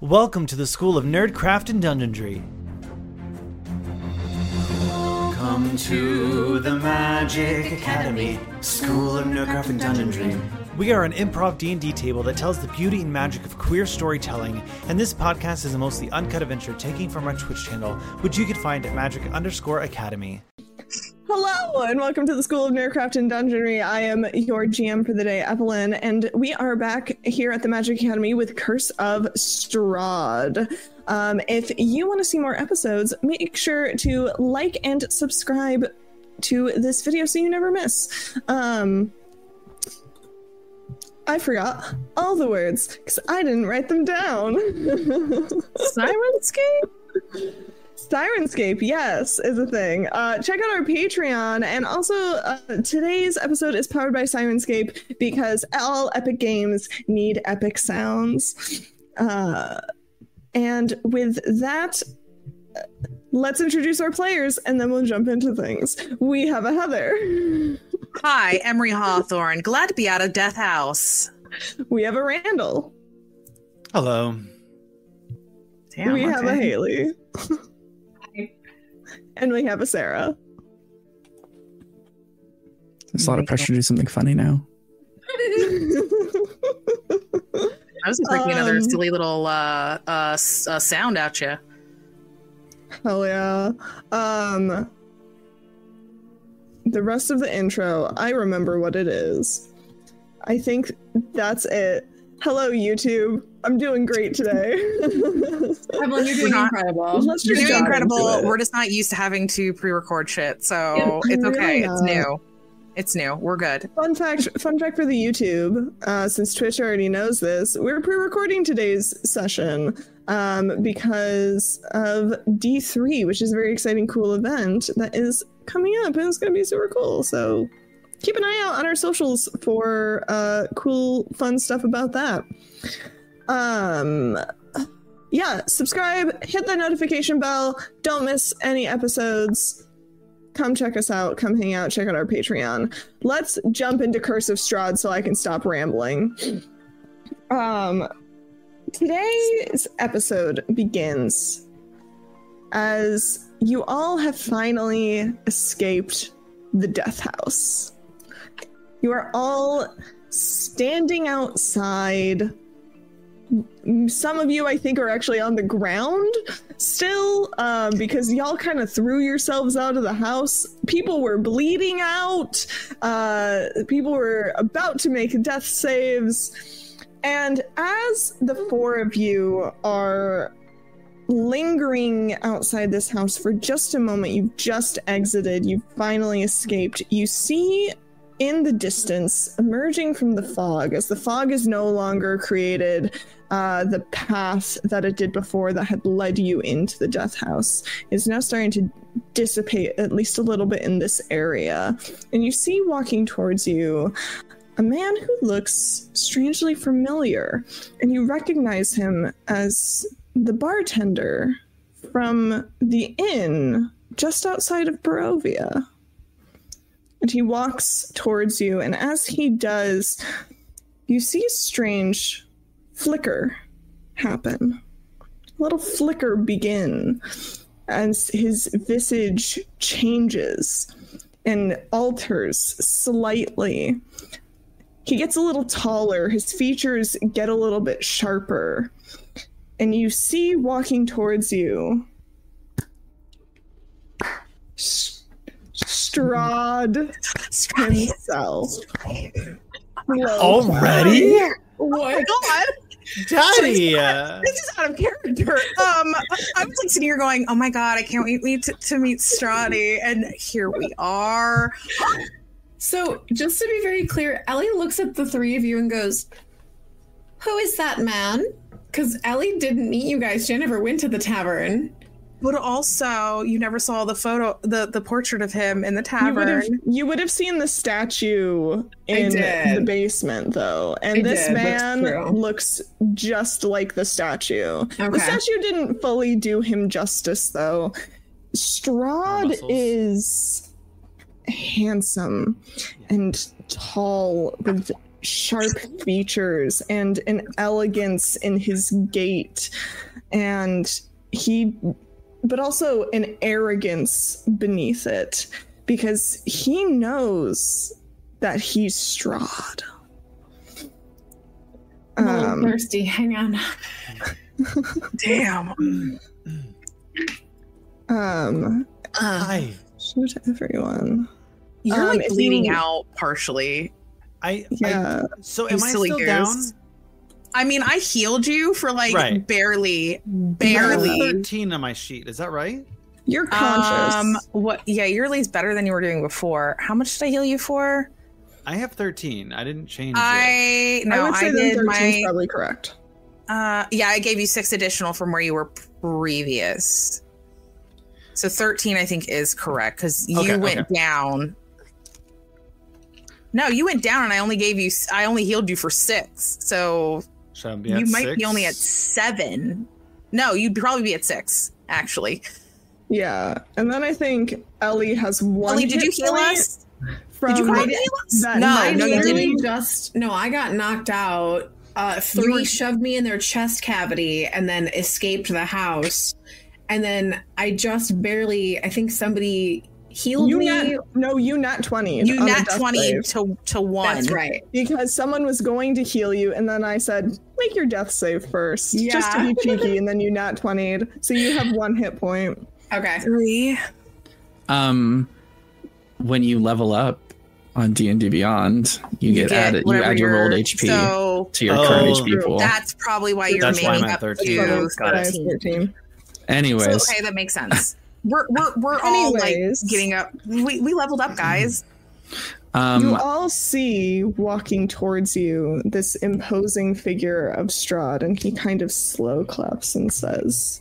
Welcome to the School of Nerdcraft and Dungeonry. Come to the Magic Academy, School of Nerdcraft and Dungeonry. We are an improv D&D table that tells the beauty and magic of queer storytelling, and this podcast is a mostly uncut adventure taking from our Twitch channel, which you can find at magic underscore academy. Hello and welcome to the School of Nerdcraft and Dungeonry. I am your GM for the day, Evelyn, and we are back here at the Magic Academy with Curse of Strahd. Um, if you want to see more episodes, make sure to like and subscribe to this video so you never miss. Um, I forgot all the words because I didn't write them down. Syrinscape? Syrinscape, yes, is a thing. Uh, check out our Patreon. And also, uh, today's episode is powered by Syrinscape because all epic games need epic sounds. Uh, and with that, uh, let's introduce our players and then we'll jump into things. We have a Heather. Hi, Emery Hawthorne. Glad to be out of Death House. We have a Randall. Hello. Damn, we have a. Haley. and we have a Sarah. There's a lot of pressure to do something funny now. I was expecting another Um, silly little uh, uh, uh, sound at you. Hell yeah. Um the rest of the intro, I remember what it is. I think that's it. Hello YouTube. I'm doing great today. Evelyn, you're doing not- incredible. Let's You're doing incredible. We're just not used to having to pre-record shit, so Yeah, it's okay. really It's new. It's new. We're good. Fun fact fun fact for the YouTube, uh, since Twitch already knows this, we're pre-recording today's session um, because of D3, which is a very exciting, cool event that is coming up and it's gonna be super cool. So keep an eye out on our socials for uh, cool, fun stuff about that. Um yeah, subscribe, hit the notification bell, don't miss any episodes. Come check us out come hang out check out our patreon. Let's jump into curse of strahd so i can stop rambling. Um today's episode begins as you all have finally escaped the death house you are all standing outside. Some of you i think are actually on the ground still um, because y'all kind of threw yourselves out of the house. People were bleeding out. Uh, people were about to make death saves. And as the four of you are lingering outside this house for just a moment you've just exited. You've finally escaped. You see in the distance emerging from the fog as the fog is no longer created uh, the path that it did before that had led you into the death house is now starting to dissipate at least a little bit in this area. And you see walking towards you a man who looks strangely familiar, and you recognize him as the bartender from the inn just outside of Barovia. And he walks towards you, and as he does, you see a strange flicker happen. A little flicker begin as his visage changes and alters slightly. He gets a little taller, his features get a little bit sharper, and you see walking towards you Strahd himself. Hello, Already? What? God, Daddy! uh, this is out of character. Um, I was like sitting here going, "Oh my god, I can't wait to, to meet Strati," and here we are. So, just to be very clear, Ellie looks at the three of you and goes, Who is that man? Because Ellie didn't meet you guys. Jennifer went to the tavern. But also, you never saw the photo, the the portrait of him in the You would have tavern. you would have seen the statue in the basement though. And I this did, that's man true. looks just like the statue. The statue didn't fully do him justice though. Strahd muscles. is handsome and tall with sharp features and an elegance in his gait and he but also an arrogance beneath it because he knows that he's Strahd. I'm a little Um, thirsty. Hang on. Damn. um, Hi. shoot everyone. you're Um, like bleeding you- out partially. I, Yeah. I so am I silly still goose. down? I mean, I healed you for like Right. barely, I have barely. thirteen on my sheet. Is that right? You're conscious. Um, what? Yeah, your lee's better than you were doing before. How much did I heal you for? I have thirteen. I didn't change it. I no, I would say then did 13 is my. probably correct. Uh, yeah, I gave you six additional from where you were previous. So thirteen, I think, is correct because you Okay, went okay. down. No, you went down, and I only gave you. I only healed you for six. So Should I be you at might be only at seven. No, you'd probably be at six. Actually, Yeah. And then I think Ellie has one. Ellie, did you heal us? From Did you come I heal us? that no, no, you didn't. just no. I got knocked out. Uh, three were- shoved me in their chest cavity and then escaped the house. And then I just barely. I think somebody healed You me. nat, no, you nat 20. You on the nat twenty save. to to one. That's right. Because someone was going to heal you, and then I said, make your death save first. Just to be cheeky, and then you nat 20'd. So you have one hit point. Okay. Three. Um, when you level up on D and D Beyond, you, get, added. You add your rolled HP So to your Oh. current HP pool. that's probably why you're That's why I'm at up 13. to Got 13. 13. Anyways, So, okay, that makes sense. We're we're, we're all like Anyways. getting up. We, we leveled up, guys. Um, you all see walking towards you this imposing figure of Strahd, and he kind of slow claps and says,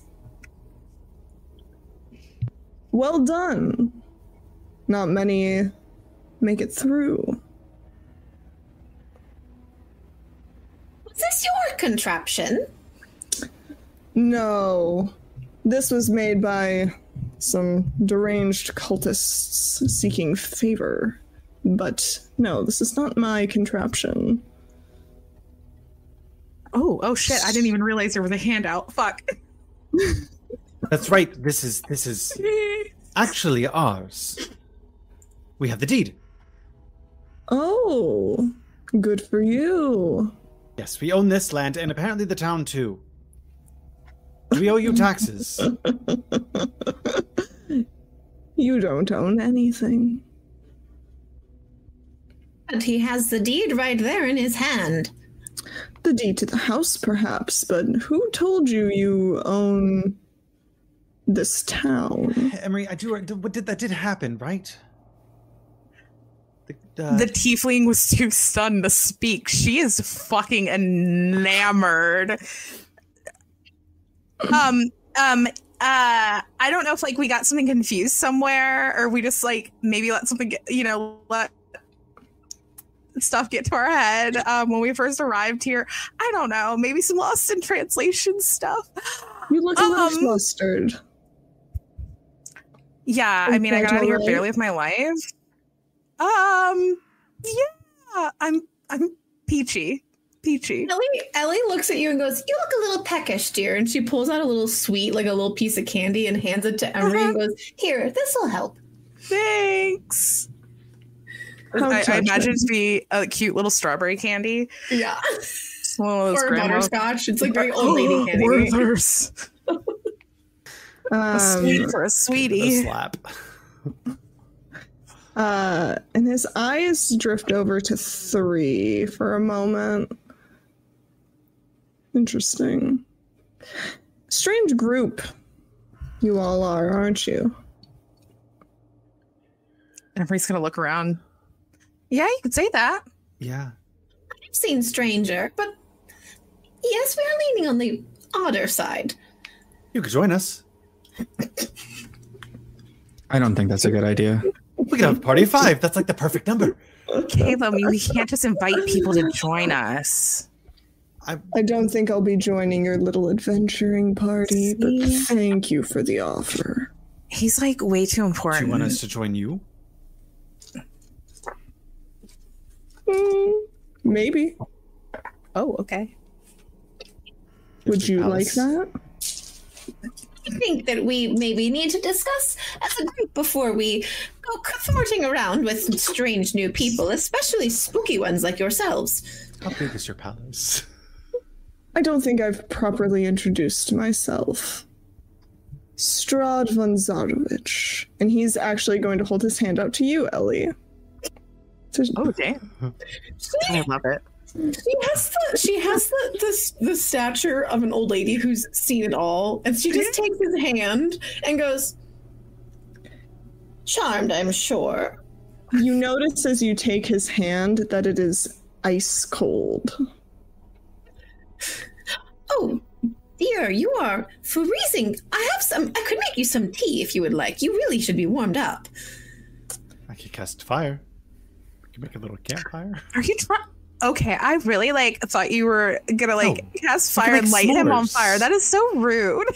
Well done. Not many make it through. Was this your contraption? No. This was made by some deranged cultists seeking favor. But no, this is not my contraption. Oh oh shit! I didn't even realize there was a handout. Fuck. That's right. This is this is actually ours. We have the deed. Oh, good for you. Yes, we own this land and apparently the town too. We owe you taxes. You don't own anything. And he has the deed right there in his hand. The deed to the house, perhaps, but who told you you own this town? Emery, I do. What did that did happen, right? The, uh, The tiefling was too stunned to speak. She is fucking enamored. Um, um, uh, I don't know if like we got something confused somewhere, or we just like maybe let something get, you know, let stuff get to our head um, when we first arrived here. I don't know. Maybe some lost in translation stuff. You look a little Um, flustered. Yeah, I mean, I got out of here barely with my life. Um, yeah, I'm I'm peachy, peachy. Ellie, Ellie looks at you and goes, "You look a little peckish, dear." And she pulls out a little sweet, like a little piece of candy, and hands it to Emery and goes, "Here, this will help." Thanks. How I, I imagine it to be a cute little strawberry candy. Yeah, One of those or grandma- butterscotch. It's like very old lady candy. Werther's. A Um, sweet for a the sweetie. slap. uh, and his eyes drift over to three for a moment. Interesting. Strange group you all are, aren't you? Everybody's gonna look around. Yeah, you could say that. Yeah. I've seen stranger, but yes, we are leaning on the odder side. You could join us. I don't think that's a good idea. We could have a party of five. That's like the perfect number. Caleb, we we can't just invite people to join us. I don't think I'll be joining your little adventuring party, but thank you for the offer. He's like way too Do important. you want us to join you? Hmm, Maybe. Oh, okay. Would you like that? I think that we maybe need to discuss as a group before we go cavorting around with strange new people, especially spooky ones like yourselves. How big is your palace? I don't think I've properly introduced myself. Strahd von Zarovich. And he's actually going to hold his hand out to you, Ellie. So- Oh, damn. I love it. She has the she has the, the the stature of an old lady who's seen it all, and she just takes his hand and goes, "Charmed, I'm sure." you notice as you take his hand that it is ice cold. Oh, dear, you are freezing. I have some. I could make you some tea if you would like. You really should be warmed up. I could cast fire. We can make a little campfire. Are you trying? Okay, I really like thought you were gonna like No, cast fire and make light him on fire. That is so rude.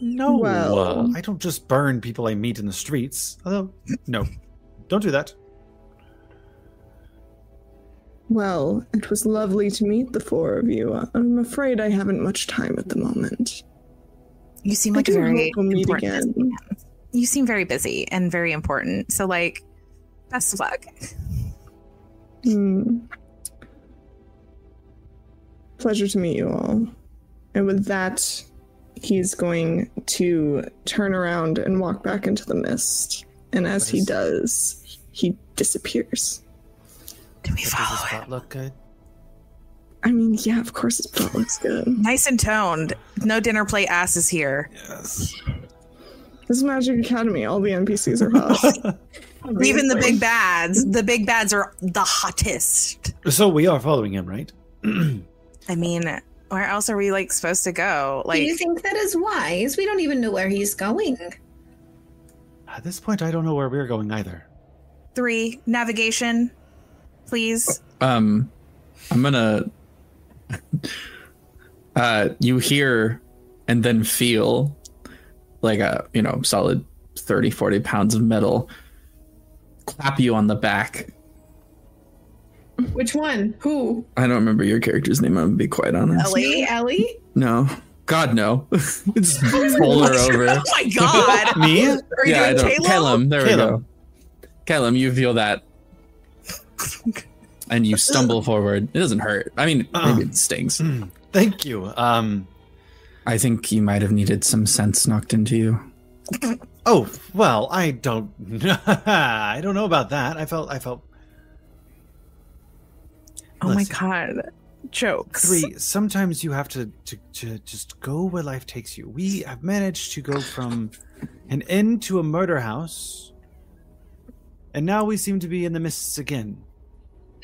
No, Well- I don't just burn people I meet in the streets. Although, no, don't do that. Well, it was lovely to meet the four of you. I'm afraid I haven't much time at the moment. You seem like a very we'll meet important. again. You seem very busy and very important. So like, best of luck. Hmm. Pleasure to meet you all. And with that, he's going to turn around and walk back into the mist. And as he does, he disappears. Do we follow this him? look good? I mean, yeah, of course his butt looks good. Nice and toned. No dinner plate asses here. Yes. This is Magic Academy. All the NPCs are hot. Even the big bads. The big bads are the hottest. so we are following him, right? I mean, where else are we like supposed to go? Do you think that is wise? We don't even know where he's going. At this point, I don't know where we're going either. three navigation, please. Um, I'm gonna. Uh, you hear and then feel like a you know solid 30 40 pounds of metal clap you on the back Which one? Who? i don't remember your character's name i'm gonna be quite honest Ellie? Ellie? no god no it's pull her over Oh my god! Me? Are you yeah I doing don't- Caleb? Callum, there we go Callum, you feel that and you stumble forward it doesn't hurt i mean maybe it stings Mm, Thank you. Um. i think you might have needed some sense knocked into you Oh well, I don't. I don't know about that. I felt. I felt. Oh my god. Jokes. Three. Sometimes you have to, to to just go where life takes you. We have managed to go from an inn to a murder house, and now we seem to be in the mists again.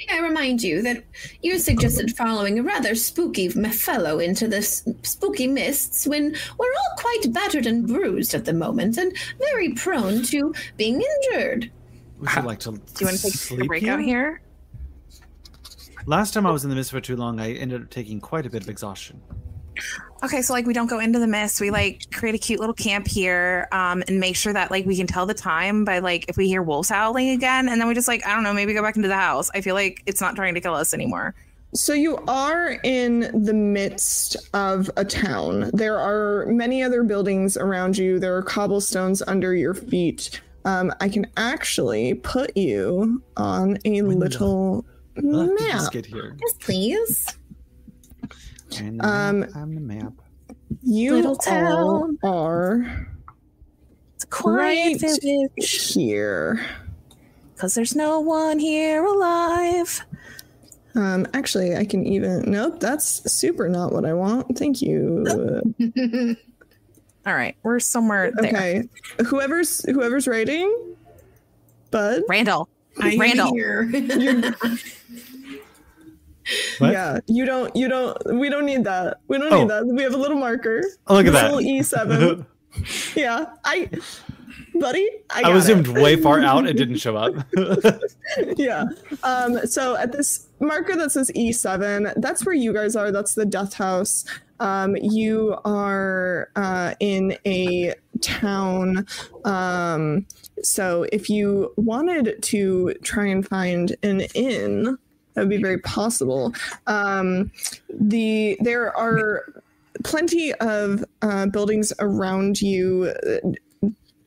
May I remind you that you suggested following a rather spooky m- fellow into the spooky mists when we're all quite battered and bruised at the moment and very prone to being injured. Would you like to? Do you want to take a sleep break out here? Last time I was in the mist for too long, I ended up taking quite a bit of exhaustion. Okay, so like we don't go into the mist. We like create a cute little camp here, um, and make sure that like we can tell the time by like if we hear wolves howling again, and then we just like I don't know, maybe go back into the house. I feel like it's not trying to kill us anymore. So you are in the midst of a town. There are many other buildings around you. There are cobblestones under your feet. Um, I can actually put you on a When little I'll have to just map. get here. Yes, please. And the Um, map, I'm the map. You Little town. are It's a quiet Right. village here. because there's no one here alive. Um, actually, I can even. Nope, that's super not what I want. Thank you. All right, we're somewhere there. Okay, whoever's whoever's writing, Bud. Randall, I am Randall. here. What? Yeah, you don't. You don't. We don't need that. We don't Oh. need that. We have a little marker. Oh, look at that. Little E seven. yeah, I, buddy. I, I was zoomed way far out. It didn't show up. yeah. Um, so at this marker that says E7, that's where you guys are. That's the death house. Um, you are uh, in a town. Um, so if you wanted to try and find an inn, that would be very possible. Um, the there are plenty of uh, buildings around you.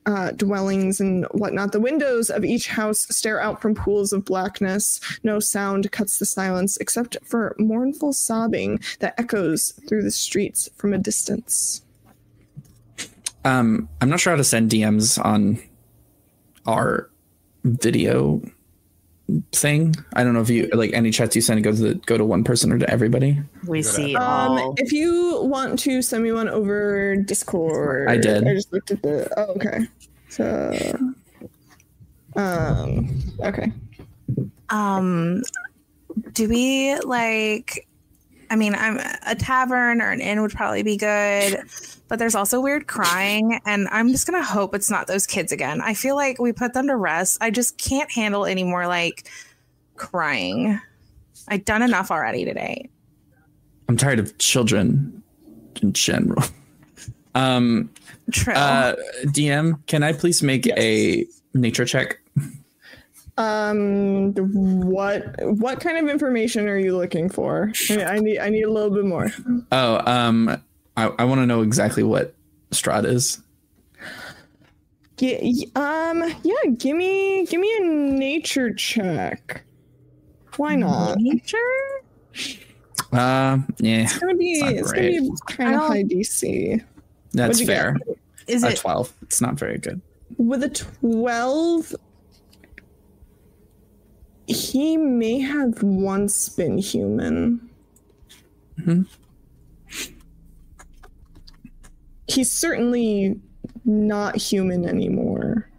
Uh, dwellings and whatnot. The windows of each house stare out from pools of blackness. No sound cuts the silence except for mournful sobbing that echoes through the streets from a distance. Um, I'm not sure how to send DMs on our video thing. I don't know if you like any chats you send go to the, go to one person or to everybody. We see Um, all. if you want to send me one over Discord, I did. I just looked at the. Oh, okay. So, um, okay. Um, do we like? I mean, I'm a tavern or an inn would probably be good, but there's also weird crying, and I'm just gonna hope it's not those kids again. I feel like we put them to rest. I just can't handle any more like crying. I've done enough already today. I'm tired of children in general. Um, True. uh, DM, can I please make Yes. a nature check? Um, what what kind of information are you looking for? I, I need I need a little bit more. Oh, um, I, I want to know exactly what Strahd is. Gi- um, yeah, give me give me a nature check. Why not? Nature. Uh, yeah, It's gonna be Not it's gonna be kind of high DC. that's What'd get? fair. Is A it? 12. It's not very good. With a 12, he may have once been human. Mhm. He's certainly not human anymore.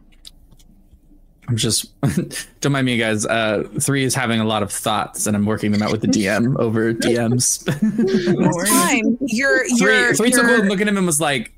I'm just don't mind me, guys. Uh, three is having a lot of thoughts, and I'm working them out with the DM over DMs. It's fine. You're three, you're three took a you're- look at him and was like,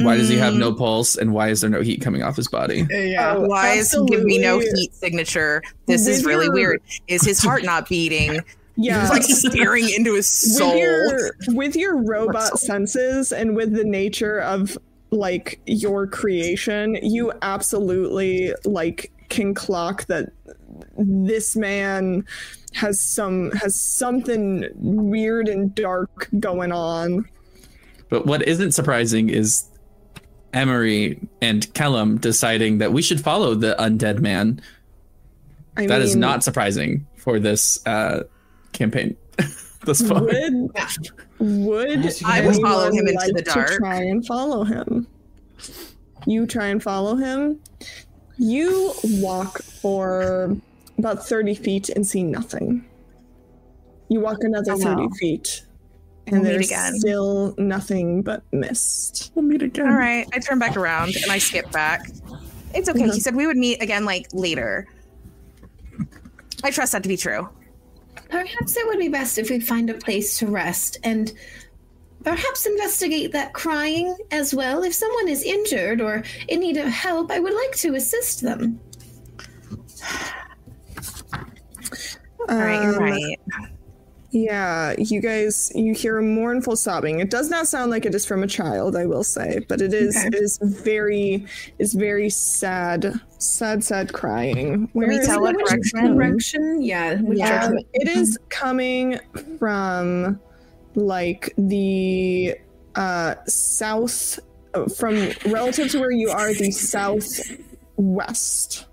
"Why does he have Mm. no pulse, and why is there no heat coming off his body?" Yeah. Why is he giving me no heat signature? This is really your- weird. Is his heart not beating? Yeah. He's like staring into his soul. with your with your robot senses and with the nature of like your creation you absolutely like can clock that this man has some has something weird and dark going on But what isn't surprising is Emery and Kellum deciding that we should follow the undead man. I That is mean, not surprising for this uh, campaign. Thus far. would would I would follow him into like the to try and follow him? You try and follow him? You walk for about 30 feet and see nothing. You walk another Oh, 30 feet. We'll and meet there's again. still nothing but mist We'll meet again. All right, I turn back around and I skip back. It's okay. He said we would meet again like later. I trust that to be true. Perhaps it would be best if we find a place to rest and perhaps investigate that crying as well. If someone is injured or in need of help, I would like to assist them. All right, you're Um, right. Yeah you guys you hear a mournful sobbing it does not sound like it is from a child i will say but it is Okay. it is very is very sad sad sad crying we Where is tell it? what Which direction? direction? Yeah. Which Yeah. Um, direction? it is coming from like the uh south uh, from relative to where you are the southwest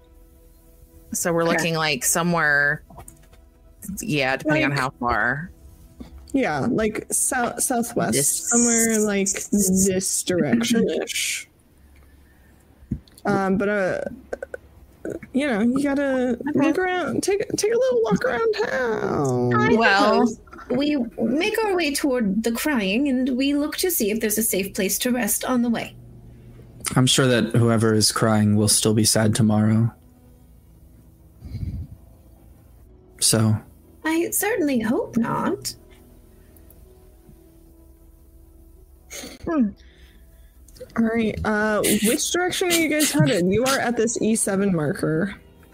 So we're looking like somewhere. Yeah, depending on how far. yeah like south southwest This- somewhere like this direction ish um but uh you know you gotta look around take take a little walk around town Well, we make our way toward the crying and we look to see if there's a safe place to rest on the way. I'm sure that whoever is crying will still be sad tomorrow. So, I certainly hope not. all right uh which direction are you guys headed you are at this e7 marker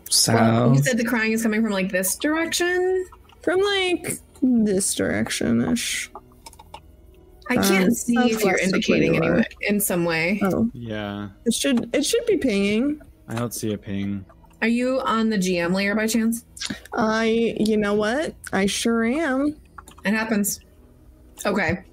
so Well, you said the crying is coming from like this direction. from like this direction ish I can't Um, see if you're indicating where you are. anyway in some way. oh Yeah, it should it should be pinging I don't see a ping. Are you on the GM layer by chance? I, you know what? I sure am. It happens. Okay.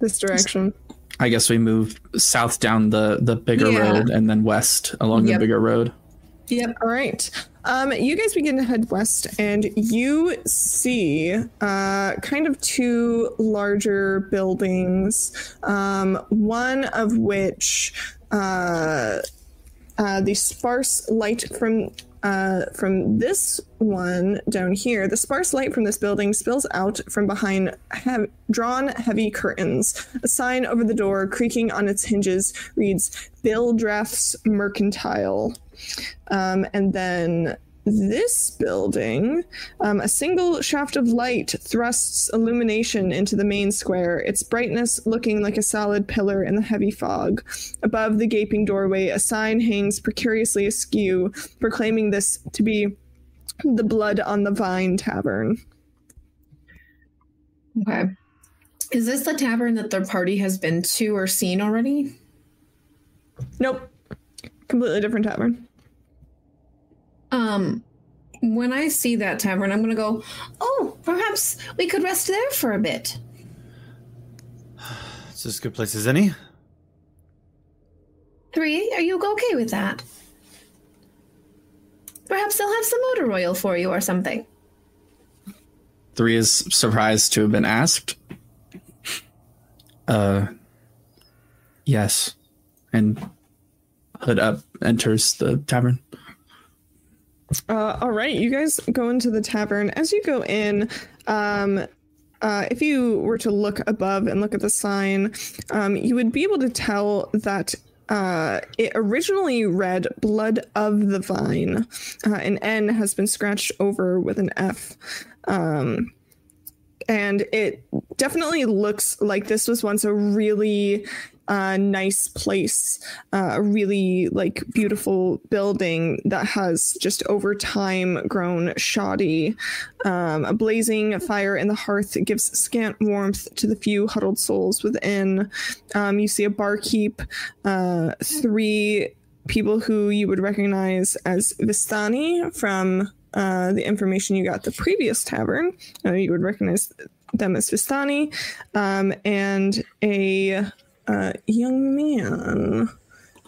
This direction. I guess we move south down the the bigger Yeah. road and then west along Yep. the bigger road. Yep. All right. Um, you guys begin to head west, and you see uh, kind of two larger buildings. Um, one of which uh, uh, the sparse light from uh, from this one down here, the sparse light from this building spills out from behind hev- drawn heavy curtains. A sign over the door, creaking on its hinges, reads "Bildrath's Mercantile." Um, and then this building, um, a single shaft of light thrusts illumination into the main square, its brightness looking like a solid pillar in the heavy fog. Above the gaping doorway, a sign hangs precariously askew, proclaiming this to be the Blood on the Vine Tavern. Okay. Is this the tavern that the party has been to or seen already? Nope. Completely different tavern. Um, when I see that tavern, I'm gonna go. Oh, perhaps we could rest there for a bit. It's as good place as any. Three, are you okay with that? Perhaps they'll have some motor oil for you or something. Three is surprised to have been asked. Uh, yes, and hood up enters the tavern. Uh, all right, you guys go into the tavern. As you go in, um, uh, if you were to look above and look at the sign, um, you would be able to tell that uh, it originally read "Blood of the Vine." Uh, an N has been scratched over with an F. Um, and it definitely looks like this was once a really uh, nice place, uh, a really like beautiful building that has just over time grown shoddy. Um, a blazing fire in the hearth gives scant warmth to the few huddled souls within. Um, you see a barkeep, uh, three people who you would recognize as Vistani from uh, the information you got the previous tavern. Uh, you would recognize them as Vistani, um, and a uh, young man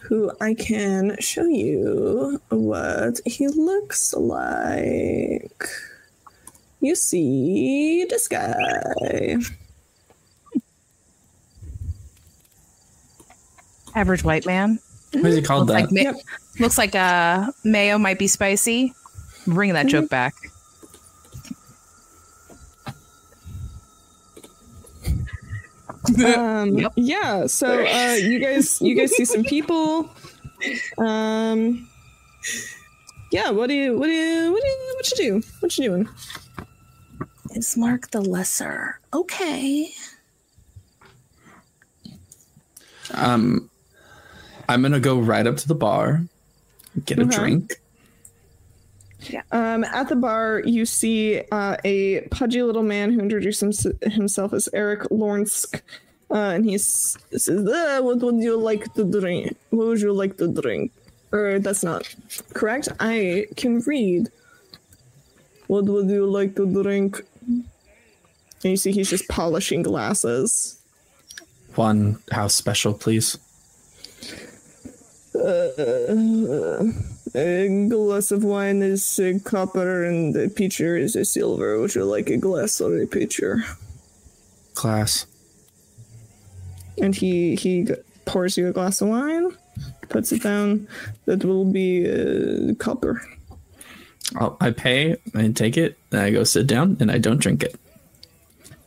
who I can show you what he looks like. You see this guy. Average white man. What is he called Looks that? like, ma- Yep. looks like uh, mayo might be spicy. Bring that joke back. Um Yep. yeah so uh you guys you guys see some people um yeah what do you what do you what do you what you do what you doing Is Mark the lesser? Okay. Um, I'm gonna go right up to the bar, get a Okay. Drink. um at the bar you see uh a pudgy little man who introduced hims- himself as eric lornsk. Uh and he says uh, what would you like to drink? What would you like to drink? Or that's not correct. I can read. What would you like to drink? And you see he's just polishing glasses. One house special, please. Uh, a glass of wine is a copper and the pitcher is a silver. Would you like a glass or a pitcher? Glass. And he he pours you a glass of wine, puts it down. That will be uh, copper. I'll, I pay, and take it, and I go sit down, and I don't drink it.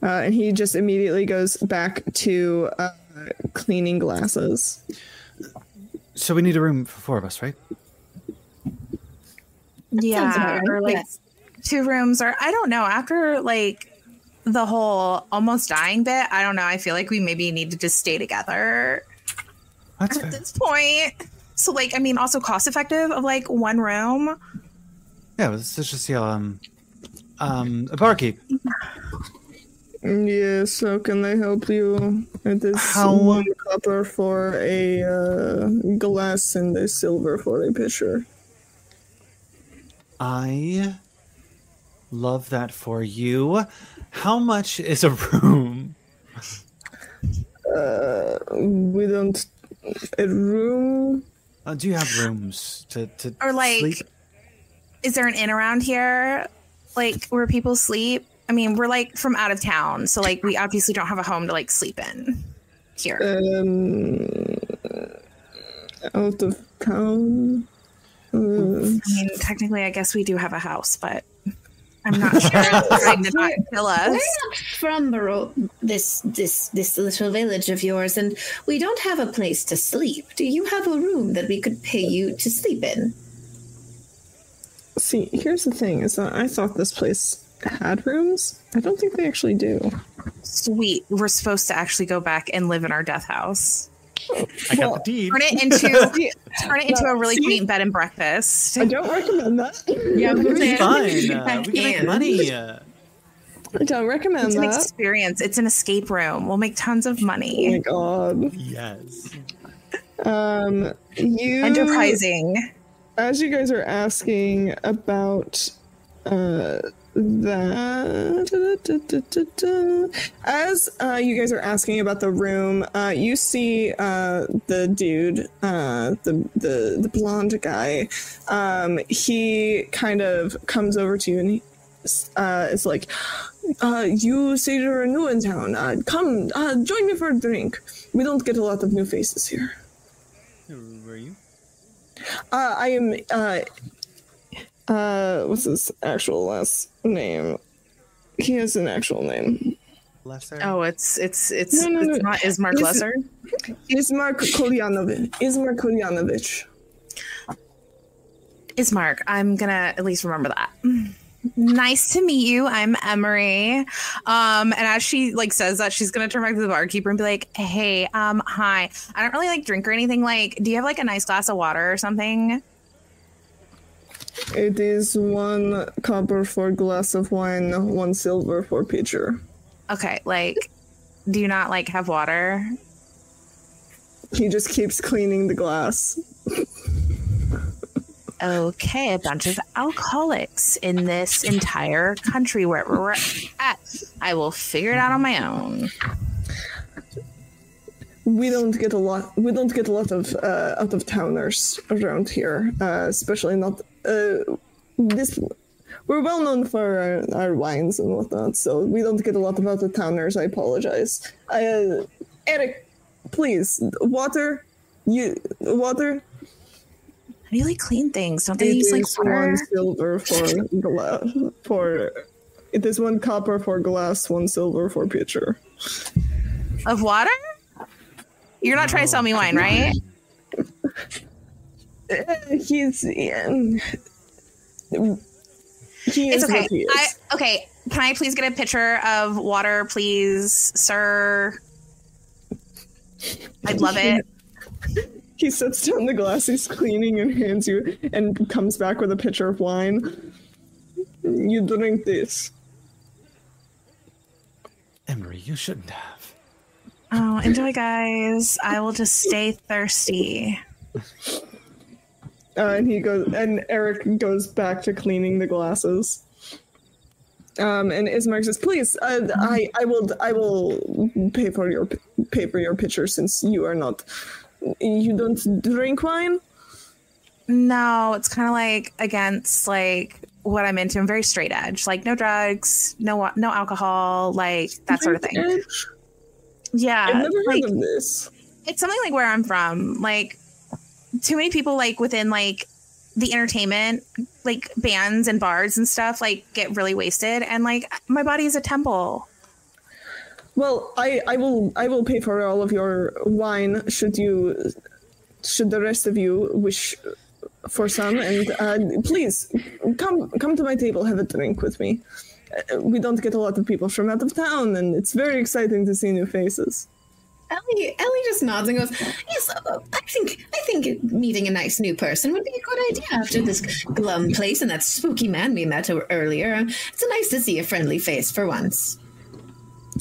Uh, and he just immediately goes back to uh, cleaning glasses. So we need a room for four of us, right? Yeah, Sounds right. or like Yes. two rooms, or I don't know. After like the whole almost dying bit, I don't know. I feel like we maybe need to just stay together That's at fair. this point. So like, I mean, also cost effective of like one room. Yeah, let's, let's just see um um a barkeep. Yes, how can I help you at this How- wonderful copper for a uh, glass and a silver for a pitcher. I love that for you. How much is a room? Uh, we don't. A room. Uh, do you have rooms to to Or, like, sleep? Is there an inn around here, like where people sleep? I mean, we're like from out of town, so like we obviously don't have a home to like sleep in here. Um, out of town. Uh, I mean, technically, I guess we do have a house, but I'm not sure it's trying to not kill We're not from Baro- this this this little village of yours, and we don't have a place to sleep. Do you have a room that we could pay you to sleep in? see, here's the thing: is that I thought this place had rooms. I don't think they actually do. Sweet. We're supposed to actually go back and live in our death house. I got well, the deed. Turn it into turn it into No, a really see? quaint bed and breakfast. I don't recommend that. Yeah, It's fun. Uh, we can make money. Uh, I don't recommend It's an that. experience. It's an escape room. We'll make tons of Oh my money. god. yes. Um, you Enterprising. as you guys are asking about uh that as uh, you guys are asking about the room uh, you see uh, the dude uh, the, the the blonde guy um, he kind of comes over to you and he uh, is like uh, you say you're new in town uh, come uh, join me for a drink we don't get a lot of new faces here Who were you? uh, I am. Uh, what's his actual last name? He has an actual name. Lesser. Oh, it's it's it's No, no, it's no. not Ismark It's- Lesser. Ismark Kolyanovich. Ismark Kolyanovich. Ismark. I'm gonna at least remember that. Nice to meet you. I'm Emery. Um, and as she like says that, she's gonna turn back to the barkeeper and be like, "Hey, um, hi. I don't really like drink or anything. Like, do you have like a nice glass of water or something?" It is one copper for glass of wine, one silver for pitcher. Okay, like, do you not like have water? He just keeps cleaning the glass. Okay, a bunch of alcoholics in this entire country where we're at. I will figure it out on my own. We don't get a lot. We don't get a lot of uh, out of towners around here, uh, especially not uh, this. We're well known for our, our wines and whatnot, so we don't get a lot of out of towners. I apologize. Uh, Eric, please, water. You water. How do you like clean things? Don't they It use like one silver for glass. For it is one copper for glass, one silver for pitcher. Of water? You're not trying to sell me wine, right? Uh, He's um, he is It's okay. he is. I okay. Can I please get a pitcher of water, please, sir? I'd love it. He sets down the glass he's cleaning and hands you, and comes back with a pitcher of wine. You drink this. Emery, you shouldn't have. Oh, enjoy, guys. I will just stay thirsty. Uh, and he goes, and Eric goes back to cleaning the glasses. Um, and Ismark says, "Please, uh, I, I will, I will pay for your pay for your pitcher since you are not, you don't drink wine." No, it's kind of like against like what I'm into. I'm very straight edge, like no drugs, no no alcohol, like that sort of thing. Edge? Yeah, I've never like, heard of this. it's something like where I'm from. Like too many people like within like the entertainment, like bands and bars and stuff, like get really wasted, and like my body is a temple. Well, I, I will I will pay for all of your wine should you should the rest of you wish for some and uh, please come come to my table have a drink with me. Uh, We don't get a lot of people from out of town and it's very exciting to see new faces. Ellie, Ellie just nods and goes, "Yes, uh, I think I think meeting a nice new person would be a good idea after this glum place and that spooky man we met earlier. It's nice to see a friendly face for once."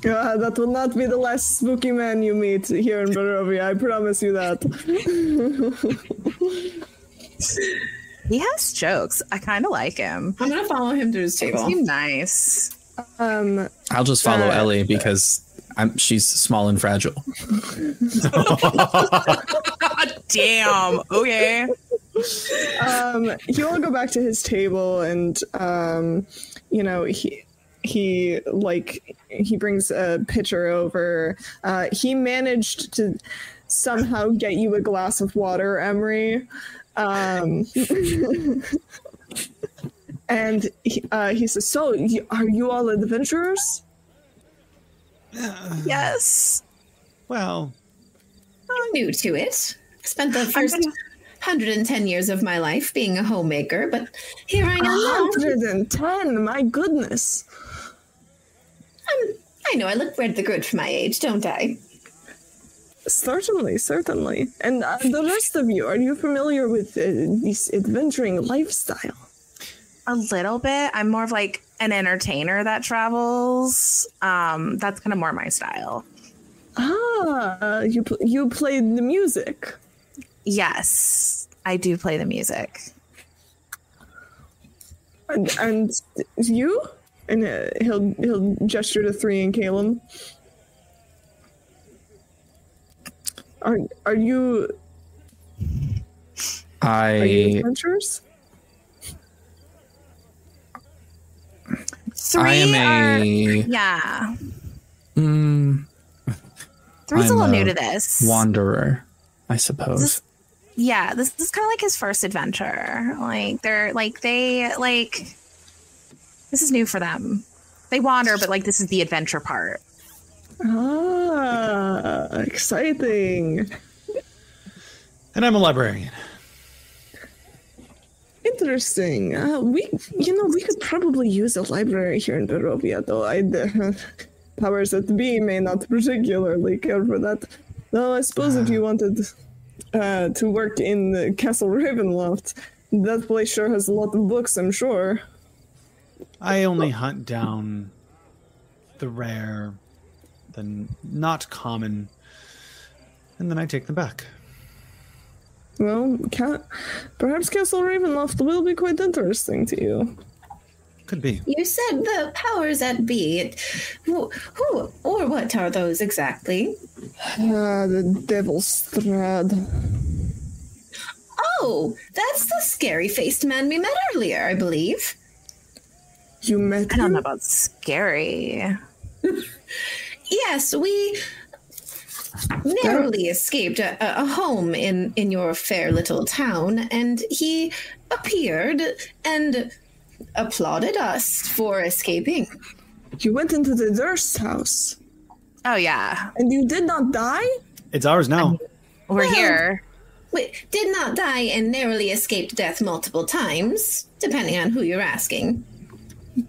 Uh, that will not be the last spooky man you meet here in Barovia. I promise you that. He has jokes. I kind of like him. I'm gonna follow him to his table. Seem nice. um, I'll just follow Uh, Ellie because I'm she's small and fragile. Damn. Okay. um, he will go back to his table and, um, you know, he he like he brings a pitcher over. Uh, he managed to somehow get you a glass of water, Emery. Um, and he, uh, he says, "So, you, are you all adventurers?" Yes. Well, I'm new to it. Spent the 1st gonna- 110 years of my life being a homemaker, but here I am now. 110, my goodness. I'm, I know I look rather good for my age, don't I? Certainly, certainly. And uh, the rest of you, are you familiar with uh, this adventuring lifestyle? A little bit. I'm more of like an entertainer that travels. Um, that's kind of more my style. Ah, you pl- you played the music. Yes, I do play the music. And, and you? And uh, he'll he'll gesture to three and Caleb. Are are you I. are you I adventurers? Three I am are, a yeah. mm, Three's I'm a little new to this. wanderer, I suppose. This- yeah, this, this is kind of like his first adventure. Like they're like they like this is new for them. They wander, but like this is the adventure part. Ah, exciting. and I'm a librarian. Interesting. Uh, we, you know, we could probably use a library here in Barovia, though. I, the powers that be may not particularly care for that. Though I suppose if you wanted uh, to work in the Castle Ravenloft, that place sure has a lot of books. I'm sure. I only hunt down the rare, the not common, and then I take them back. Well, ca- perhaps Castle Ravenloft will be quite interesting to you. Could be. You said the powers that be. Who, who or what are those exactly? Ah, the Devil's Strahd. Oh, that's the scary faced man we met earlier, I believe. You met I don't him? know about scary. Yes, we narrowly escaped a, a- a home in, in your fair little town, and he appeared and applauded us for escaping. You went into the Durst house, Oh yeah, and you did not die. It's ours now. we're Well- here. We did not die and narrowly escaped death multiple times, depending on who you're asking.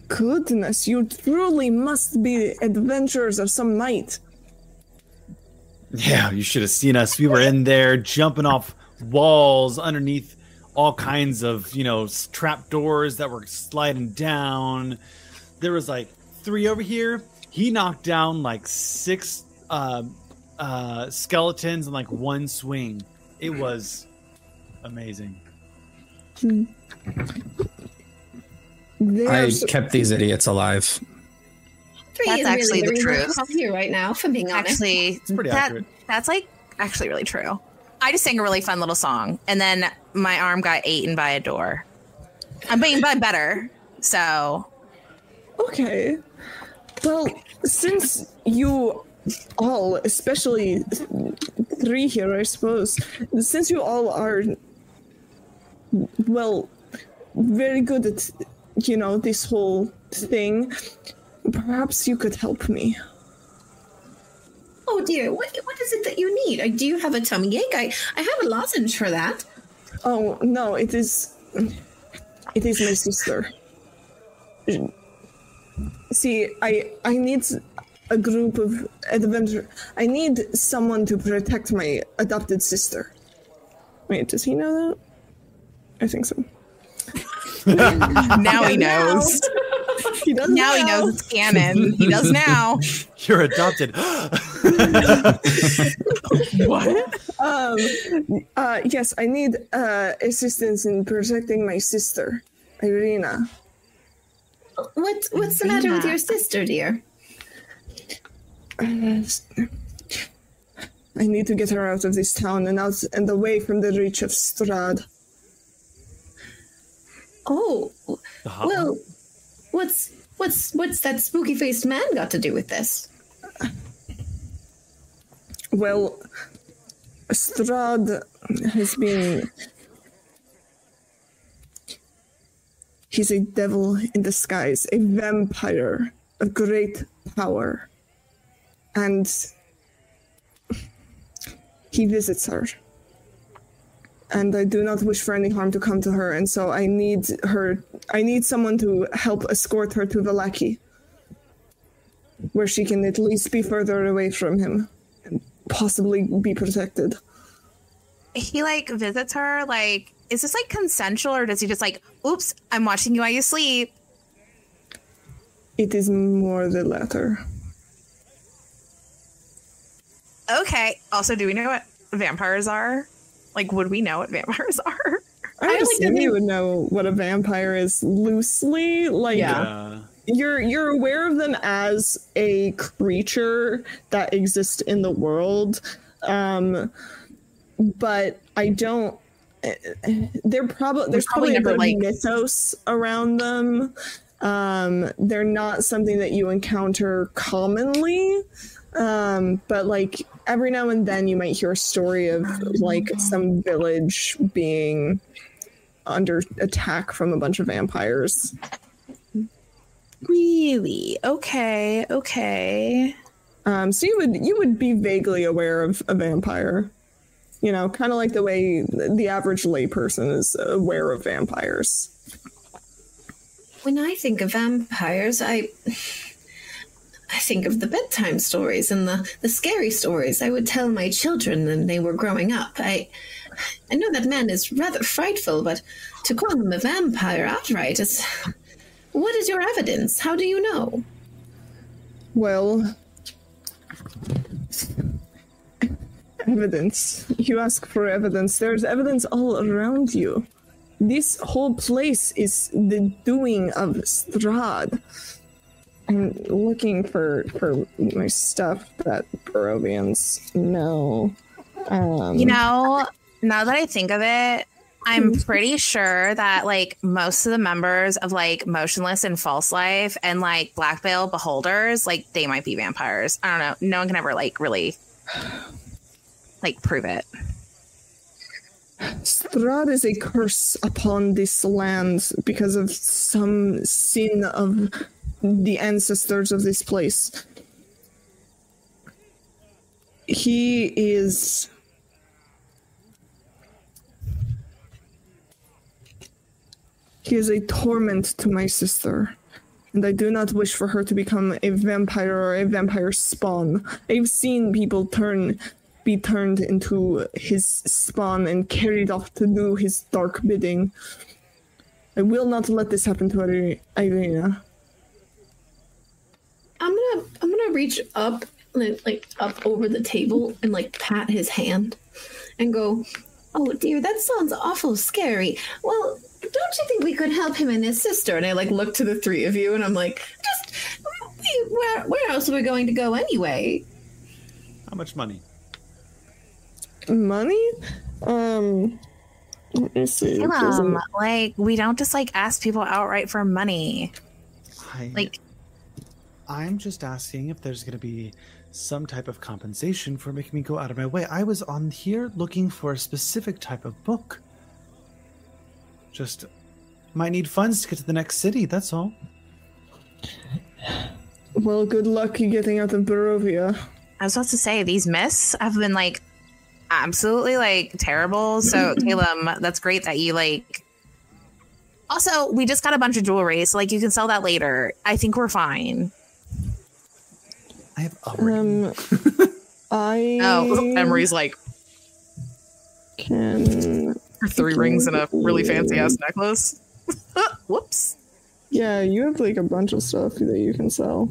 Goodness, you truly must be adventurers of some might. Yeah, you should have seen us. We were in there jumping off walls underneath all kinds of, you know, trap doors that were sliding down. There was like three over here. He knocked down like six uh, uh, skeletons in like one swing. It was amazing. They I kept these idiots alive. Three That's is actually really the the truth. I'm here right now, for being honest. Actually, It's pretty that, accurate. That's like actually really true. I just sang a really fun little song, and then my arm got eaten by a door. I'm being by better, so okay. Well, since you all, especially three here, I suppose, since you all are, well, very good at, you know, this whole thing, perhaps you could help me. Oh dear, what, what is it that you need? Uh, Do you have a tummy ache? I, I have a lozenge for that. Oh no, it is. It is my sister. See, I I need a group of adventure. I need someone to protect my adopted sister. Wait, does he know that? I think so. now he knows. He does now he knows it's canon. he does now. You're adopted. What? Um, uh, yes, I need uh, assistance in protecting my sister, Ireena. What what's the matter with your sister, dear? Uh, I need to get her out of this town and out and away from the reach of Strahd. Oh, Uh-huh. well, what's what's what's that spooky faced man got to do with this? Well, Strahd has been. He's a devil in disguise, a vampire of great power. And he visits her. And I do not wish for any harm to come to her, and so I need her. I need someone to help escort her to Vallaki, where she can at least be further away from him and possibly be protected. He like visits her. Like, is this like consensual, or does he just like, "Oops, I'm watching you while you sleep"? It is more the latter. Okay. Also, do we know what vampires are? Like, would we know what vampires are? I like assume the- you would know what a vampire is loosely. Like Yeah. you're you're aware of them as a creature that exists in the world. Um but I don't they're probably there's probably probably, never, a like- mythos around them. Um they're not something that you encounter commonly. Um, but like every now and then you might hear a story of like some village being under attack from a bunch of vampires. Really? Okay. Okay. Um, so you would you would be vaguely aware of a vampire, you know, kind of like the way the average layperson is aware of vampires. When I think of vampires, I I think of the bedtime stories and the, the scary stories I would tell my children when they were growing up. I I know that man is rather frightful, but to call him a vampire outright is what is your evidence? How do you know? Well, evidence. You ask for evidence. There's evidence all around you. This whole place is the doing of Strahd. I'm looking for for my stuff that Barovians know. Um, You know, now that I think of it, I'm pretty sure that like most of the members of like Motionless and False Life and like Black Veil Beholders, like they might be vampires. I don't know. No one can ever like really like prove it. Strahd is a curse upon this land because of some sin of the ancestors of this place. He is. He is a torment to my sister, and I do not wish for her to become a vampire or a vampire spawn. I've seen people turn be turned into his spawn and carried off to do his dark bidding. I will not let this happen to Iri- Ireena. I'm gonna I'm gonna reach up like, like up over the table and like pat his hand and go, Oh dear, that sounds awful scary. Well, don't you think we could help him and his sister? And I like look to the three of you and I'm like, just where where else are we going to go anyway? How much money? Money? Um, let me see. Um, like we don't just like ask people outright for money. I, Like I'm just asking if there's going to be some type of compensation for making me go out of my way. I was on here looking for a specific type of book. Just might need funds to get to the next city, that's all. Well, good luck getting out of Barovia. I was about to say these myths have been like absolutely like terrible. So Caleb, that's great that you like. Also, we just got a bunch of jewelry, so like you can sell that later. I think we're fine. I have a ring. Um, I Oh, Emery's like can. three rings and a really fancy ass necklace. Whoops. Yeah, you have like a bunch of stuff that you can sell.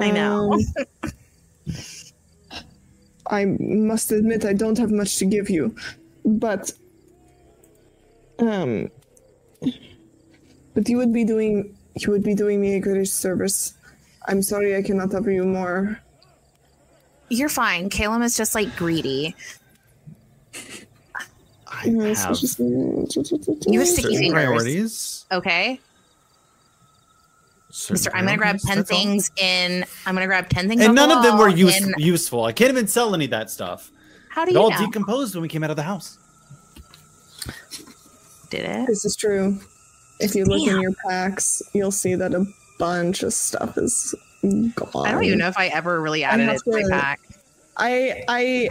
I know. Um, I must admit I don't have much to give you, but um, but you would be doing you would be doing me a great service. I'm sorry I cannot offer you more. You're fine. Caleb is just like greedy. I have You have sticky fingers. priorities. Okay, certain Mister. I'm gonna grab ten that's all. things in. I'm gonna grab ten things. And none the of them were use- in- useful. I can't even sell any of that stuff. How do It you all know? decomposed when we came out of the house. Did it? This is true. If you look in your packs, you'll see that a bunch of stuff is gone. I don't even know if I ever really added it to my pack. I I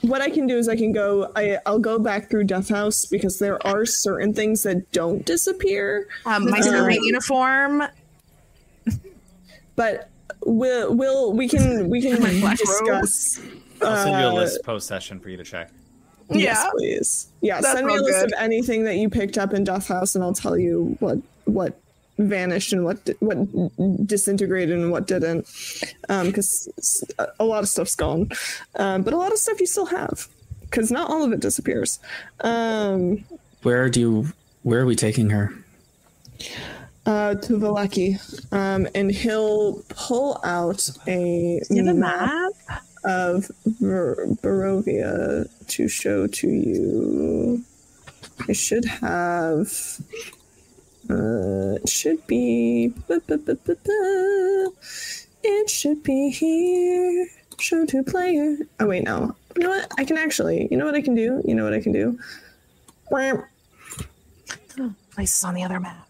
what I can do is I can go I I'll go back through Death House because there are certain things that don't disappear, Um, my Uh, servant uniform. but we'll we'll we can we can My black discuss. I'll send you a uh, list post session for you to check. Yes, Yeah. please. Yeah, That's send me a list good. of anything that you picked up in Death House, and I'll tell you what what vanished and what di- what disintegrated and what didn't. Because a lot of stuff's gone, um, but a lot of stuff you still have. Because not all of it disappears. Um, Where do you? Where are we taking her? uh, to Vallaki, um, and he'll pull out a you have a map map? of Bar- Barovia to show to you. I should have. Uh, it should be. It should be here. Show to player. Oh wait, no. You know what? I can actually. You know what I can do. You know what I can do. Places on the other map.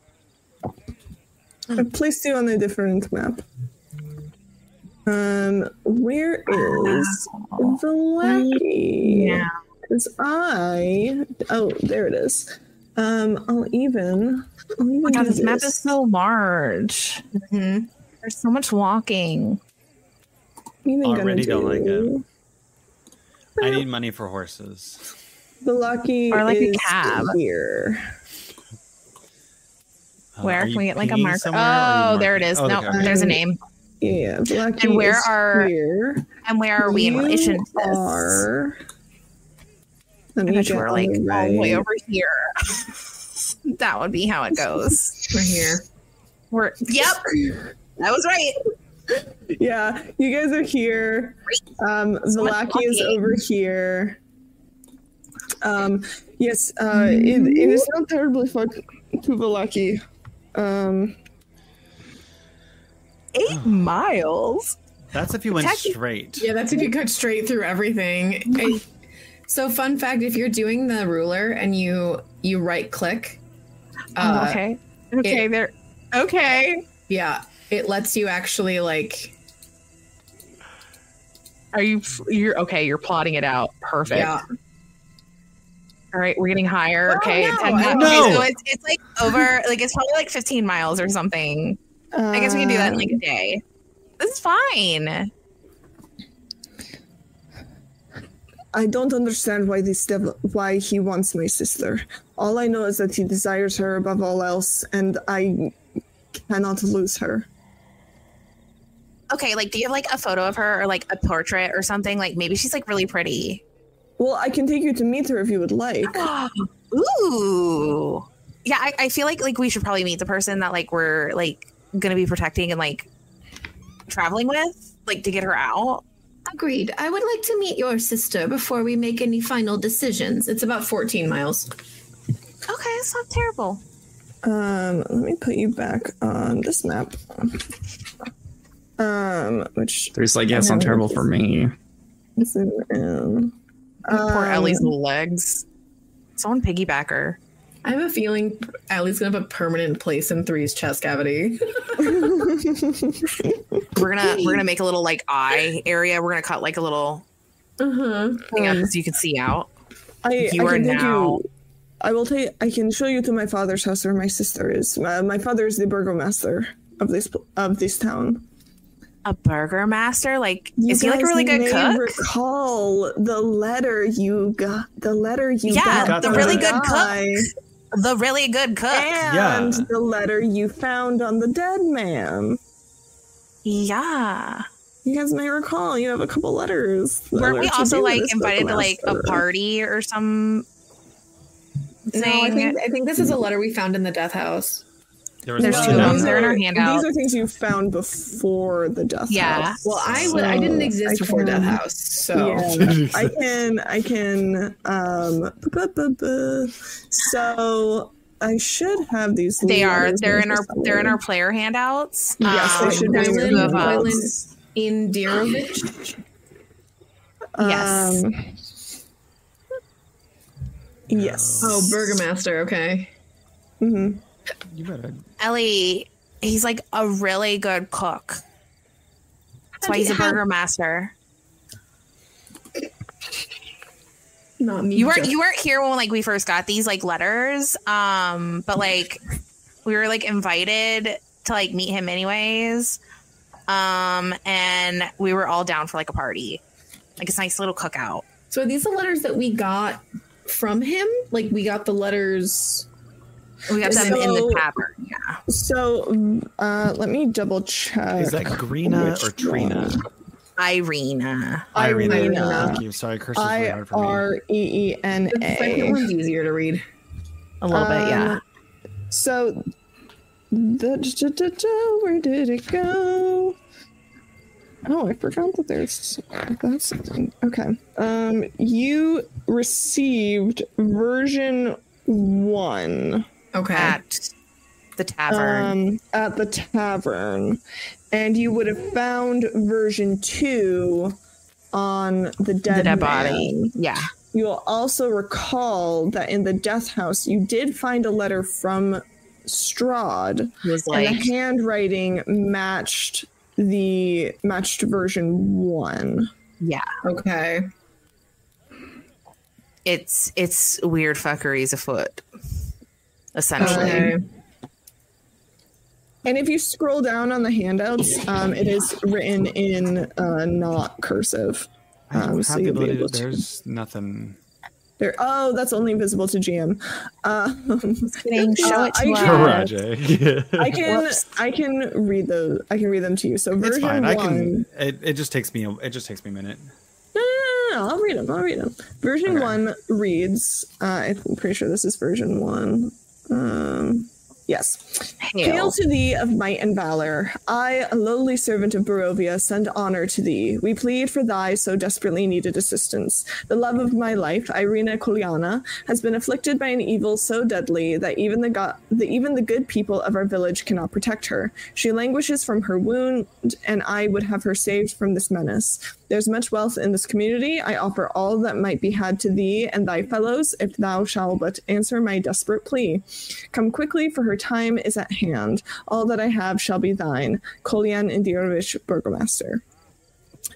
I placed you on a different map. Um, where is Vallaki? Yeah. Because I oh there it is. Um, I'll even. I'll even Oh my god, do this map is so large. Mm-hmm. There's so much walking. even gonna Already don't like do- I need money for horses. Vallaki Or like a cab. here. Uh, Where can we get like a pinging marker? somewhere, or are Oh, you there it is. Oh, no, okay. there's a name. Yeah, Vallaki And where is are- here. And where are we in relation to this? Are. Let I me bet we're like the all the way over here. that would be how it goes. We're here. We're yep. That was right. Yeah, you guys are here. Um, So Vallaki is over here. Um, yes, uh, it, it is not terribly far to Vallaki. Um, Eight miles. That's if you went Technically- straight. Yeah, that's if you cut straight through everything. I- so, fun fact: if you're doing the ruler and you you right click, uh, oh, okay. Okay, there. Okay. yeah, it lets you actually like Are you? You're okay. You're plotting it out. Perfect. yeah. All right, we're getting higher. Oh, okay, no, 10 miles. No. Okay, so it's, it's like over. Like it's probably like 15 miles or something. I guess we can do that in like a day. This is fine. I don't understand why this devil, why he wants my sister. All I know is that he desires her above all else, and I cannot lose her. Okay, like do you have like a photo of her or like a portrait or something? Like maybe she's like really pretty. Well, I can take you to meet her if you would like. Ooh. Yeah, I, I feel like like we should probably meet the person that like we're like gonna be protecting and like traveling with, like to get her out. Agreed. I would like to meet your sister before we make any final decisions. It's about 14 miles. Okay, it's not terrible. Um, let me put you back on this map. Um, which There's like, yeah, it's not terrible for me. is in. Poor Um, Ellie's legs. Someone piggyback her. I have a feeling Allie's gonna have a permanent place in Three's chest cavity. We're gonna we're gonna make a little like eye area. We're gonna cut like a little uh-huh. thing up so you can see out. I, You I are can take now- You, I will take. I can show you to my father's house where my sister is. Uh, my father is the burgomaster of this of this town. A burger master? Like You is he like a really good cook? Recall the letter you got. The letter you Yeah, got. the from really good cook. Guy. the really good cook. and Yeah. the letter you found on the dead man. yeah. You guys may recall you have a couple letters. Weren't we also like invited to like a party or some No, thing? I think I think this is a letter we found in the death house. There was There's two of them. these They're in our handout. These are things you found before the death Yeah. house. Well, I would I didn't exist I before Death can- House, so Yeah, I can, I can, um, bu- bu- bu- bu. so I should have these. They are. letters They're in our. somewhere. They're in our player handouts. Yes, they Um, should be there's in two of them. handouts. Indirovich. Yes. Um, yes. Oh, Burgomaster. Okay. hmm You better. Ellie, he's like a really good cook. That's why he's a burger master. Not me. You weren't you weren't here when like we first got these like letters. Um, but like we were like invited to like meet him anyways. Um, and we were all down for like a party. Like it's a nice little cookout. So are these the letters that we got from him? Like we got the letters. We got them in the So- tavern. Yeah. So, uh, let me double check. Is that Grina which or Trina? one. Ireena. Ireena. Ireena. Thank you. Sorry, curse is really hard for me. R E E N The second one's easier to read. A little bit, yeah. Um, So, da, da, da, da, where did it go? Oh, I forgot that there's that's okay. Um, you received version one Okay. At the tavern. um, at the tavern, and you would have found version two on the dead, the dead body. Yeah. You will also recall that in the death house, you did find a letter from Strahd, was and like the handwriting matched the matched version one. yeah. Okay. It's it's weird fuckeries afoot. Essentially. Okay. And if you scroll down on the handouts, um, it is written in uh, not cursive. I Um, have so the you'll be ability. able To, to- there's nothing. There. Oh, that's only visible to GM. Uh, Kidding, show it to I us. can- I can Whoops. I can read the I can read them to you. So it's version fine. one. I can. It, it just takes me. a- It just takes me a minute. No, no, no, no, no, I'll read them. I'll read them. Version Okay. one reads. Uh, I'm pretty sure this is version one. Um, yes. Hail Hail. to thee of might and valor. I, a lowly servant of Barovia, send honor to thee. We plead for thy so desperately needed assistance. The love of my life, Ireena Kolyana, has been afflicted by an evil so deadly that even the, go- the even the good people of our village cannot protect her. She languishes from her wound, and I would have her saved from this menace. There's much wealth in this community. I offer all that might be had to thee and thy fellows, if thou shalt but answer my desperate plea. Come quickly, for her time is at hand. All that I have shall be thine. Kolyan Indirovich, Burgomaster.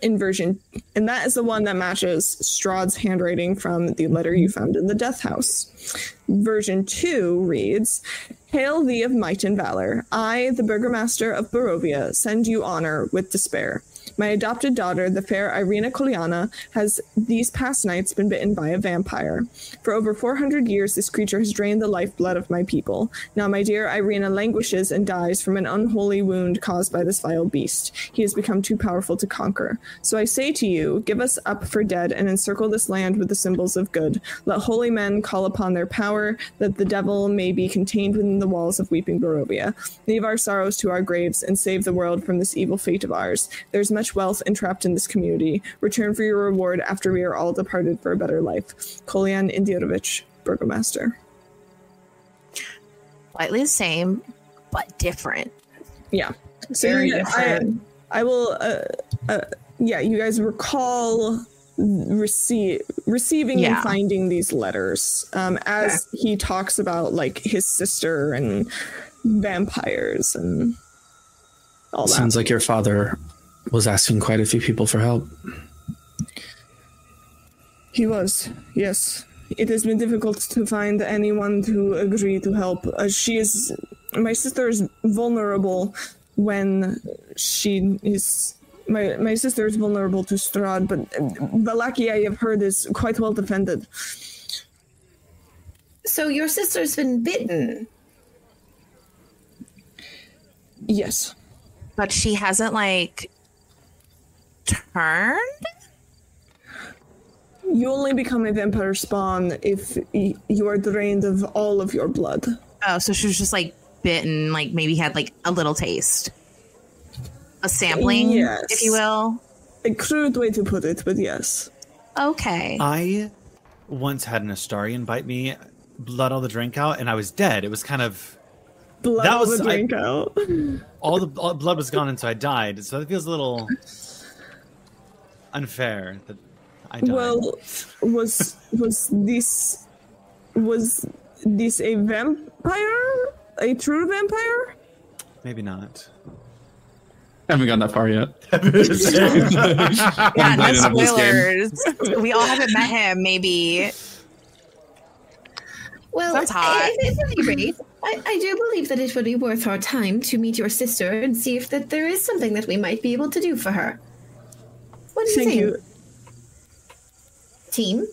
Inversion, and that is the one that matches Strahd's handwriting from the letter you found in the death house. Version 2 reads Hail thee of might and valor. I, the Burgomaster of Barovia, send you honor with despair. My adopted daughter, the fair Ireena Kolyana, has these past nights been bitten by a vampire. For over 400 years, this creature has drained the lifeblood of my people. Now, my dear Ireena languishes and dies from an unholy wound caused by this vile beast. He has become too powerful to conquer. So I say to you, give us up for dead and encircle this land with the symbols of good. Let holy men call upon their power, that the devil may be contained within the walls of weeping Barovia. Leave our sorrows to our graves and save the world from this evil fate of ours. There's much wealth entrapped in this community. Return for your reward after we are all departed for a better life. Kolyan Indirovich, Burgomaster. Slightly the same, but different. Yeah. So Very you- I, different. I will. Uh, uh, yeah, you guys recall receive receiving Yeah. and finding these letters um, as he talks about like his sister and vampires and all that. Sounds like your father was asking quite a few people for help. He was, yes. It has been difficult to find anyone to agree to help. Uh, she is. My sister is vulnerable when she is. My, my sister is vulnerable to Strahd, but Vallaki, I have heard, is quite well defended. So your sister's been bitten. Yes. But she hasn't like turned? You only become a vampire spawn if you are drained of all of your blood. Oh, so she was just like bitten, like maybe had like a little taste. A sampling, Yes. if you will. A crude way to put it, but yes. Okay. I once had an Astarion bite me, blood all the drink out, and I was dead. It was kind of Blood That all was- the I- drink out. all the all the blood was gone, and so I died. So it feels a little unfair that I died. Well, was was this was this a vampire? A true vampire? maybe not. haven't gone that far yet. yeah, no Invited on spoilers. we all haven't met him, maybe. Well, Sounds hot. if at any rate, I, I do believe that it would be worth our time to meet your sister and see if that there is something that we might be able to do for her. What do you Thank think, you. team?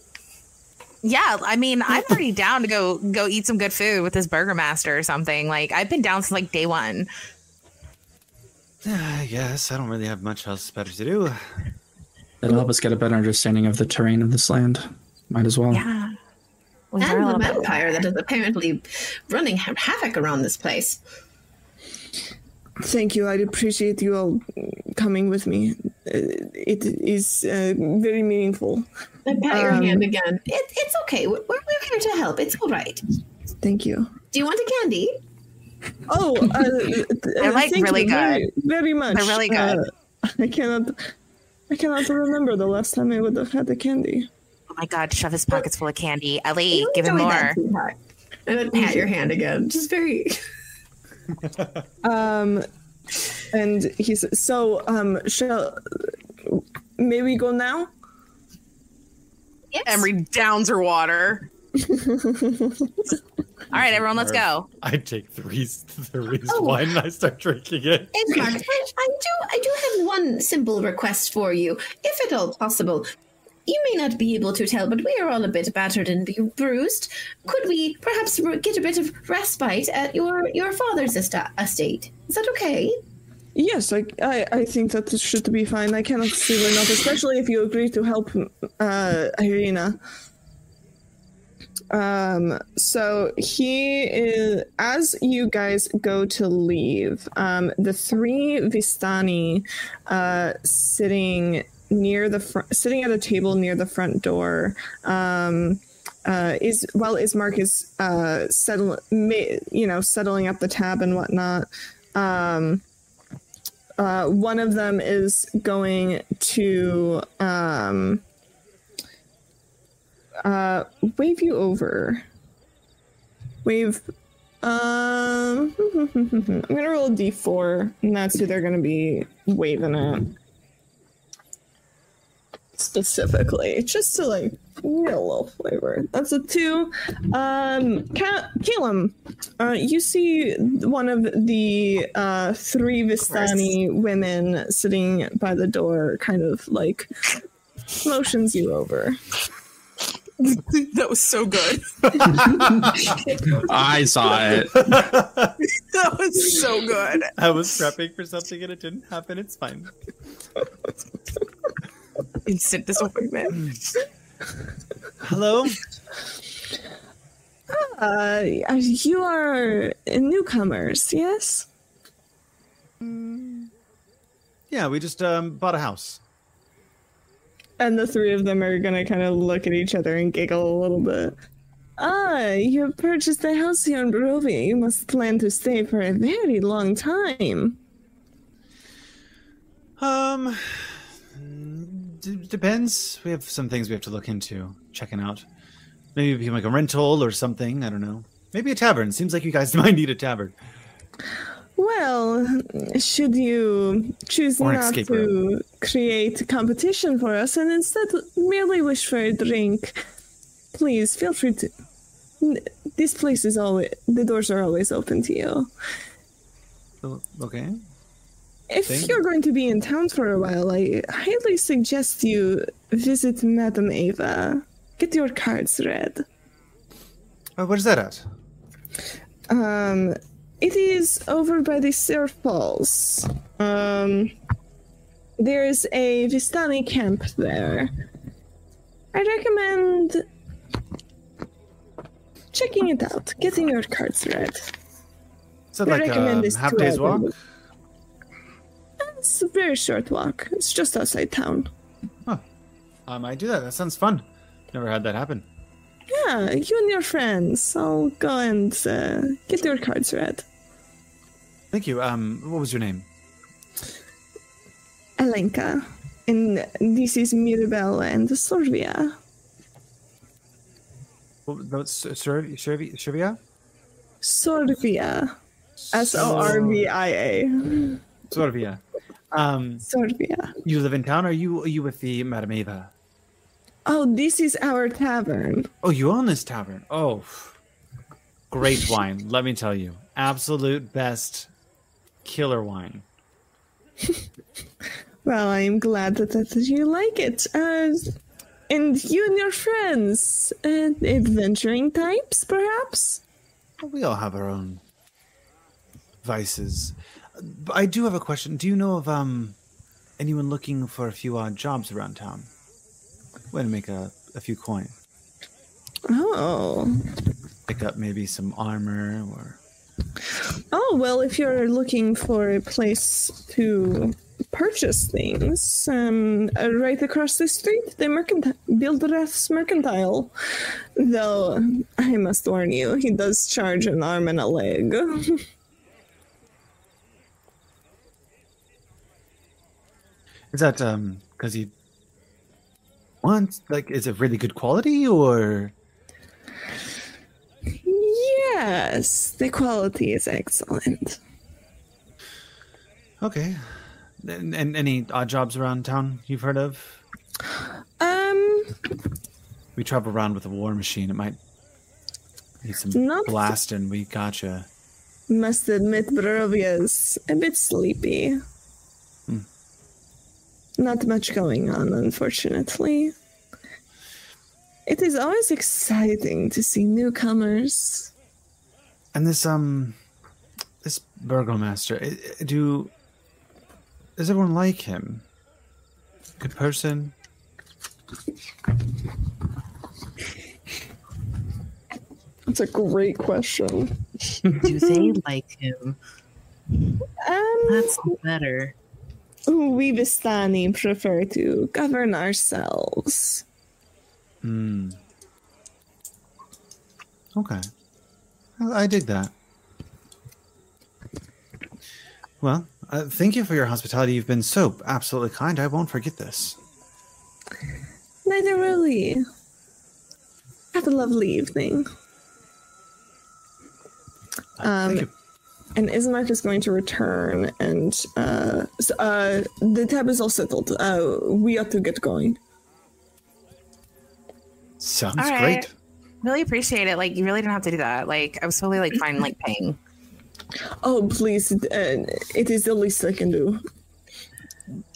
Yeah, I mean, I'm already down to go go eat some good food with this burger master or something. Like I've been down since like day one. I guess I don't really have much else better to do. That'll help us get a better understanding of the terrain of this land. Might as well. Yeah. We are a and the little vampire that is apparently running havoc around this place. Thank you. I appreciate you all coming with me. Uh, It is uh, very meaningful. I pat your Um, hand again. It, it's okay. We're, we're we're here to help. It's all right. Thank you. Do you want a candy? Oh, uh, They're, like, thank really you very, very much. They're really good. Uh, I cannot. I cannot remember the last time I would have had a candy. Oh my god, shove his pockets full of candy. Ellie, You give him more. that. And then pat your hand again. Just very. Um, and he said, "So, um, shall may we go now?" Yes. Emery downs her water. All right, everyone, let's go. I take three three Oh. wine and I start drinking it. Edmark, I, I do I do have one simple request for you, if at all possible. You may not be able to tell, but we are all a bit battered and bruised. Could we perhaps get a bit of respite at your your father's esta- estate? Is that okay? Yes, I, I, I think that should be fine. I cannot see why not, especially if you agree to help uh, Ireena. Um, so he is, as you guys go to leave, um, the three Vistani, uh, sitting near the front, sitting at a table near the front door, um, uh, is while Ismark is uh, settle, you know, settling up the tab and whatnot. Um, uh, one of them is going to um, uh, wave you over. Wave. Um, I'm gonna roll a d4, and that's who they're gonna be waving at. Specifically, just to like get a little flavor. That's a two. Um, Ca- Calum, uh, you see one of the uh, three Vistani women sitting by the door, kind of like motions you over. That was so good. I saw it. That was so good. I was prepping for something and it didn't happen. It's fine. Instant disappointment. Hello. Uh, you are newcomers, yes? Yeah, we just um, bought a house. And the three of them are gonna kind of look at each other and giggle a little bit. Ah, you have purchased a house here in Barovia. You must plan to stay for a very long time. Um, d- depends. We have some things we have to look into, checking out. Maybe become like a rental or something. I don't know. Maybe a tavern. Seems like you guys might need a tavern. Well, should you choose Or an not escape to create competition for us and instead merely wish for a drink, please feel free to. N- This place is always the doors are always open to you. Oh, Okay. If Thank you're going to be in town for a while, I highly suggest you visit Madame Eva. Get your cards read. Oh, what is that at? Um, it is over by the Tser Falls. Um, there's a Vistani camp there. I recommend checking it out, getting your cards read. Is that I like recommend a this half day's walk? It's a very short walk. It's just outside town. I might do that. That sounds fun. Never had that happen. Yeah, you and your friends. I'll go and uh, get your cards read. Thank you. Um, what was your name? Alenka. And this is Mirabelle and Sorvia. No, Servia? Servia? Servia? Sorvia. S O R V I A. Sorvia. Um, you live in town? Or are you are you with the Madame Eva? Oh, this is our tavern. Oh, you own this tavern. Oh, great wine. Let me tell you, absolute best killer wine. Well, I am glad that, that you like it. Uh, and you and your friends, uh, adventuring types, perhaps? Well, we all have our own vices. I do have a question. Do you know of um anyone looking for a few odd jobs around town? Way to make a, a few coin. Oh. Pick up maybe some armor or Oh, well, if you're looking for a place to purchase things, um, uh, right across the street, the mercantile, Bildrath's Mercantile. Though, I must warn you, he does charge an arm and a leg. is that um because he wants like is it really good quality or? Yes, the quality is excellent. okay. And, and any odd jobs around town you've heard of? Um, we travel around with a war machine. It might need some Not- blasting. We gotcha. Must admit, Barovia's a bit sleepy. Not much going on, unfortunately. It is always exciting to see newcomers. And this um, this burgomaster, i- i- do does everyone like him? Good person. That's a great question. Do they like him? Um, That's better. We Vistani prefer to govern ourselves. Hmm. Okay. Well, I dig that. Well, uh, thank you for your hospitality. You've been so absolutely kind. I won't forget this. Neither will we. Have a lovely evening. Um, thank you. And Ismark is going to return, and uh, uh, the tab is all settled. Uh, we ought to get going. Sounds all right. great. Really appreciate it. Like you really don't have to do that. Like I was totally like fine like paying. Oh, please! Uh, it is the least I can do.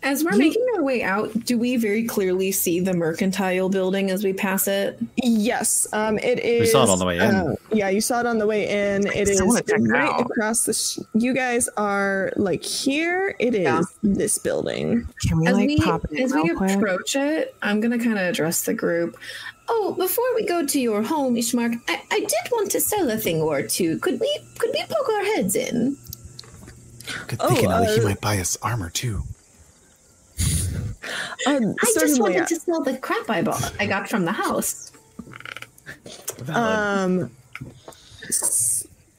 As we're making our way out, do we very clearly see the mercantile building as we pass it? Yes, um, it is. saw it on the way in. uh, yeah, you saw it on the way in. It is still wanna check it right out. across the. Sh- you guys are like here. It is Yeah. this building. Can we As like we pop it in as we real quick? approach it, I'm gonna kind of address the group. Oh, before we go to your home, Ishmark, I, I did want to sell a thing or two. Could we could we poke our heads in? Good Oh, thinking, Ellie, he uh, might buy us armor too. Uh, I just certainly, wanted to sell the crap I bought I got from the house. Valid. Um, s-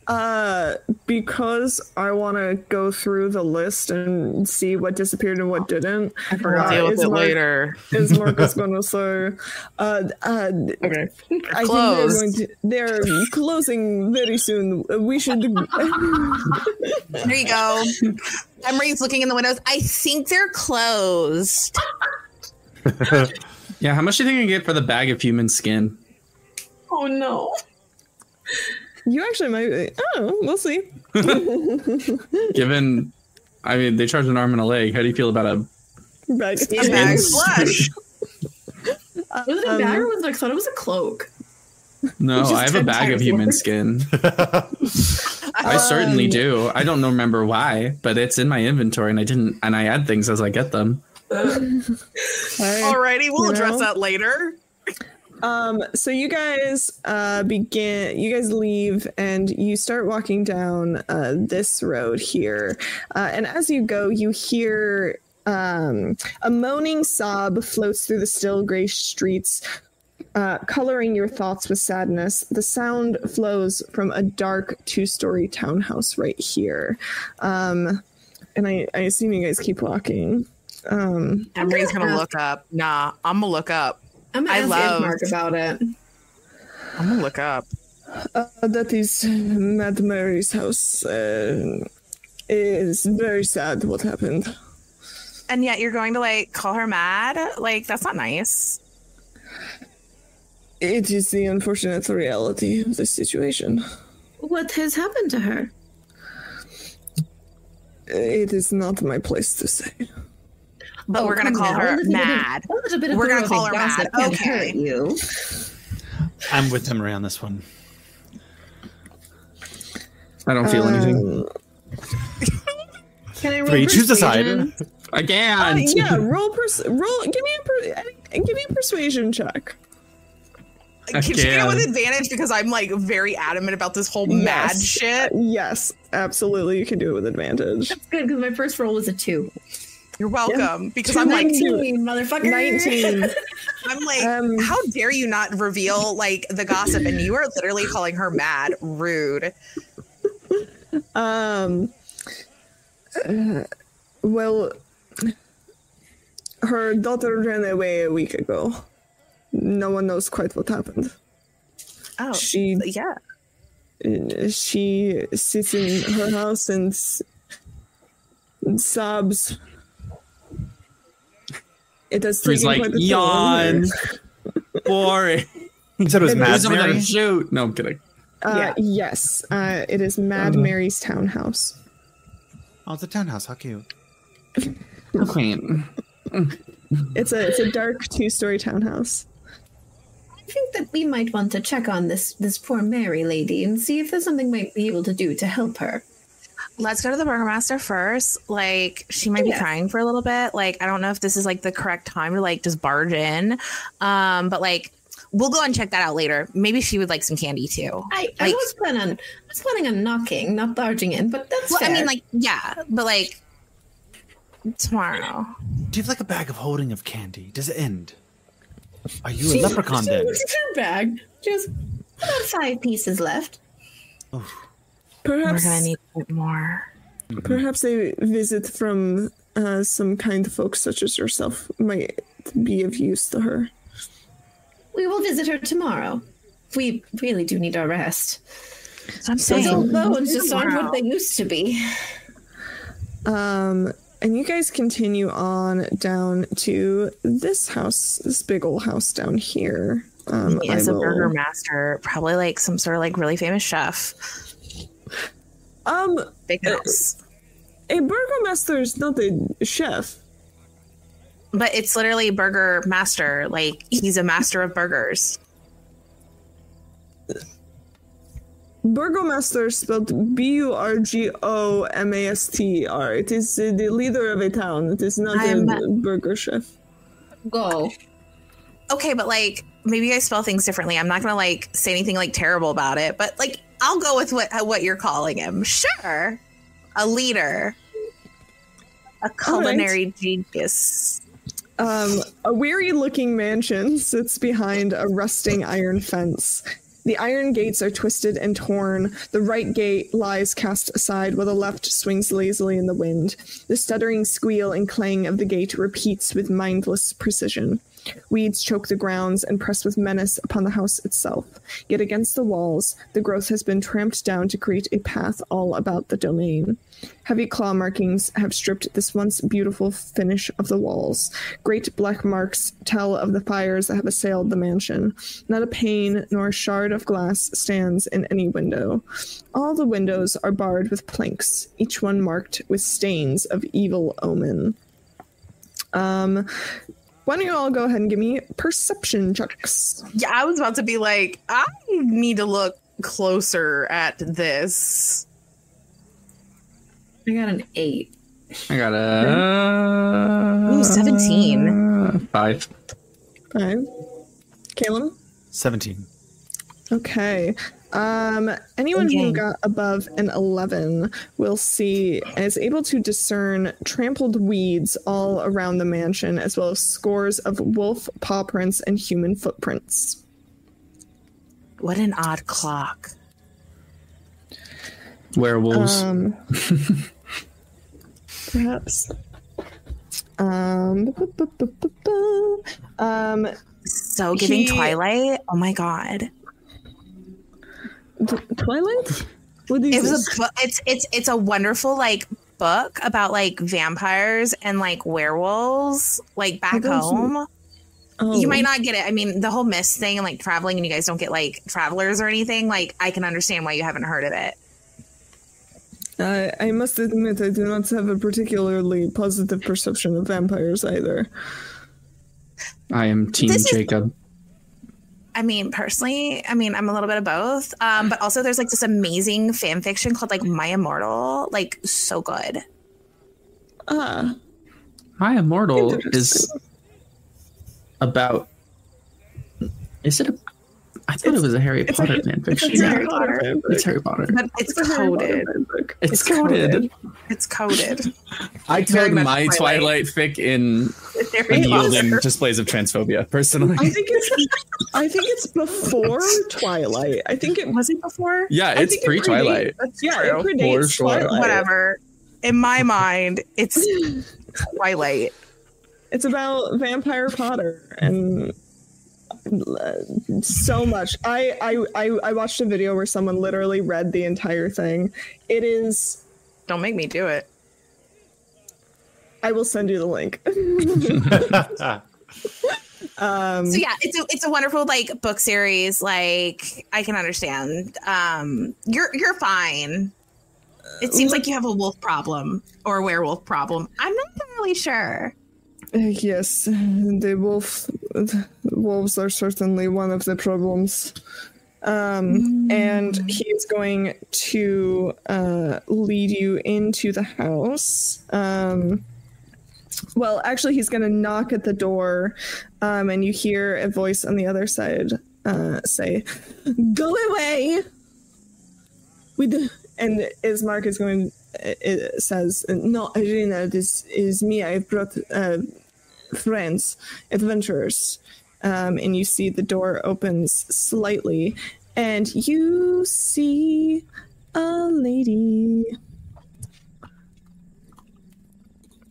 uh, because I want to go through the list and see what disappeared and what didn't. I forgot uh, deal with is it Mark- later. Is Marcus going to say, uh, uh, Okay. I think they're going to, they're closing very soon. We should, There you go. Emery's looking in the windows. I think they're closed. Yeah, how much do you think you get for the bag of human skin? Oh no. You actually might, be- oh, we'll see. Given, I mean, they charge an arm and a leg. How do you feel about a? Bag. A bag flush. Was it a bag or was it? I thought it was a cloak. No, I have a bag of human worse. skin. I certainly Um, do. I don't remember why, but it's in my inventory, and I didn't. And I add things as I get them. Alright. Alrighty, we'll You address know? that later. Um, so you guys uh begin you guys leave and you start walking down uh this road here. Uh, and as you go, you hear um a moaning sob floats through the still gray streets. Uh, coloring your thoughts with sadness, the sound flows from a dark two-story townhouse right here. Um, and I, I assume you guys keep walking. Um, Emery's gonna look up. Nah, I'm gonna look up. I'm gonna I ask love- Mark about it. I'm gonna look up. Uh, that is Mad Mary's house. Uh, is very sad what happened. And yet you're going to like call her mad? Like that's not nice. It is the unfortunate reality of the situation. What has happened to her? It is not my place to say. But Oh, we're gonna call now. her A little bit of- mad. A of We're gonna call her mad. Okay. you. I'm with Emery on this one. I don't feel anything. Um, Can I roll Three, choose a side. persuasion? I uh, can't. yeah, roll pers- roll. Give me a per- give me a persuasion check. Can she get it with advantage because I'm like very adamant about this whole mad shit? Yes, absolutely, you can do it with advantage. That's good because my first roll was a two. You're welcome. Because I'm like Nineteen. motherfucker. Nineteen. I'm like, Um, how dare you not reveal like the gossip and you are literally calling her mad. Rude. Um. uh, well, her daughter ran away a week ago. No one knows quite what happened. Oh She yeah. she sits in her house and sobs. It does. He's like quite a toll on her. yawn. Boring. You said it was It Mad Who's over there Mary. shoot? No, I'm kidding. Uh, Yeah. Yes, uh, it is Mad Uh. Mary's townhouse. Oh, it's a townhouse. How cute. Queen. It's a it's a dark two story townhouse. I think that we might want to check on this this poor Mary lady and see if there's something we might be able to do to help her. Let's go to the burgermaster first. Like she might be Yeah. crying for a little bit. Like I don't know if this is like the correct time to like just barge in. Um, but like we'll go and check that out later. Maybe she would like some candy too. I, I was planning on I was planning on knocking, not barging in, but that's Well, fair. I mean, like yeah, but like tomorrow. Do you have like a bag of holding of candy? Does it end? Are you a leprechaun she then? looks at her bag. Just about five pieces left. Perhaps We're gonna need a bit more. perhaps a visit from uh, some kind folks such as yourself might be of use to her. We will visit her tomorrow. We really do need our rest. I'm Those saying old bones just aren't what they used to be. Um, and you guys continue on down to this house, this big old house down here. Um, He is I a will- burger master, probably like some sort of like really famous chef. Um, Big house. a burgomaster is not a chef. But it's literally burger master. Like he's a master of burgers. Burgomaster spelled B U R G O M A S T R. It is uh, the leader of a town. It is not I'm- a burger chef. Go. Okay, but like maybe I spell things differently. I'm not gonna like say anything like terrible about it, but like I'll go with what what you're calling him. Sure, a leader, a culinary genius. Um, a weary looking mansion sits behind a rusting iron fence. The iron gates are twisted and torn. The right gate lies cast aside while the left swings lazily in the wind. The stuttering squeal and clang of the gate repeats with mindless precision. Weeds choke the grounds and press with menace upon the house itself. Yet against the walls, the growth has been tramped down to create a path all about the domain. Heavy claw markings have stripped this once beautiful finish of the walls. Great black marks tell of the fires that have assailed the mansion. Not a pane nor a shard of glass stands in any window. All the windows are barred with planks, each one marked with stains of evil omen. Um, why don't you all go ahead and give me perception checks? Yeah, I was about to be like, I need to look closer at this. I got an eight. I got a Ooh, 17. Five. Five. Caleb? 17. Okay. Um, anyone who got above an 11 will see is able to discern trampled weeds all around the mansion, as well as scores of wolf paw prints and human footprints. What an odd clock. Werewolves. Um, perhaps. Um, bu- bu- bu- bu- bu- um, So giving He- Twilight. Oh my god. T- Twilight? What is It was this? a book. It's it's it's a wonderful like book about like vampires and like werewolves like back home. Oh. You might oh. not get it. I mean, the whole mist thing and like traveling, and you guys don't get like travelers or anything. Like, I can understand why you haven't heard of it. I I must admit, I do not have a particularly positive perception of vampires either. I am Team this is- Jacob. I mean, personally, I mean, I'm a little bit of both. Um, but also, there's like this amazing fan fiction called like My Immortal, like so good. Ah, My Immortal is about. Is it a? I thought it was a Harry it's a- Potter it's a fanfiction. Harry Yeah, Potter fanfic. it's Harry Potter. But it's It's a Harry Potter coded. It's, it's coded. coded. It's coded. I very code much my Twilight. Twilight fic in Very unyielding displays of transphobia. Personally, I think it's I think it's before Twilight. I think it Was it before? yeah, it's pre Twilight. That's yeah, it predates Twilight. Whatever. In my mind, it's Twilight. It's about vampire Potter and so much. I, I I I watched a video where someone literally read the entire thing. It is. Don't make me do it. I will send you the link. um, So yeah, it's a it's a wonderful like book series. Like I can understand. Um, you're you're fine. It seems like you have a wolf problem or a werewolf problem. I'm not really sure. Uh, Yes, the wolf the wolves are certainly one of the problems. Um, and he is going to uh, lead you into the house. Um, well, actually, he's going to knock at the door, um, and you hear a voice on the other side uh, say, "Go away!" Do. And Ismark is going. It says, "No, Ireena, this is me. I brought uh, friends, adventurers." Um, and you see the door opens slightly, and you see a lady.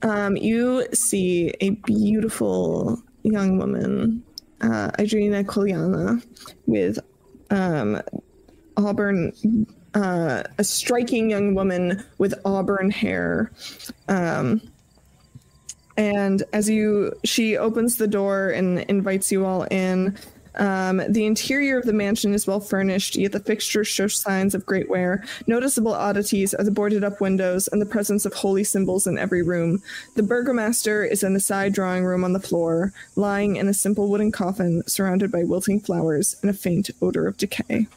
Um, you see a beautiful young woman, uh, Adriana Kolyana, with um, auburn, uh, a striking young woman with auburn hair. Um, and as you, she opens the door and invites you all in. Um, the interior of the mansion is well furnished, yet the fixtures show signs of great wear. Noticeable oddities are the boarded up windows and the presence of holy symbols in every room. The burgomaster is in a side drawing room on the floor, lying in a simple wooden coffin surrounded by wilting flowers and a faint odor of decay.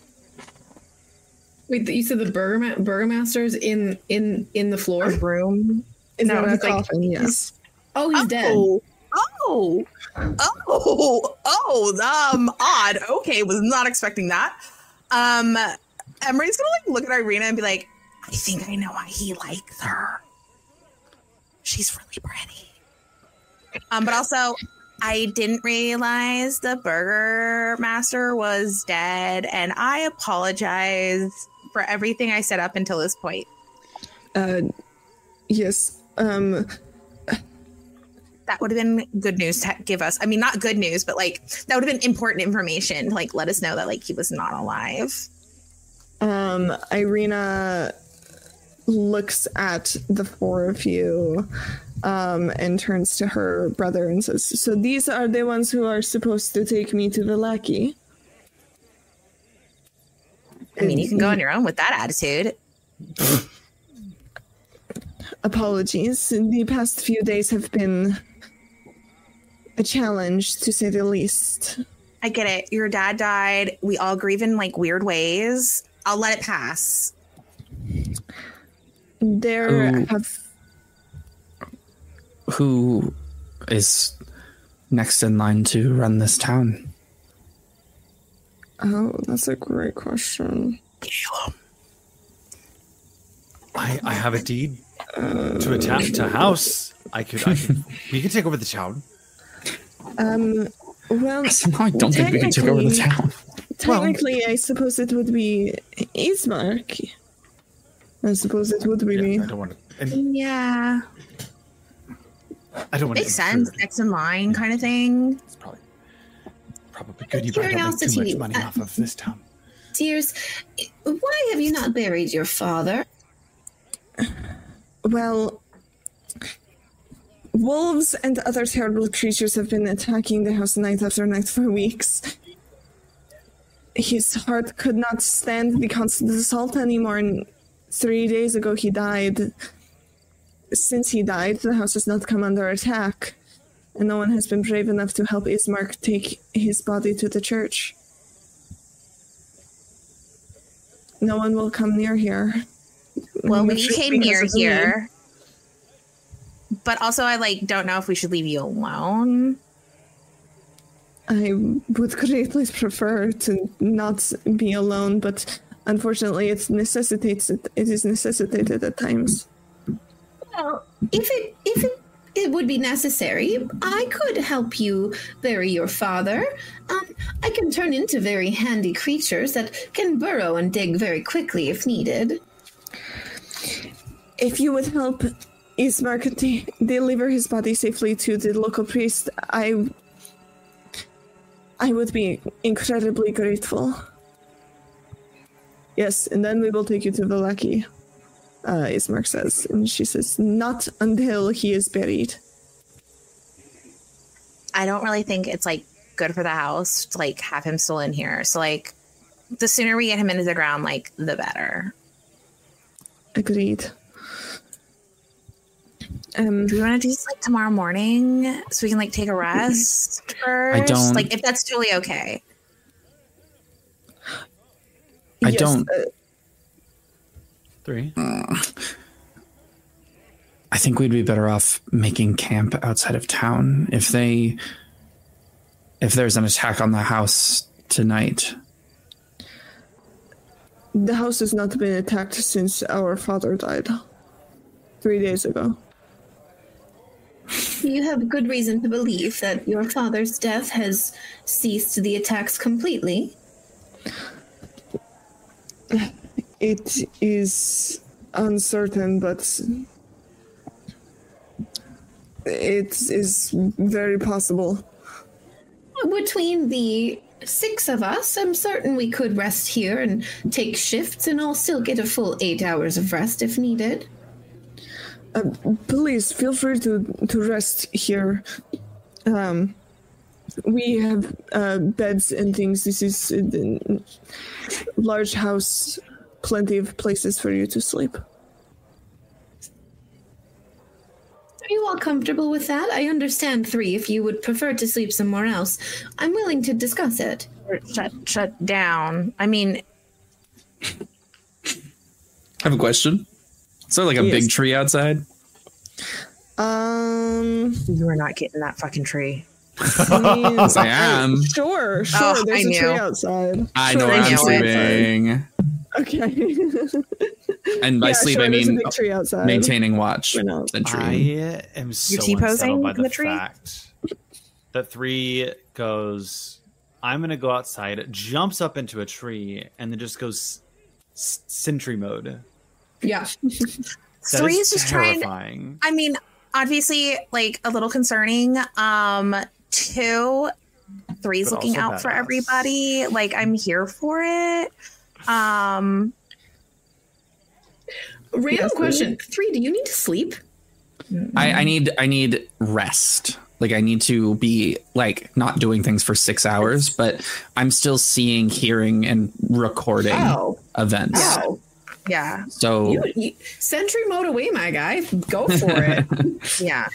Wait, you said the burgoma- burgomaster's in in in the floor? room. Is No, in a he's like- coffin, yes. Oh, he's dead. Oh, oh, oh, oh, um, odd. Okay, was not expecting that. Um, Emery's gonna like look at Ireena and be like, I think I know why he likes her. She's really pretty. Um, but also, I didn't realize the burger master was dead, and I apologize for everything I said up until this point. Uh, yes. Um, that would have been good news to give us. I mean, not good news, but like that would have been important information to like let us know that like he was not alive. Um, Ireena looks at the four of you um, and turns to her brother and says, So these are the ones who are supposed to take me to Vallaki? I mean, you can go on your own with that attitude. Apologies. The past few days have been a challenge to say the least. I get it. Your dad died. We all grieve in like weird ways. I'll let it pass. There Oh. have Who is next in line to run this town? oh, that's a great question. I, I have a deed uh, to attach to a house. I could, I could, we could take over the town. Um, well, Somehow I don't think we can take over the Technically- town. technically, I suppose it would be Ismark. I suppose it would be Yeah, me. I don't want to. And Yeah. I don't want Makes to. sense. Next in line kind of thing. It's probably probably good. You probably don't make too Curiosity, much money uh, off of this town. Dears, why have you not buried your father? Well, wolves and other terrible creatures have been attacking the house night after night for weeks. His heart could not stand the constant assault anymore, and three days ago he died. Since he died, the house has not come under attack, and no one has been brave enough to help Ismark take his body to the church. No one will come near here. Well, we came near here. But also I like don't know if we should leave you alone. I would greatly prefer to not be alone, but unfortunately, it necessitates it. It is necessitated at times. Well, if it if it, it would be necessary, I could help you bury your father. Um, I can turn into very handy creatures that can burrow and dig very quickly if needed. If you would help Ismark de- deliver his body safely to the local priest, I I would be incredibly grateful. Yes, and then we will take you to Vallaki. Uh, Ismark says, and she says, "Not until he is buried." I don't really think it's like good for the house to like have him still in here. So like the sooner we get him into the ground, like the better. Agreed. Um, Do we want to do this like tomorrow morning so we can like take a rest first? I don't- like if that's totally okay. I yes, don't- uh, Three. I think we'd be better off making camp outside of town if they if there's an attack on the house tonight. the house has not been attacked since our father died. Three days ago. You have good reason to believe that your father's death has ceased the attacks completely. It is uncertain, but it is very possible. Between the six of us, I'm certain we could rest here and take shifts, and I'll still get a full eight hours of rest if needed. Uh, please feel free to, to rest here. Um, we have uh, beds and things. This is a large house, plenty of places for you to sleep. Are you all comfortable with that? I understand three if you would prefer to sleep somewhere else. I'm willing to discuss it. Shut shut down. I mean, I have a question. Is there like a Yes. big tree outside? Um, you are not getting that fucking tree. I mean, Yes, I am. Sure, sure. Oh, There's I a tree outside. I Sure, know there's I a I'm knew tree sleeping. Okay. And by Yeah, sleep sure, I there's a mean big tree outside. maintaining watch. Why not? I am so T-posing unsettled by the the, tree? fact that three goes. I'm gonna go outside, jumps up into a tree, and then just goes s- sentry mode. Yeah. That Three is is just trying. I mean, obviously, like a little concerning. Um, two, three's But looking also out for everybody. Like I'm here for it. Um, Random Yes, question. Three, do you need to sleep? I, I need I need rest. Like I need to be like not doing things for six hours, but I'm still seeing, hearing, and recording Oh. events. Oh. Yeah, So You, you, sentry mode away, my guy. Go for it. yeah.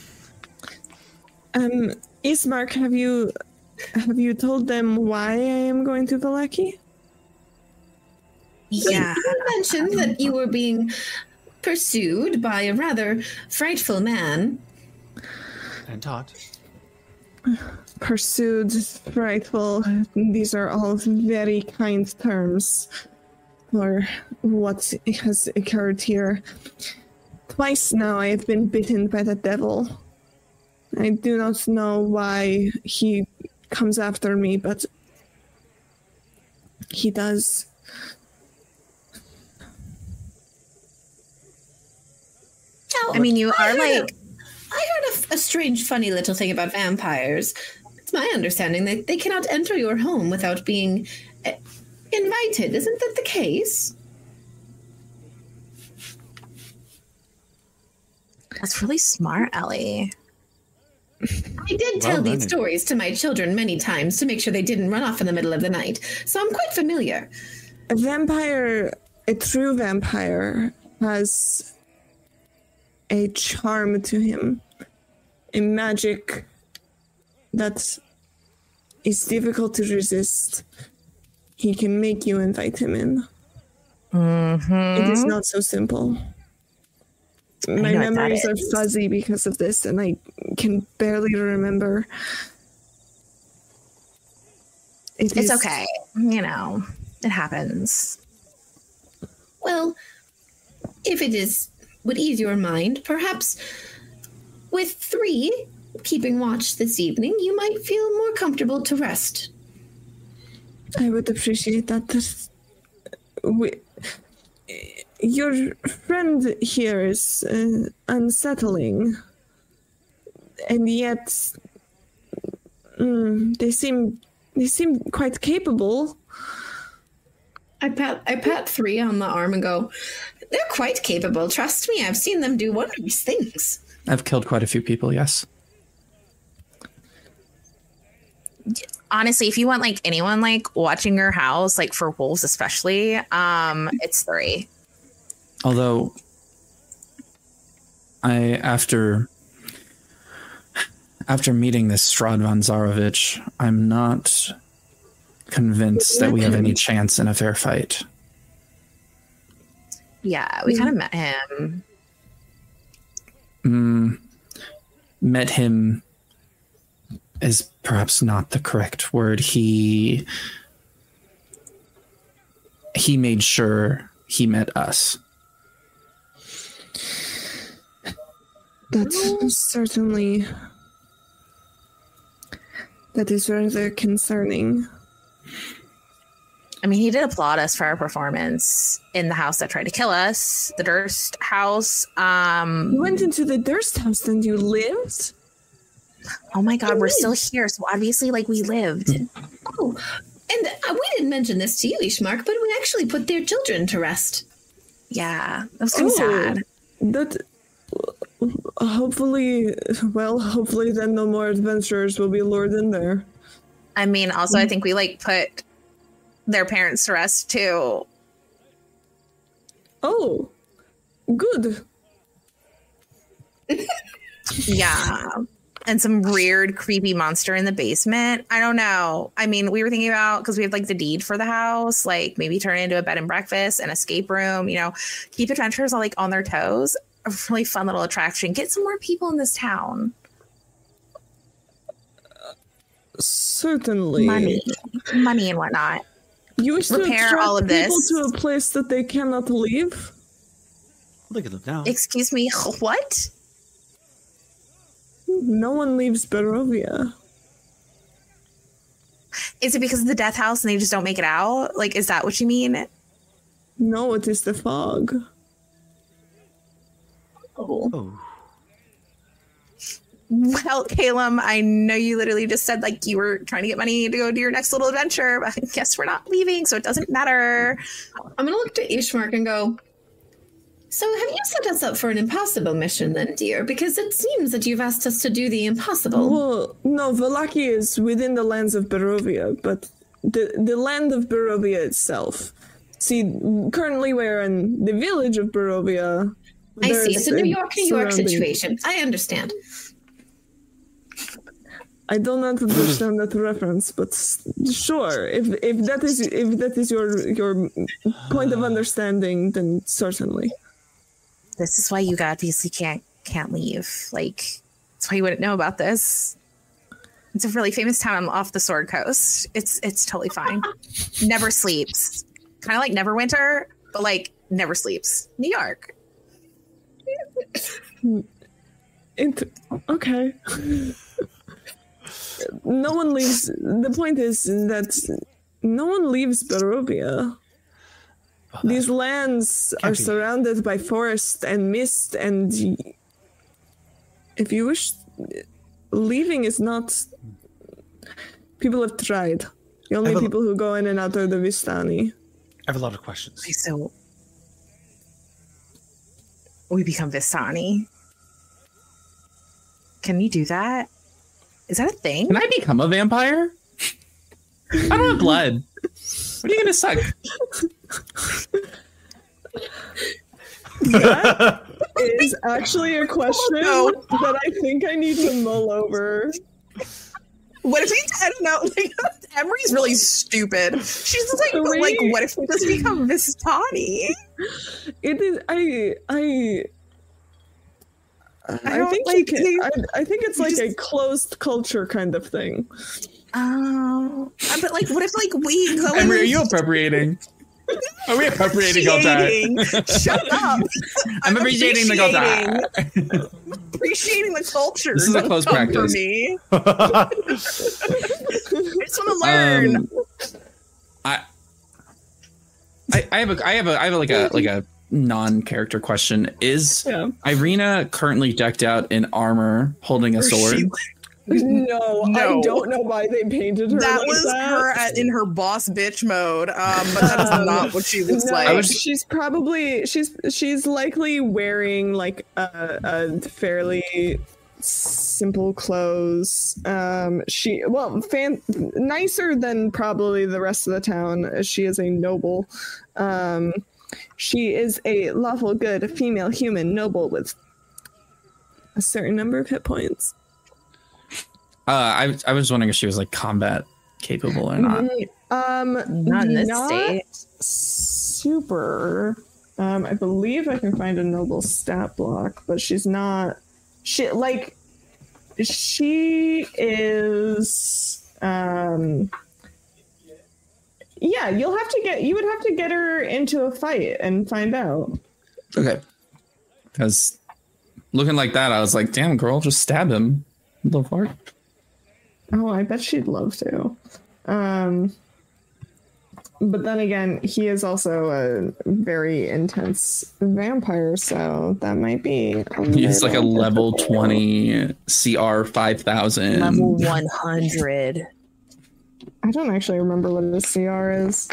Um, Ismark, have you have you told them why I am going to Vallaki? Yeah. You mentioned that you were being pursued by a rather frightful man. And taught. Pursued, frightful. These are all very kind terms for what has occurred here. Twice now I have been bitten by the devil. I do not know why he comes after me, but he does. Now, I mean, you I are like a- I heard a, a strange, funny little thing about vampires. It's my understanding that they cannot enter your home without being uh, invited. Isn't that the case? That's really smart, Ellie. I did tell Well these stories to my children many times to make sure they didn't run off in the middle of the night, so I'm quite familiar. A vampire, a true vampire, has a charm to him, a magic that is difficult to resist. He can make you invite him in. Mm-hmm. It is not so simple. My know what that memories are fuzzy because of this, and I can barely remember. It It's is- okay. You know, it happens. Well, if it is would ease your mind, perhaps with three keeping watch this evening, you might feel more comfortable to rest. I would appreciate that. This- We, your friend here is uh, unsettling, and yet mm, they seem they seem quite capable. I pat I pat three on the arm and go, They're quite capable, trust me, I've seen them do wondrous things. I've killed quite a few people, yes. Honestly, if you want like anyone like watching your house, like for wolves especially, um, it's three. Although I after after meeting this Strahd von Zarovich, I'm not convinced that we have any chance in a fair fight. Yeah, we kind of met him. Mm, met him is perhaps not the correct word. He he made sure he met us. That's certainly that is rather concerning. I mean, he did applaud us for our performance in the house that tried to kill us, the Durst house. Um, You went into the Durst house and you lived. oh my God, we're still here. So obviously, like, we lived. Oh, and uh, we didn't mention this to you, Ishmark, but we actually put their children to rest. Yeah, that was kind of Oh. sad. That hopefully, well, hopefully then no more adventurers will be lured in there. I mean, also, I mm. think we like put their parents to rest too. Oh, good. Yeah. And some weird, creepy monster in the basement. I don't know. I mean, we were thinking about because we have like the deed for the house, like maybe turn it into a bed and breakfast, an escape room, you know, keep adventurers all like on their toes. A really fun little attraction. Get some more people in this town. Certainly. Money, money, and whatnot. You wish to Repair attract all of people this. to a place that they cannot leave? Look at them now. Excuse me, what? No one leaves Barovia. Is it because of the death house and they just don't make it out? Like, is that what you mean? No, it is the fog. Oh. Oh, Well, Caleb, I know you literally just said like you were trying to get money to go do your next little adventure, but I guess we're not leaving, so it doesn't matter. I'm gonna look to Ishmark and go. So have you set us up for an impossible mission then, dear? Because it seems that you've asked us to do the impossible. Well, no, Vallaki is within the lands of Barovia, but the the land of Barovia itself. See, currently we're in the village of Barovia. I see. It's a New York, New York situation. I understand. I do not understand that reference, but sure. If if that is if that is your your point of understanding, then certainly. This is why you obviously can't can't leave. Like that's why you wouldn't know about this. It's a really famous town off the Sword Coast. It's it's totally fine. never sleeps. Kind of like Neverwinter, but like never sleeps. New York. It, okay. no one leaves. The point is that no one leaves Barovia. These lands are be. surrounded by forest and mist, and if you wish, leaving is not. People have tried. The only have people who go in and out are the Vistani. I have a lot of questions. Okay, so we become Vistani. Can you do that? Is that a thing? Can I become a vampire? I don't have blood. What are you gonna suck? Is actually a question no. that I think I need to mull over. What if we? I don't know. Like, Emery's really stupid. She's just like, Really? like, what if we just become Vistani? It is. I. I. I, don't think like you the- I, I think it's like a closed culture kind of thing. Oh, uh, but like, what if like we go Emery, are you appropriating? Are we appropriating Gul'dan? appreciating? Shut up! I'm appreciating the Gul'dan. appreciating the culture. This is a close practice. For me, I just want to learn. Um, I, I, I have a, I have a, I have a, like a, like a non-character question. Is Yeah. Ireena currently decked out in armor, holding a Or sword? she- No, I don't know why they painted her. that like was that. her at, in her boss bitch mode, um, but that is Um, not what she looks no, like. Was- she's probably she's she's likely wearing like a, a fairly simple clothes. Um, she well, fan nicer than probably the rest of the town. She is a noble. Um, she is a lawful good female human noble with a certain number of hit points. Uh, I, I was wondering if she was like combat capable or not. Um, Not in this not state. Super. Um, I believe I can find a noble stat block, but she's not. She like. She is. Um. Yeah, you'll have to get. You would have to get her into a fight and find out. Okay. Because looking like that, I was like, damn, girl, just stab him. The fuck? Oh, I bet she'd love to. Um, but then again, he is also a very intense vampire, so that might be. He's like a level difficult. 20 CR 5000. Level one hundred. I don't actually remember what the CR is.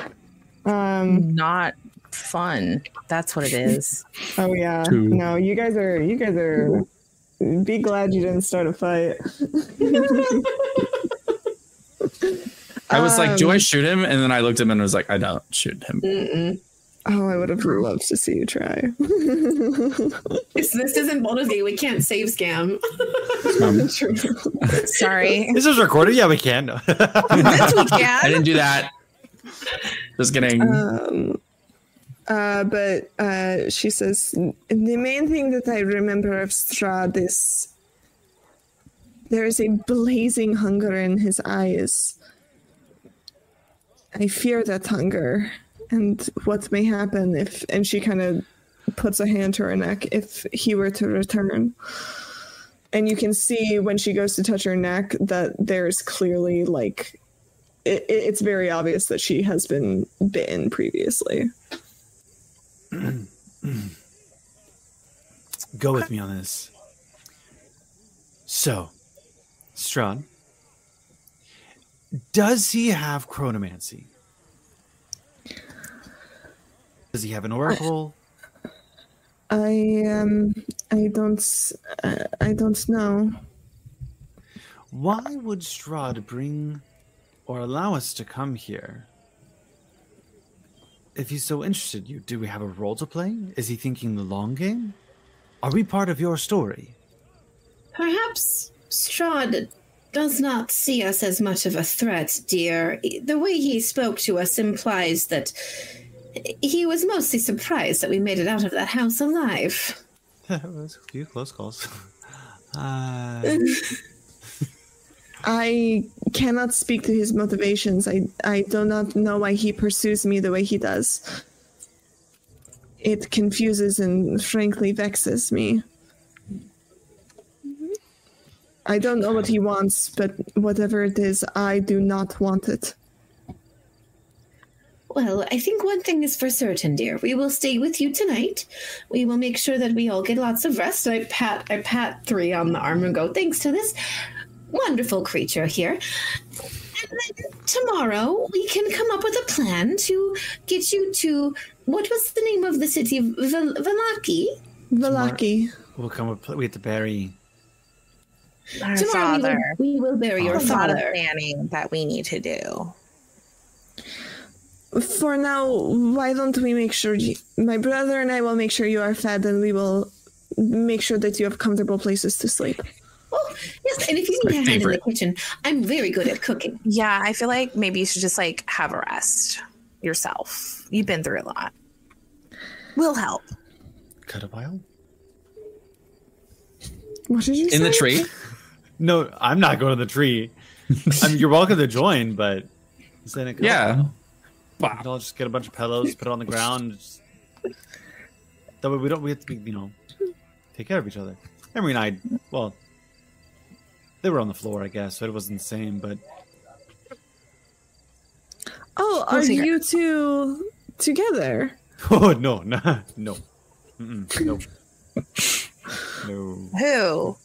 Um. Not fun. That's what it is. Oh yeah. Two. No, you guys are. You guys are. Be glad you didn't start a fight. I was like, do I Um, shoot him? And then I looked at him and was like, I don't shoot him. Mm-mm. Oh, I would have loved to see you try. This, this isn't Baldur's Gate. We can't save scum. Um, Sorry. This is recorded. Yeah, we can. this we I didn't do that. Just kidding. Um, uh, but uh, she says the main thing that I remember of Strahd is there is a blazing hunger in his eyes. I fear that hunger and what may happen if. And she kind of puts a hand to her neck if he were to return. And you can see when she goes to touch her neck that there's clearly like it, it- it's very obvious that she has been bitten previously. Go with me on this. So, Strahd, does he have chronomancy? Does he have an oracle? I um I don't uh, I don't know. Why would Strahd bring or allow us to come here? If he's so interested, you do we have a role to play? Is he thinking the long game? Are we part of your story? Perhaps Strahd does not see us as much of a threat, dear. The way he spoke to us implies that he was mostly surprised that we made it out of that house alive. that was a few close calls. Uh, I cannot speak to his motivations. I I do not know why he pursues me the way he does. It confuses and frankly vexes me. I don't know what he wants, but whatever it is, I do not want it. Well, I think one thing is for certain, dear. We will stay with you tonight. We will make sure that we all get lots of rest. I pat I pat three on the arm and go, thanks to this wonderful creature here. And then tomorrow we can come up with a plan to get you to what was the name of the city? Val- Vallaki. Vallaki. we'll come up with the berry. Our Tomorrow we will, we will bury your There's a lot of father. planning that we need to do. For now, why don't we make sure you, my brother and I will make sure you are fed and we will make sure that you have comfortable places to sleep. Oh, yes, and if you need a hand in the kitchen, I'm very good at cooking. Yeah, I feel like maybe you should just like have a rest yourself. You've been through a lot. We'll help. Cut a pile? What did you say? In the tree? No, I'm not going to the tree. I mean, you're welcome to join, but then it Yeah. we can all just get a bunch of pillows, put it on the ground. Just... That way we don't we have to be, you know, take care of each other. Emery and I, well, they were on the floor, I guess, so it wasn't the same. But Oh, are figure you two together? oh no, no, no, Mm-mm, no, no. Who?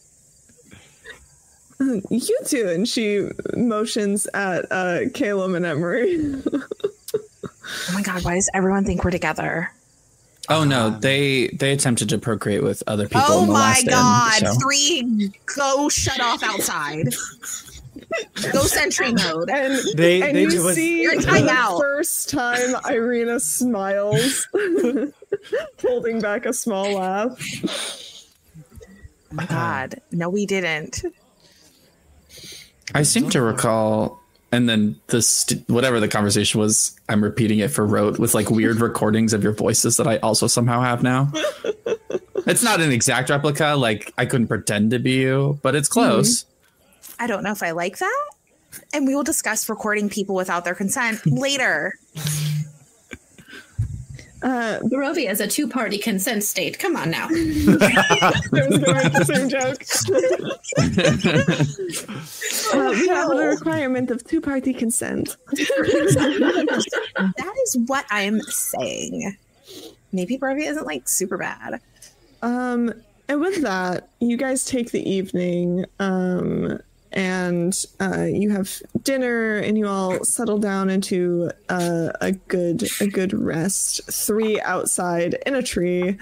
You too. and she motions at uh, Caleb and Emery. Oh my god, why does everyone think we're together? Oh no, they they attempted to procreate with other people. oh in the my god, End, so. three go shut off outside. go sentry mode. and They and they you was, see You're in the timeout. first time Ireena smiles, holding back a small laugh. Oh my god. No, we didn't. I seem to recall, and then this whatever the conversation was, I'm repeating it for Rote with like weird recordings of your voices that I also somehow have now. it's not an exact replica, like I couldn't pretend to be you, but it's mm-hmm. close. I don't know if I like that. And we will discuss recording people without their consent later. Uh, Barovia is a two party consent state. Come on now. I was going the same joke. Uh, we have a requirement of two-party consent. that is what I'm saying. Maybe Barbie isn't like super bad. Um, and with that, you guys take the evening, um, and uh, you have dinner, and you all settle down into uh, a good a good rest. Three outside in a tree,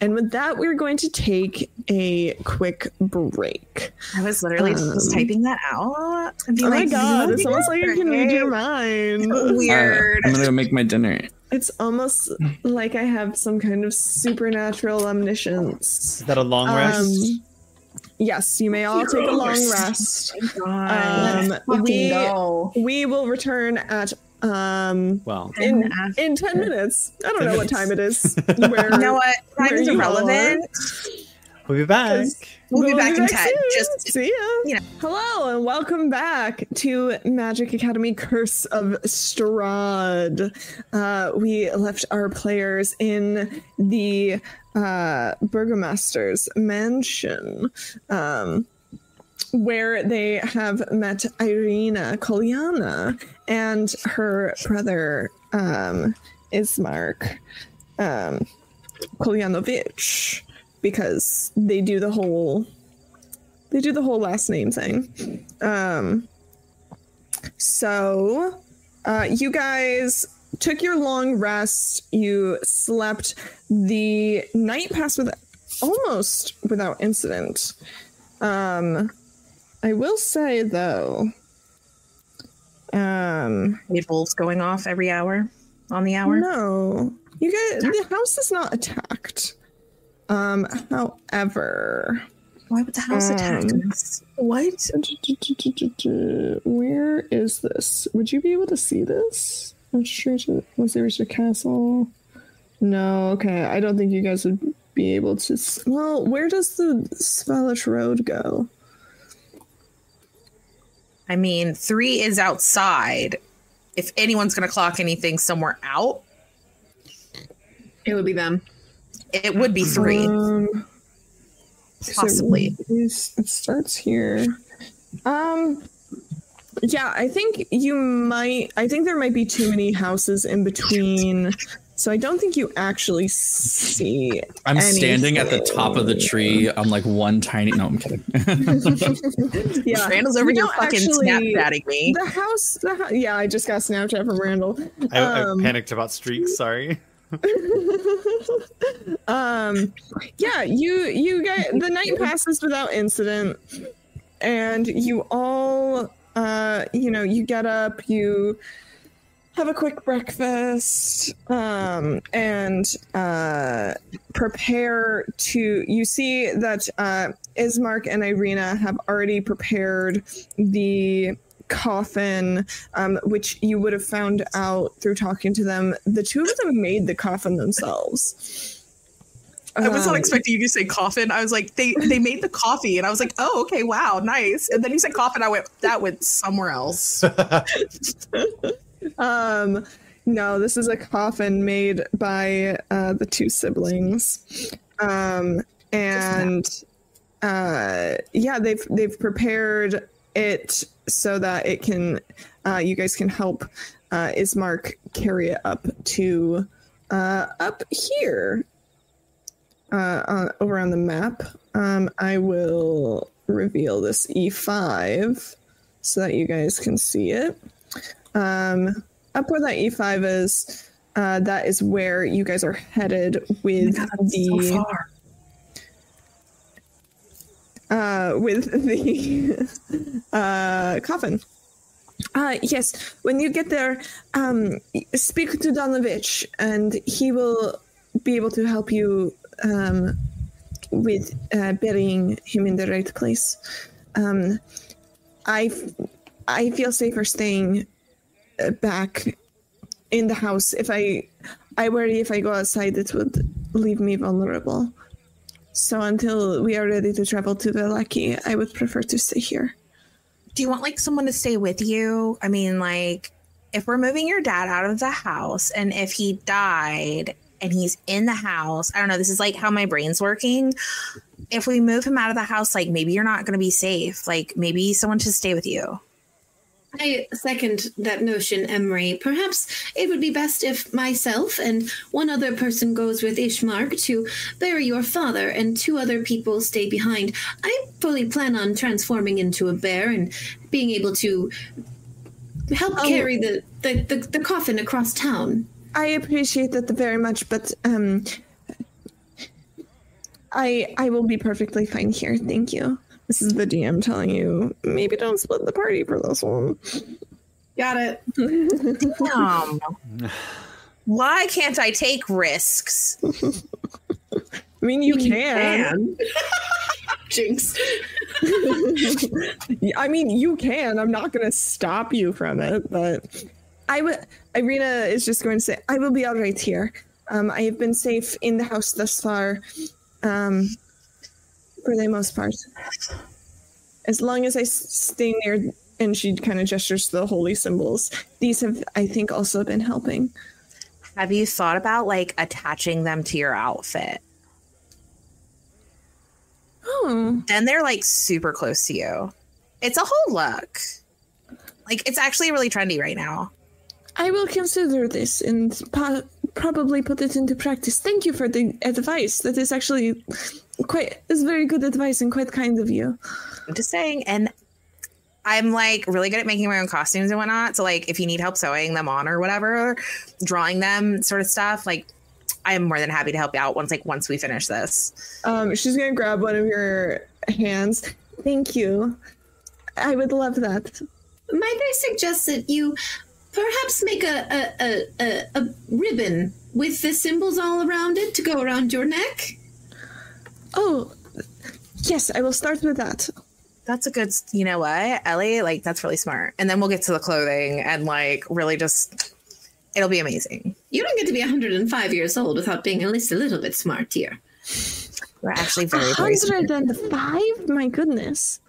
and with that, we're going to take a quick break. I was literally just Um, typing that out. And being Oh my god, it's almost like you can read your mind. Weird. Uh, I'm gonna go make my dinner. It's almost like I have some kind of supernatural omniscience. is that a long rest? Um, yes, you may all take a long rest. Um, we go. we will return at um well, in in ten minutes. I don't 10 know what time it is. Where you know what? Time where is you all irrelevant. we'll be back. We'll be back in 10. soon. Just see ya. you know. Hello and welcome back to Magic Academy Curse of Strahd. Uh, we left our players in the uh, Burgomaster's mansion. Um, where they have met Ireena Kolyana and her brother um, Ismark um, Kolyanovich, because they do the whole they do the whole last name thing. Um, so uh, you guys took your long rest. You slept. The night passed with almost without incident. Um, I will say though, um, wolves going off every hour on the hour. no, you guys, the house is not attacked. Um, however, Why would the house attack Um, us? What? Where is this? Would you be able to see this? Illustrated- Was there a castle? No, okay. I don't think you guys would be able to. s- Well, where does the Svalich Road go? I mean, three is outside. If anyone's going to clock anything somewhere out, It would be them. It would be three, Um, possibly. it is- it starts here. Um. Yeah, I think you might. I think there might be too many houses in between, so I don't think you actually see. I'm standing at the top of the tree on like one tiny. No, I'm kidding. Yeah, Randall's over here fucking actually- Snapchatting me. The house, the yeah, I just got Snapchat from Randall. I, Um, I panicked about streaks. Sorry. um, yeah, you you get the night passes without incident, and you all, uh, you know, you get up, you have a quick breakfast, um, and uh, prepare to. You see that uh, Ismark and Ireena have already prepared the coffin, um, which you would have found out through talking to them. The two of them made the coffin themselves. I was not Um, expecting you to say coffin. I was like, they they made the coffee, and I was like, oh, okay, wow, nice. And then you said coffin. I went, that went somewhere else. Um, no, this is a coffin made by uh, the two siblings, um, and uh, yeah, they've they've prepared it so that it can, uh, you guys can help uh, Ismark carry it up to uh, up here, uh, on, over on the map. Um, I will reveal this E5 so that you guys can see it um, up where that E5 is, uh, that is where you guys are headed with the uh, with the uh, coffin. Uh, yes, when you get there, um, speak to Donovich, and he will be able to help you um, with uh, burying him in the right place. Um, I, I feel safer staying uh, back in the house. If I, I worry if I go outside, it would leave me vulnerable. So until we are ready to travel to Vallaki, I would prefer to stay here. Do you want like someone to stay with you? I mean, like, if we're moving your dad out of the house, and if he died and he's in the house, I don't know. This is like how my brain's working. If we move him out of the house, like maybe you're not going to be safe. Like maybe someone should stay with you. I second that notion, Emery. Perhaps it would be best if myself and one other person goes with Ismark to bury your father, and two other people stay behind. I fully plan on transforming into a bear and being able to help Oh. carry the, the, the, the coffin across town. I appreciate that very much, but um, I I will be perfectly fine here. Thank you. This is the DM telling you maybe don't split the party for this one. Got it. Um, why can't I take risks? I mean, you can. Jinx. I mean, you can. I'm not going to stop you from it, but I would. Ireena is just going to say, "I will be all right here. Um, I have been safe in the house thus far, um, for the most part. As long as I stay near." And she kind of gestures to the holy symbols. These have, I think, also been helping. Have you thought about like attaching them to your outfit? Hmm. Oh, Then they're like super close to you. It's a whole look. Like it's actually really trendy right now. I will consider this and po- probably put it into practice. Thank you for the advice. That is actually quite is very good advice and quite kind of you. I'm just saying. And I'm like really good at making my own costumes and whatnot. So like if you need help sewing them on or whatever, drawing them sort of stuff, like I'm more than happy to help you out once like once we finish this. Um, she's gonna grab one of your hands. Thank you. I would love that. Might I suggest that you perhaps make a, a, a, a, a ribbon with the symbols all around it to go around your neck? Oh, Yes, I will start with that. That's a good, you know what, Ellie? Like, that's really smart. And then we'll get to the clothing and, like, really just, it'll be amazing. You don't get to be 105 years old without being at least a little bit smart, dear. We're actually very, very smart. 105? My goodness.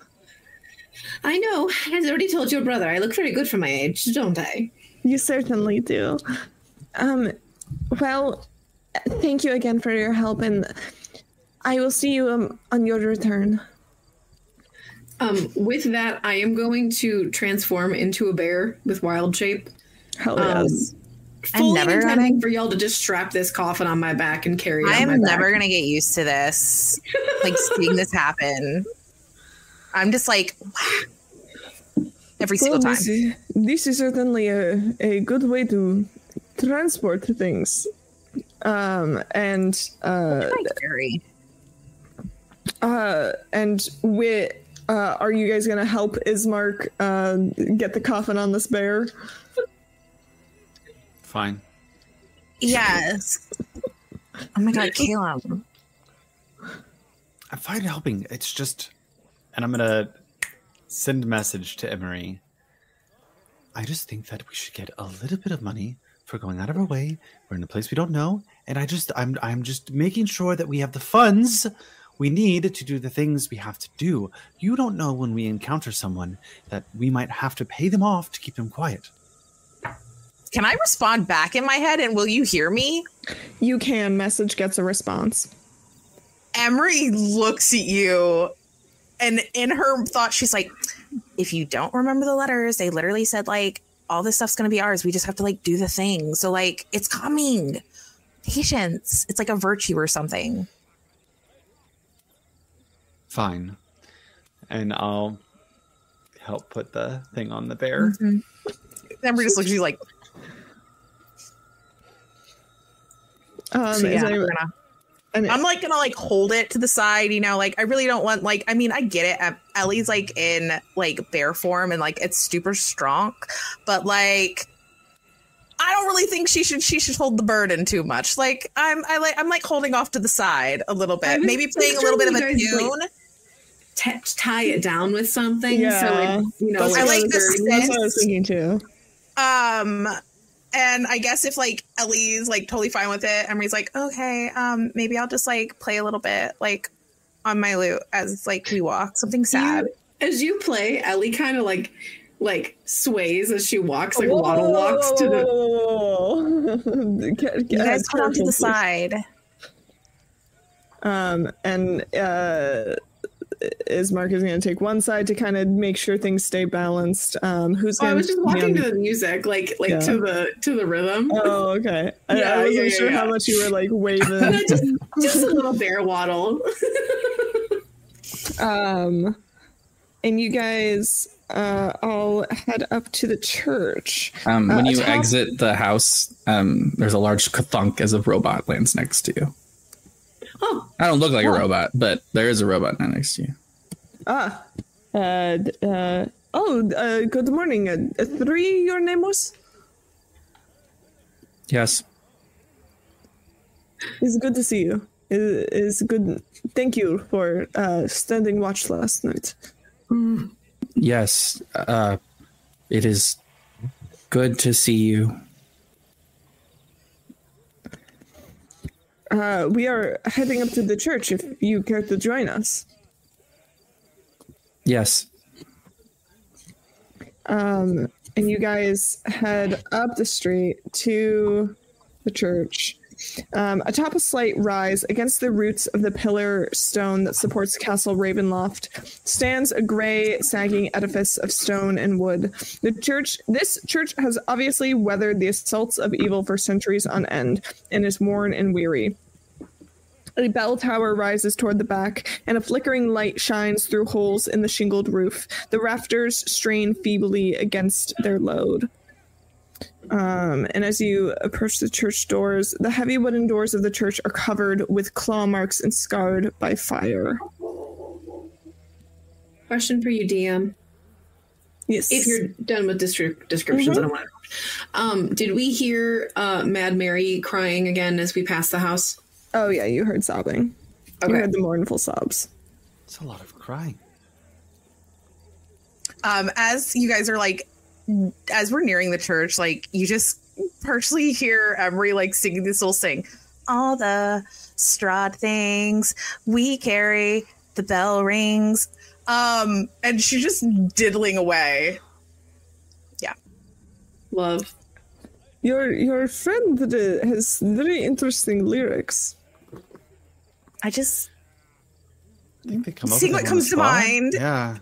I know. I've already told your brother I look very good for my age, don't I? You certainly do. Um, well, thank you again for your help, and I will see you um, on your return. Um, with that, I am going to transform into a bear with wild shape. Hell Um, yes. I'm Fully never intending gonna- for y'all to just strap this coffin on my back and carry it I am never gonna get used to this, like seeing this happen. I'm just like wow. Every single Well, time. This is, this is certainly a, a good way to transport things. Um, and uh, Like, very. uh, and we uh, are you guys gonna help Ismark uh, get the coffin on this bear? Fine. Yes. Oh my god, Caleb. I'm fine helping. It's just, and I'm gonna send a message to Emery. I just think that we should get a little bit of money for going out of our way. We're in a place we don't know, and I just, I'm, I'm just making sure that we have the funds we need to do the things we have to do. You don't know when we encounter someone that we might have to pay them off to keep them quiet. Can I respond back in my head and will you hear me? You can. Message gets a response. Emery looks at you and in her thought she's like, if you don't remember the letters, they literally said like all this stuff's gonna be ours. We just have to like do the thing. So like it's coming. Patience. It's like a virtue or something. Fine. And I'll help put the thing on the bear. Emery just looks at you like, Um, so is yeah, anyone- gonna- and- I'm like gonna like hold it to the side, you know, like I really don't want like I mean I get it. Ellie's like in like bear form and like it's super strong, but like I don't really think she should she should hold the burden too much. Like I'm I like I'm like holding off to the side a little I bit, maybe playing a little bit of a picturing you guys, tune. like, t- tie it down with something. Yeah. So it, you know, That's I what like was the very- That's what I was thinking too. Um and I guess if like Ellie's like totally fine with it, Emery's like, okay, um, maybe I'll just like play a little bit like on my lute as like we walk, something sad. You- as you play, Ellie kind of like like sways as she walks, like waddle walks to the. the. You guys put on to the side. Um, and uh, Ismark is going to take one side to kind of make sure things stay balanced. Um, who's Oh, I going was just walking to the music, like like Yeah. to the to the rhythm. Oh, okay. I, Yeah, I wasn't yeah, yeah, sure how much you were like waving. just, just a little bear waddle. um, and you guys uh, all head up to the church. Um, when Uh, you atop- exit the house, um, there's a large thunk as a robot lands next to you. Oh, I don't look like a robot, but there is a robot next to you. Ah, uh, uh, oh, uh, good morning. Uh, three, your name was? Yes. It's good to see you. It is good. Thank you for uh, standing watch last night. Yes. Uh, it is good to see you. Uh, we are heading up to the church if you care to join us. Yes. Um, and you guys head up the street to the church. Um, atop a slight rise against the roots of the pillar stone that supports Castle Ravenloft stands a gray, sagging edifice of stone and wood. The church, this church, has obviously weathered the assaults of evil for centuries on end and is worn and weary. A bell tower rises toward the back, and a flickering light shines through holes in the shingled roof. The rafters strain feebly against their load. Um, and as you approach the church doors, the heavy wooden doors of the church are covered with claw marks and scarred by fire. question for you, DM. Yes. If you're done with distri- descriptions, I don't want to. Um, did we hear uh, Mad Mary crying again as we passed the house? oh yeah, you heard sobbing. You heard the mournful sobs. It's a lot of crying. um as you guys are like as we're nearing the church like you just partially hear emery like singing this little sing all the Strahd things we carry the bell rings um and she's just diddling away Yeah. Love. Your your friend uh, has very interesting lyrics. i just I think they come up See what them on the comes to mind. Yeah.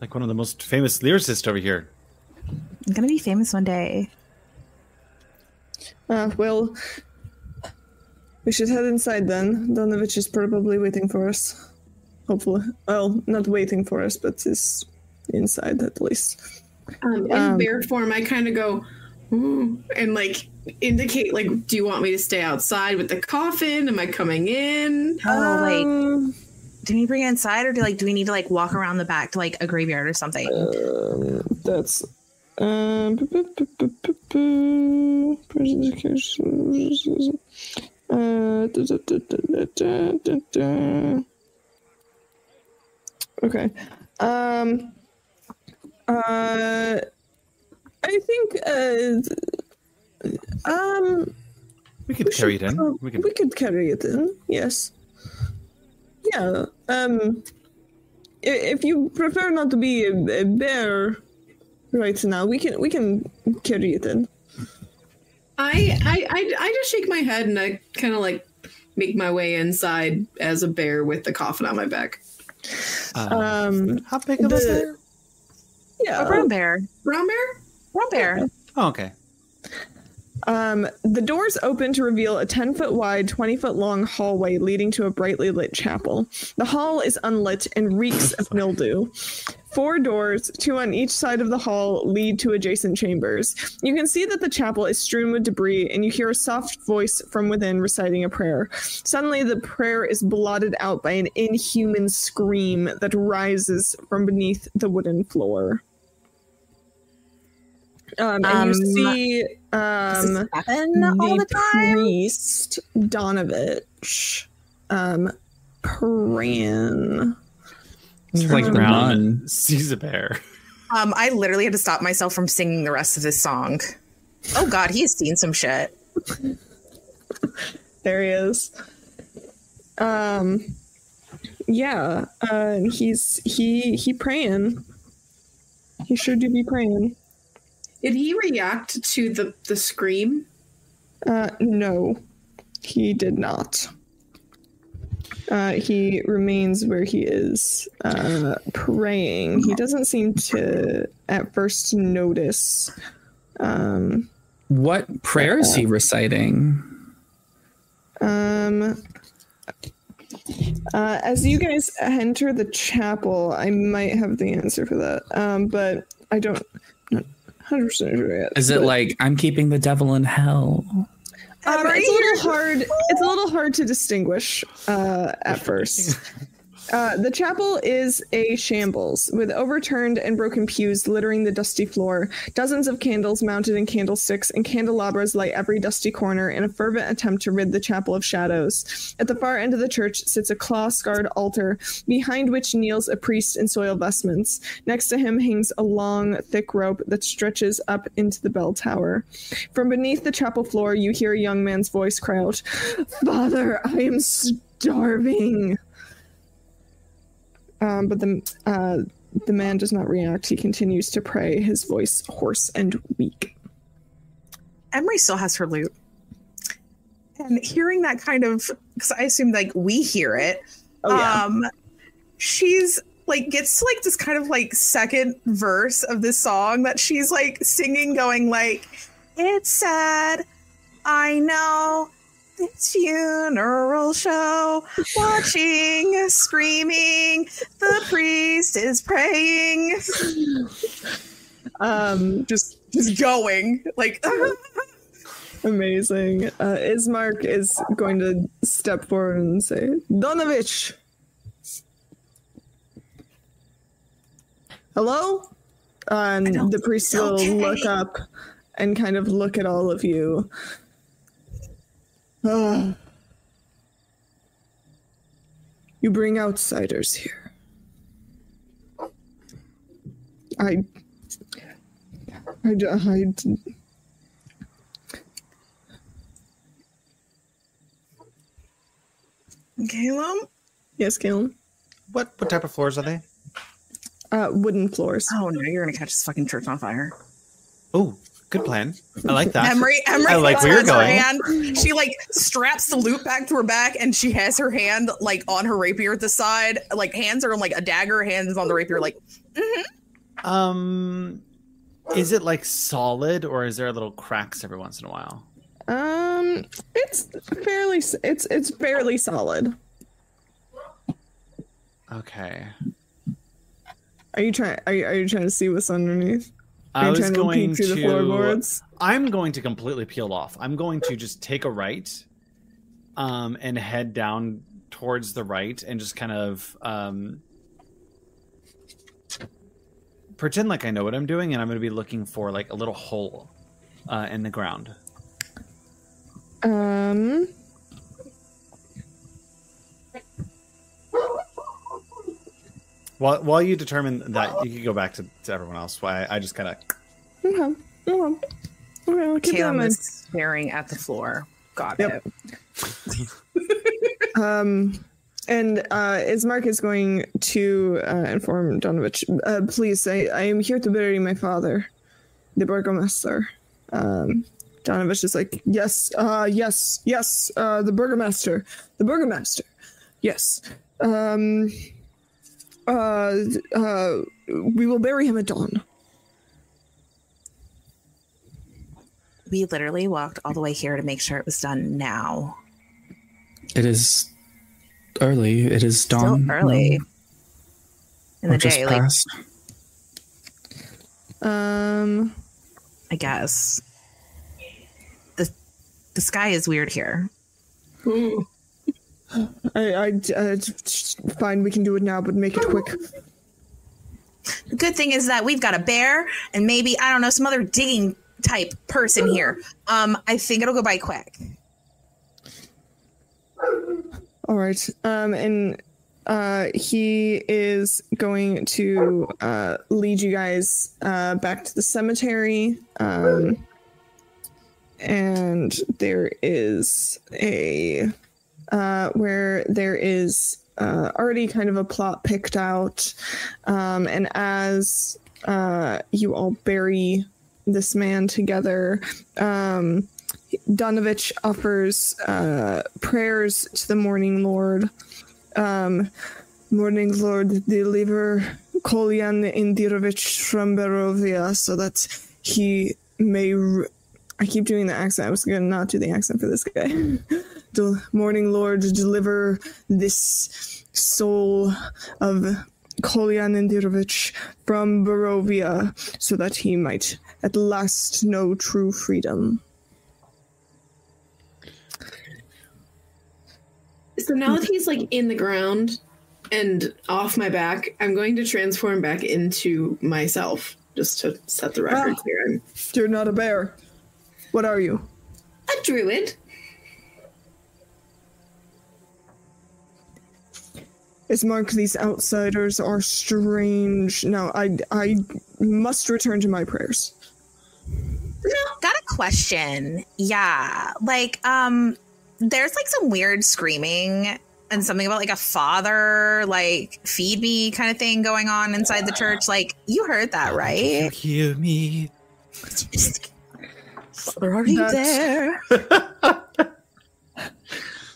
Like one of the most famous lyricists over here. i'm gonna be famous one day Uh, well, we should head inside then. Donovich is probably waiting for us. Hopefully. Well, not waiting for us, but is inside at least. Um, in Um, bear form, I kind of go, Ooh, and like indicate, like, do you want me to stay outside with the coffin? Am I coming in? oh wait Um, do we bring it inside or do like do we need to like walk around the back to like a graveyard or something um, that's. Um. Uh. Okay. Um. Uh. I think. Uh. Um. We could We carry it in. prob- We could. we could carry it in. Yes. Yeah. Um. If you prefer not to be a, a bear right now, we can we can carry it in. I, I, I, I just shake my head and I kind of like make my way inside as a bear with the coffin on my back. Um, Um. how big of a bear? Yeah. a brown bear Brown bear? brown bear Oh, okay. Um, the doors open to reveal a 10 foot wide, 20 foot long hallway leading to a brightly lit chapel. The hall is unlit and reeks of mildew. Four doors, two on each side of the hall, lead to adjacent chambers. You can see that the chapel is strewn with debris, and you hear a soft voice from within reciting a prayer. Suddenly, the prayer is blotted out by an inhuman scream that rises from beneath the wooden floor. Um, and Um, you see Does um, this happen all the time priest Donovich um praying. It's like the nun. Sees a bear. Um, I literally had to stop myself from singing the rest of this song. Oh God, he's seen some shit. There he is. Um yeah, uh he's he he praying. He sure do be praying. Did he react to the, the scream? Uh no. He did not. Uh, he remains where he is, uh, praying. He doesn't seem to, at first, notice um, What prayer is he reciting? Um, uh, as you guys enter the chapel, I might have the answer for that, um, but I don't. Not hundred percent sure yet. Is it like I'm keeping the devil in hell? Um, it's a little hard. It's a little hard to distinguish uh, at first. Uh, the chapel is a shambles, with overturned and broken pews littering the dusty floor. Dozens of candles mounted in candlesticks and candelabras light every dusty corner in a fervent attempt to rid the chapel of shadows. At the far end of the church sits a claw scarred altar, behind which kneels a priest in soiled vestments. Next to him hangs a long, thick rope that stretches up into the bell tower. From beneath the chapel floor, you hear a young man's voice cry out, Father, I am starving. Um, but the uh, the man does not react. He continues to pray, his voice hoarse and weak. Emery still has her lute. And hearing that kind of, because I assume like we hear it, Oh yeah. um, she's like gets to like this kind of like second verse of this song that she's like singing, going like, "It's sad, I know." This funeral show, watching, screaming, the priest is praying. Um, Just, just going like. amazing. Uh, Ismark is going to step forward and say, Donovich. Hello? And the priest will okay. look up and kind of look at all of you. You bring outsiders here. I. I. I Caleb? yes, Caleb. What what type of floors are they? Uh, wooden floors. Oh no, you're gonna catch this fucking church on fire. Oh, good plan. I like that. Emery, Emery I like where you're her going. hand. She like straps the loop back to her back, and she has her hand like on her rapier at the side. Like hands are on like a dagger, hands on the rapier. Like Um, is it like solid or is there a little cracks every once in a while? Um, it's fairly. It's it's fairly solid. Okay. Are you trying? Are you, are you trying to see what's underneath? I was to going to. the floorboards? I'm going to completely peel off. I'm going to just take a right, um, and head down towards the right, and just kind of um, pretend like I know what I'm doing, and I'm going to be looking for like a little hole uh, in the ground. Um. While while you determine that, you can go back to, to everyone else. Why I, I just kind of Okay. Okay. Okay. I'll keep that Caleb is staring at the floor. Got Yep. it. Um, and uh, Ismark is going to uh, inform Donovich. Uh, please, I, I am here to bury my father, the burgomaster. Um, Donovich is like, yes, uh, yes, yes, uh, the burgomaster, the burgomaster, yes. Um, uh, uh, we will bury him at dawn. We literally walked all the way here to make sure it was done now. It is early. It is dawn. Still dawn. early um, in the day. Like past. Um, I guess the the sky is weird here. Ooh. I, I, uh, fine, we can do it now, but make it quick. The good thing is that we've got a bear and maybe I don't know some other digging type person here. Um, I think it'll go by quick. All right. Um, and uh, he is going to uh, lead you guys uh, back to the cemetery. Um, and there is a uh, where there is uh, already kind of a plot picked out. Um, and as uh, you all bury this man together, um, Donovich offers uh, prayers to the Morning Lord. Um, Morning Lord, deliver Kolyan Indirovich from Barovia so that he may. I keep doing the accent. I was going to not do the accent for this guy. Morning Lord, deliver this soul of Kolyan Indirovich from Barovia so that he might at last know true freedom. So now that he's like in the ground and off my back, I'm going to transform back into myself just to set the record Ah. clear. You're not a bear. What are you? a druid. Ismark, these outsiders are strange. Now, I, I must return to my prayers. Got a question. Yeah. Like, um, there's like some weird screaming and something about like a father, like feed me kind of thing going on inside the church. Like, you heard that, right? hear me. Father, are you That's- there?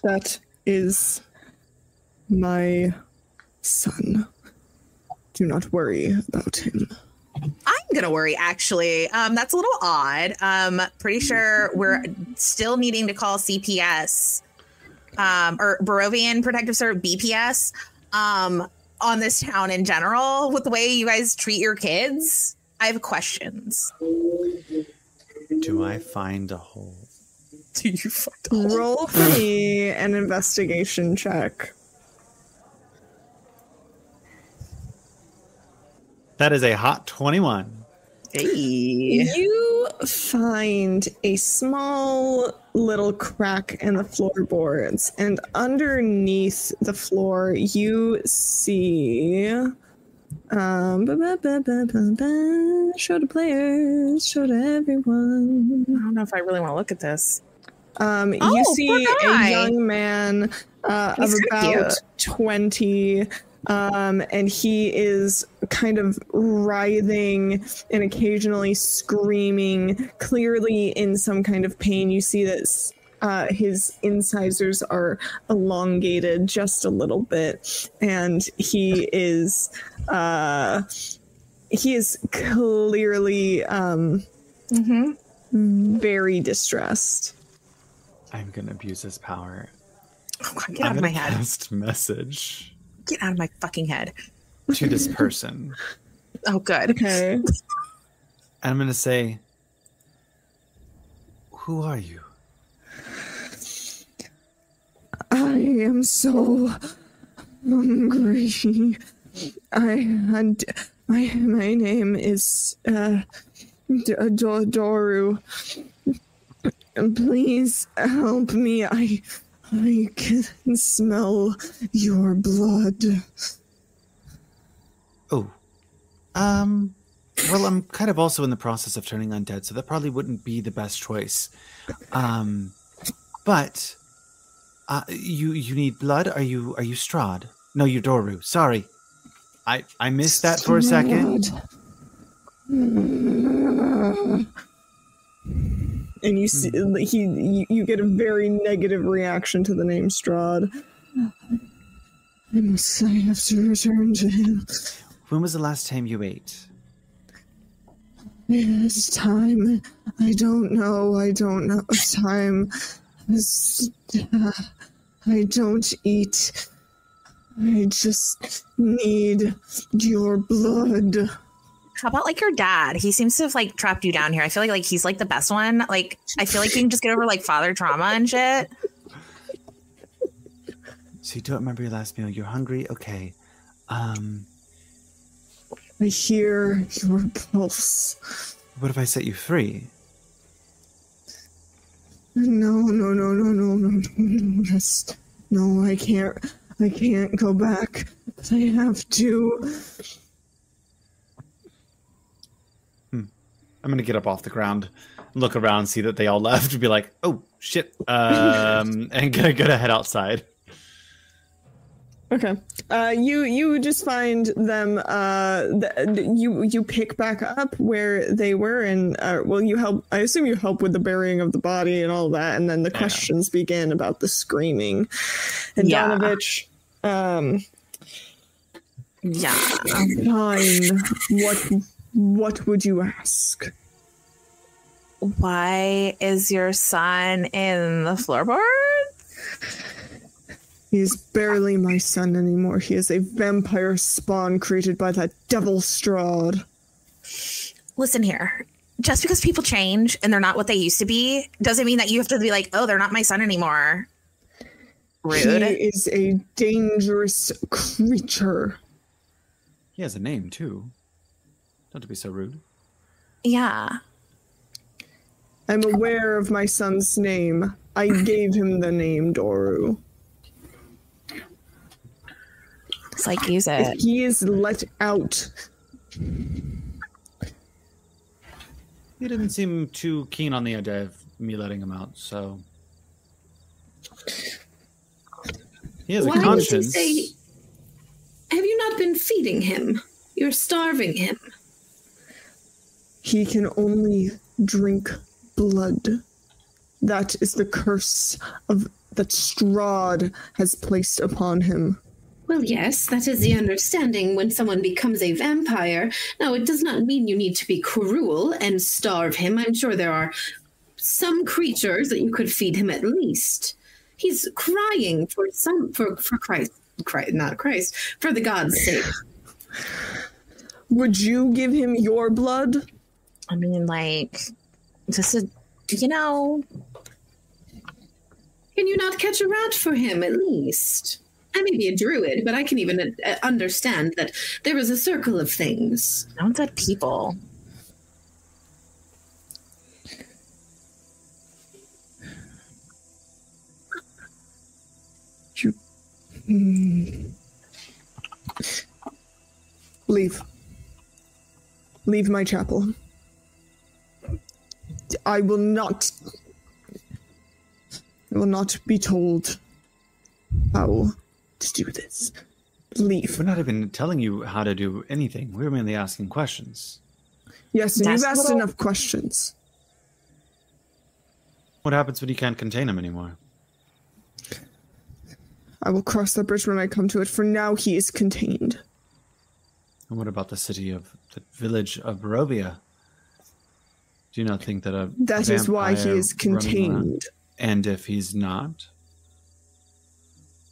That is my son. Do not worry about him. I'm gonna worry actually. Um, that's a little odd. Um, pretty sure we're still needing to call CPS, um, or Barovian Protective Service BPS, um, on this town in general with the way you guys treat your kids. I have questions. Do I find a hole? Do you find Roll for me an investigation check. That is a hot twenty-one. Hey. You find a small little crack in the floorboards, and underneath the floor, you see. Um, ba- ba- ba- ba- ba- ba, show to players, show to everyone. I don't know if I really want to look at this. Um, you Oh, see a young man uh, of He's kinda about 20, um, and he is kind of writhing and occasionally screaming, clearly in some kind of pain. You see that uh, his incisors are elongated just a little bit, and he is. Uh, he is clearly um, Mm-hmm. very distressed. I'm gonna abuse his power. Oh, God, get I'm out of my head. cast message Get out of my fucking head. To this person, Oh, good. Okay. and I'm gonna say, "Who are you?" I am so hungry. I had my my name is uh D- Do- Doru. Please help me. I I can smell your blood. Oh, um, well, I'm kind of also in the process of turning undead, so that probably wouldn't be the best choice. Um, but uh, you you need blood. Are you are you Strahd? No, you're Doru. Sorry, I I missed that for a second. And you see, he, you, you get a very negative reaction to the name Strahd. I must, I have to return to him. When was the last time you ate? It's time. I don't know. I don't know. Time. It's, uh, I don't eat. I just need your blood. How about like your dad? He seems to have like trapped you down here. I feel like like he's like the best one. Like I feel like you can just get over like father trauma and shit. So you don't remember your last meal. You're hungry. Okay. Um, I hear your pulse. what if I set you free? No, no, no, no, no, no, no, no. Just, no, I can't. I can't go back. I have to. I'm gonna get up off the ground, look around, see that they all left, and be like, "Oh shit!" Um, and gonna gonna head outside. Okay. Uh, you you just find them. Uh, th- you you pick back up where they were, and uh, well, you help. I assume you help with the burying of the body and all that, and then the questions begin about the screaming. And Yeah. Donovich, um, Yeah. fine. What what would you ask? Why is your son in the floorboard? He is barely my son anymore. He is a vampire spawn created by that devil Strahd. Listen here. Just because people change and they're not what they used to be doesn't mean that you have to be like, oh, they're not my son anymore. Rude. He is a dangerous creature. He has a name too. Don't be so rude. yeah. I'm aware of my son's name. I gave him the name Doru. It's like use it. he is let out, He didn't seem too keen on the idea of me letting him out, so he has a Why would you conscience. say? Have you not been feeding him? You're starving him. he can only drink blood. That is the curse of that Strahd has placed upon him. Well, yes, that is the understanding when someone becomes a vampire. Now, it does not mean you need to be cruel and starve him. I'm sure there are some creatures that you could feed him at least. He's crying for some for for Christ, Christ not Christ, for the God's sake. Would you give him your blood? I mean, like, just a, you know, Can you not catch a rat for him at least? I may be a druid, but I can even uh, uh understand that there is a circle of things. Sounds at people. You. Leave. Leave my chapel. I will not. I will not be told how to do this. Leave. We're not even telling you how to do anything. We're merely asking questions. Yes, and That's you've asked enough questions. What happens when you can't contain him anymore? I will cross that bridge when I come to it. For now, he is contained. And what about the city of the village of Barovia? Do you not think that a That is why he is running around- contained. And if he's not,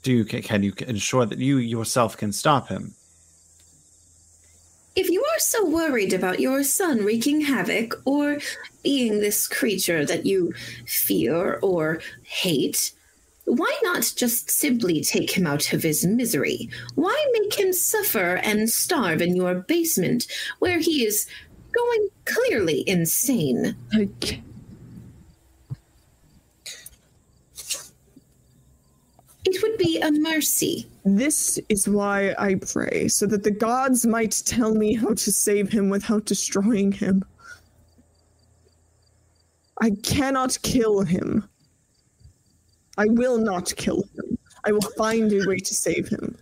do you can you ensure that you yourself can stop him? If you are so worried about your son wreaking havoc or being this creature that you fear or hate, why not just simply take him out of his misery? Why make him suffer and starve in your basement where he is going clearly insane? I It would be a mercy. This is why I pray, so that the gods might tell me how to save him without destroying him. I cannot kill him. I will not kill him. I will find a way to save him.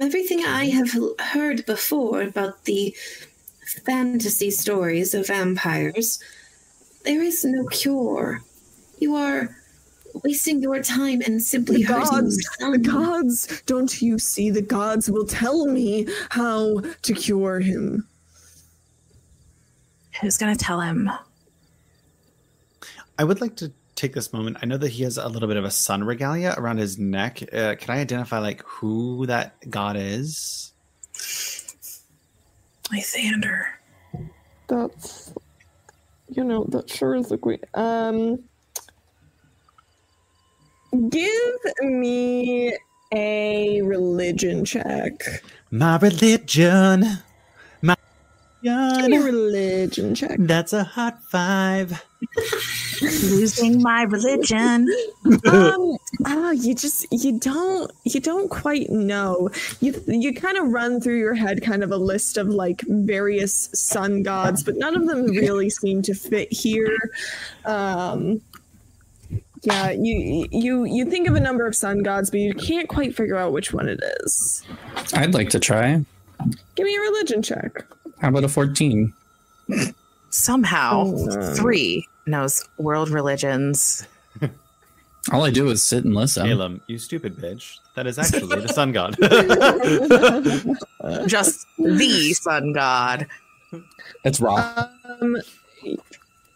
Everything I have heard before about the fantasy stories of vampires, there is no cure. You are wasting your time and simply The gods, your the gods, don't you see? The gods will tell me how to cure him. Who's gonna tell him? I would like to take this moment. I know that he has a little bit of a sun regalia around his neck. Uh, can I identify like who that god is? Lysander. That's, you know, that sure is a great. Um, give me a religion check. My religion. My Give a religion. religion check. That's a hot five. Losing my religion. um ah you just you don't you don't quite know you you kind of run through your head kind of a list of like various sun gods but none of them really seem to fit here um yeah you you you think of a number of sun gods but you can't quite figure out which one it is I'd like to try. give me a religion check How about a 14? Somehow, Oh, no. three knows world religions. All I do is sit and listen. Balaam, you stupid bitch. That is actually the sun god. Just the sun god. It's raw. um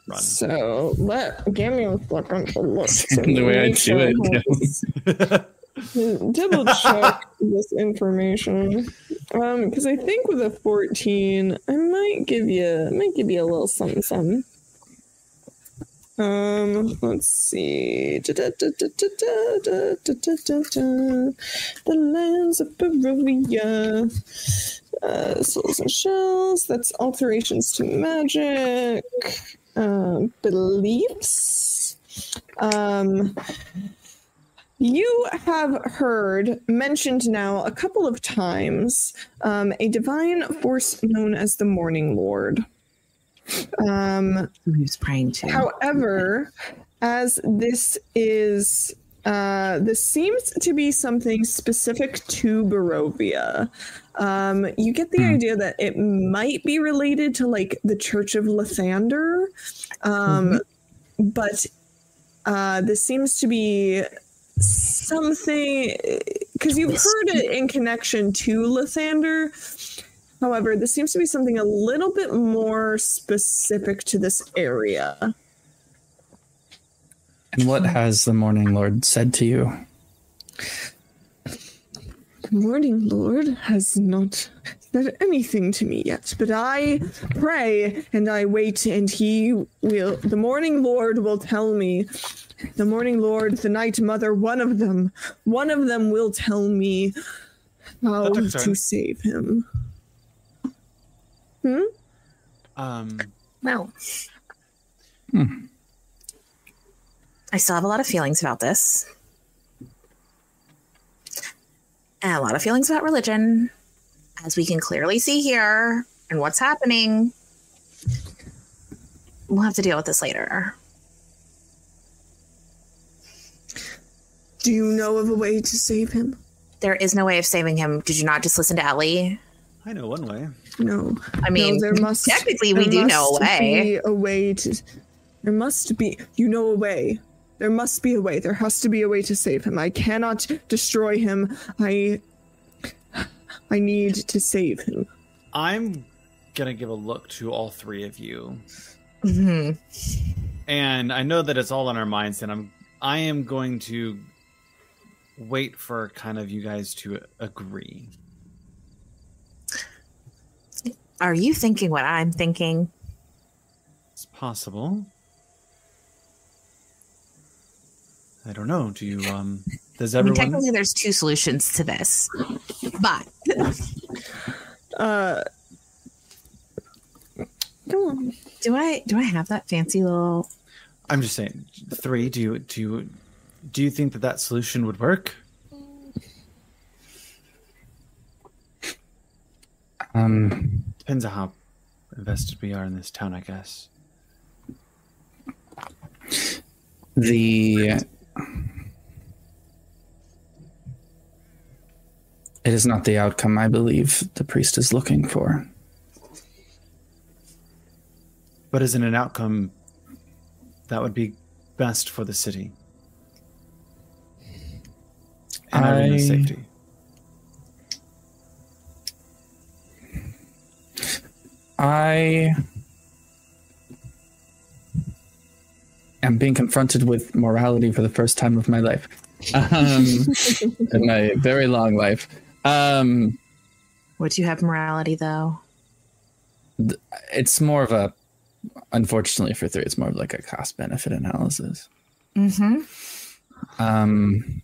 run. So let give me a second to look. The way I do it. double check this information um because i think with a 14 i might give you I might give you a little something something um, let's see. The lands of Barovia. Uh, souls and shells. That's alterations to magic um beliefs um you have heard mentioned now a couple of times um, a divine force known as the Morning Lord. Um, Who's praying to? however, as this is uh, this seems to be something specific to Barovia. Um, you get the idea that it might be related to like the Church of Lathander, um, but uh, this seems to be something because you've heard it in connection to Lathander. However, this seems to be something a little bit more specific to this area. And what has the Morning Lord said to you? The Morning Lord has not said anything to me yet, but I pray and I wait, and he will. The Morning Lord will tell me. The Morning Lord, the Night Mother, one of them, one of them will tell me how to save him. Hmm? Um, Well, Hmm. I still have a lot of feelings about this. and a lot of feelings about religion, as we can clearly see here, and what's happening. We'll have to deal with this later. Do you know of a way to save him? There is no way of saving him. Did you not just listen to Ellie? I know one way. No. I mean, no, there must technically, we there do know a way. Be a way to. There must be. You know a way. There must be a way. There has to be a way to save him. I cannot destroy him. I. I need to save him. I'm gonna give a look to all three of you, hmm and I know that it's all in our minds, and I'm I am going to wait for kind of you guys to agree. Are you thinking what I'm thinking? It's possible. I don't know. Do you um? Does I mean, everyone? technically, there's two solutions to this, but Uh. Do I do I have that fancy little? I'm just saying. Three. Do you do you do you think that that solution would work? Um, Depends on how invested we are in this town, I guess. the it is not the outcome I believe the priest is looking for. But isn't an outcome that would be best for the city and I- safety? I am being confronted with morality for the first time of my life. Um, in my very long life. Um, Would you have morality though? it's more of a, unfortunately for three, it's more of like a cost benefit analysis. Mm-hmm. Um,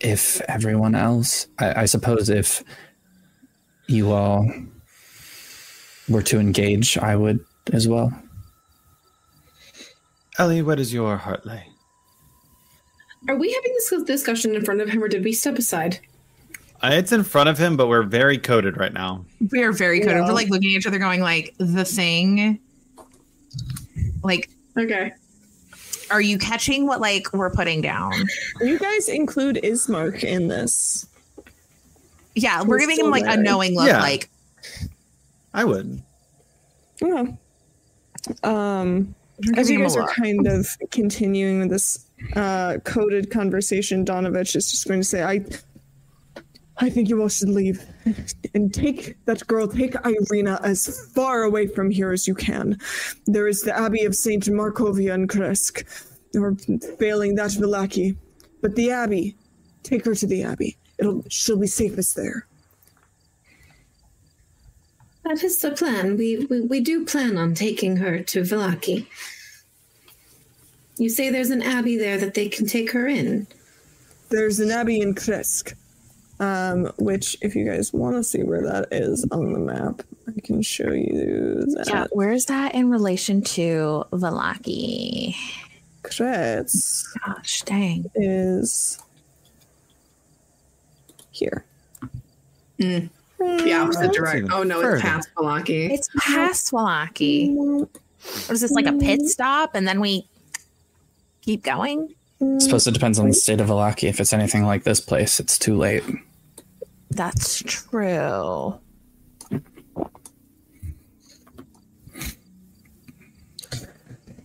if everyone else, I, I suppose, if you all were to engage, I would as well. Ellie, what is your heart lay? Are we having this discussion in front of him, or did we step aside? Uh, it's in front of him, but we're very coded right now. We are very coded. Yeah. We're like looking at each other, going like the thing. Like, Okay. are you catching what like we're putting down? You guys include Ismark in this. Yeah, we're We're giving him still like a knowing look. Yeah. Like, I would. Yeah. Um. As you guys are kind of continuing with this uh, coded conversation, Donavich is just going to say, "I, I think you all should leave and take that girl, take Ireena as far away from here as you can. There is the Abbey of Saint Markovia in Krezk, or failing that Vallaki, but the Abbey, take her to the Abbey. It'll she'll be safest there." That is the plan. We, we we do plan on taking her to Vallaki. You say there's an abbey there that they can take her in. There's an abbey in Krezk, um, which, if you guys want to see where that is on the map, I can show you that. yeah, where is that in relation to Vallaki? Krezk Gosh, dang. is here. The mm. opposite That's direction. Oh no, further. it's past Vallaki. It's past Vallaki. What is this like a pit mm-hmm. stop, and then we keep going? I suppose it depends on the state of Vallaki. If it's anything like this place, it's too late. That's true.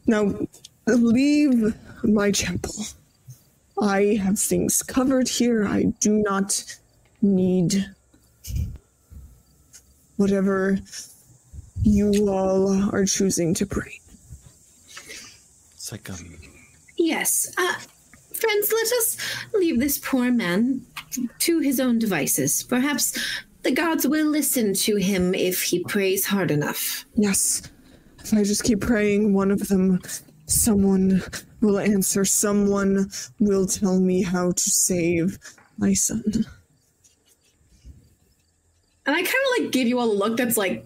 Now, leave my temple. I have things covered here. I do not need whatever you all are choosing to pray. It's like um. Yes. Uh, friends, let us leave this poor man to his own devices. Perhaps the gods will listen to him if he prays hard enough. Yes. If I just keep praying, one of them, someone will answer. Someone will tell me how to save my son. And I kind of like give you a look that's like,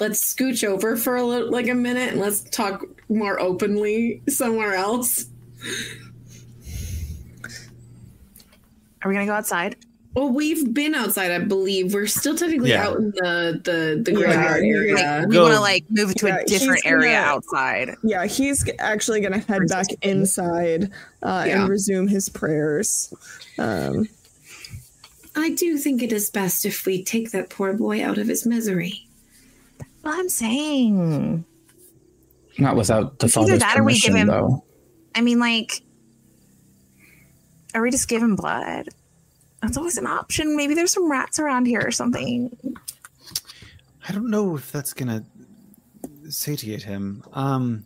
let's scooch over for a little, like a minute and let's talk more openly somewhere else. Are we gonna go outside? Well, we've been outside, I believe. We're still technically Yeah. out in the the the graveyard yeah, area. Like, we want to like move to Yeah, a different he's gonna- area outside. Yeah, he's actually going to head back inside uh, Yeah. and resume his prayers. Um, I do think it is best if we take that poor boy out of his misery. Well, I'm saying. Not without the either father's that or we give him- though. I mean, like, are we just giving blood? That's always an option. Maybe there's some rats around here or something. I don't know if that's gonna satiate him. Um,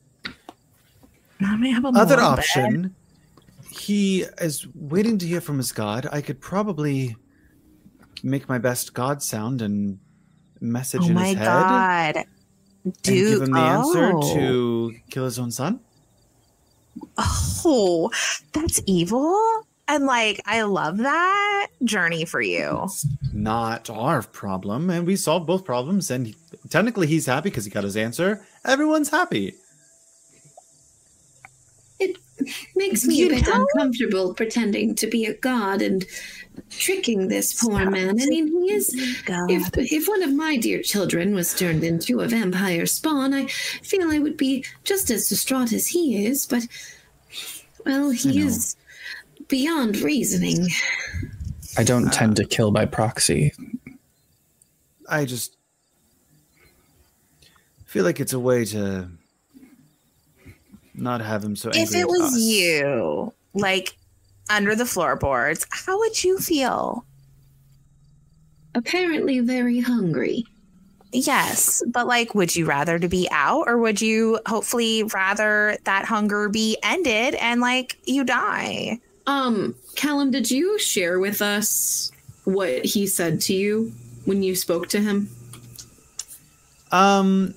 I may have a other more bed. option. He is waiting to hear from his god. I could probably make my best god sound and message Oh in his head god, and dude! give him the answer oh. to kill his own son. Oh, that's evil. And like, I love that journey for you. Not our problem, and we solved both problems. And he- technically, he's happy because he got his answer. Everyone's happy. It makes me You a bit know- uncomfortable pretending to be a god and tricking this poor man. I mean, he is. Oh God. If, if one of my dear children was turned into a vampire spawn, I feel I would be just as distraught as he is, but, well, he is beyond reasoning. I don't tend to kill by proxy. I just feel like it's a way to not have him so angry. if it at was us. you, like under the floorboards, how would you feel? Apparently, very hungry. Yes, but like, would you rather to be out, or would you hopefully rather that hunger be ended and like you die? Um, Callum, did you share with us what he said to you when you spoke to him? Um,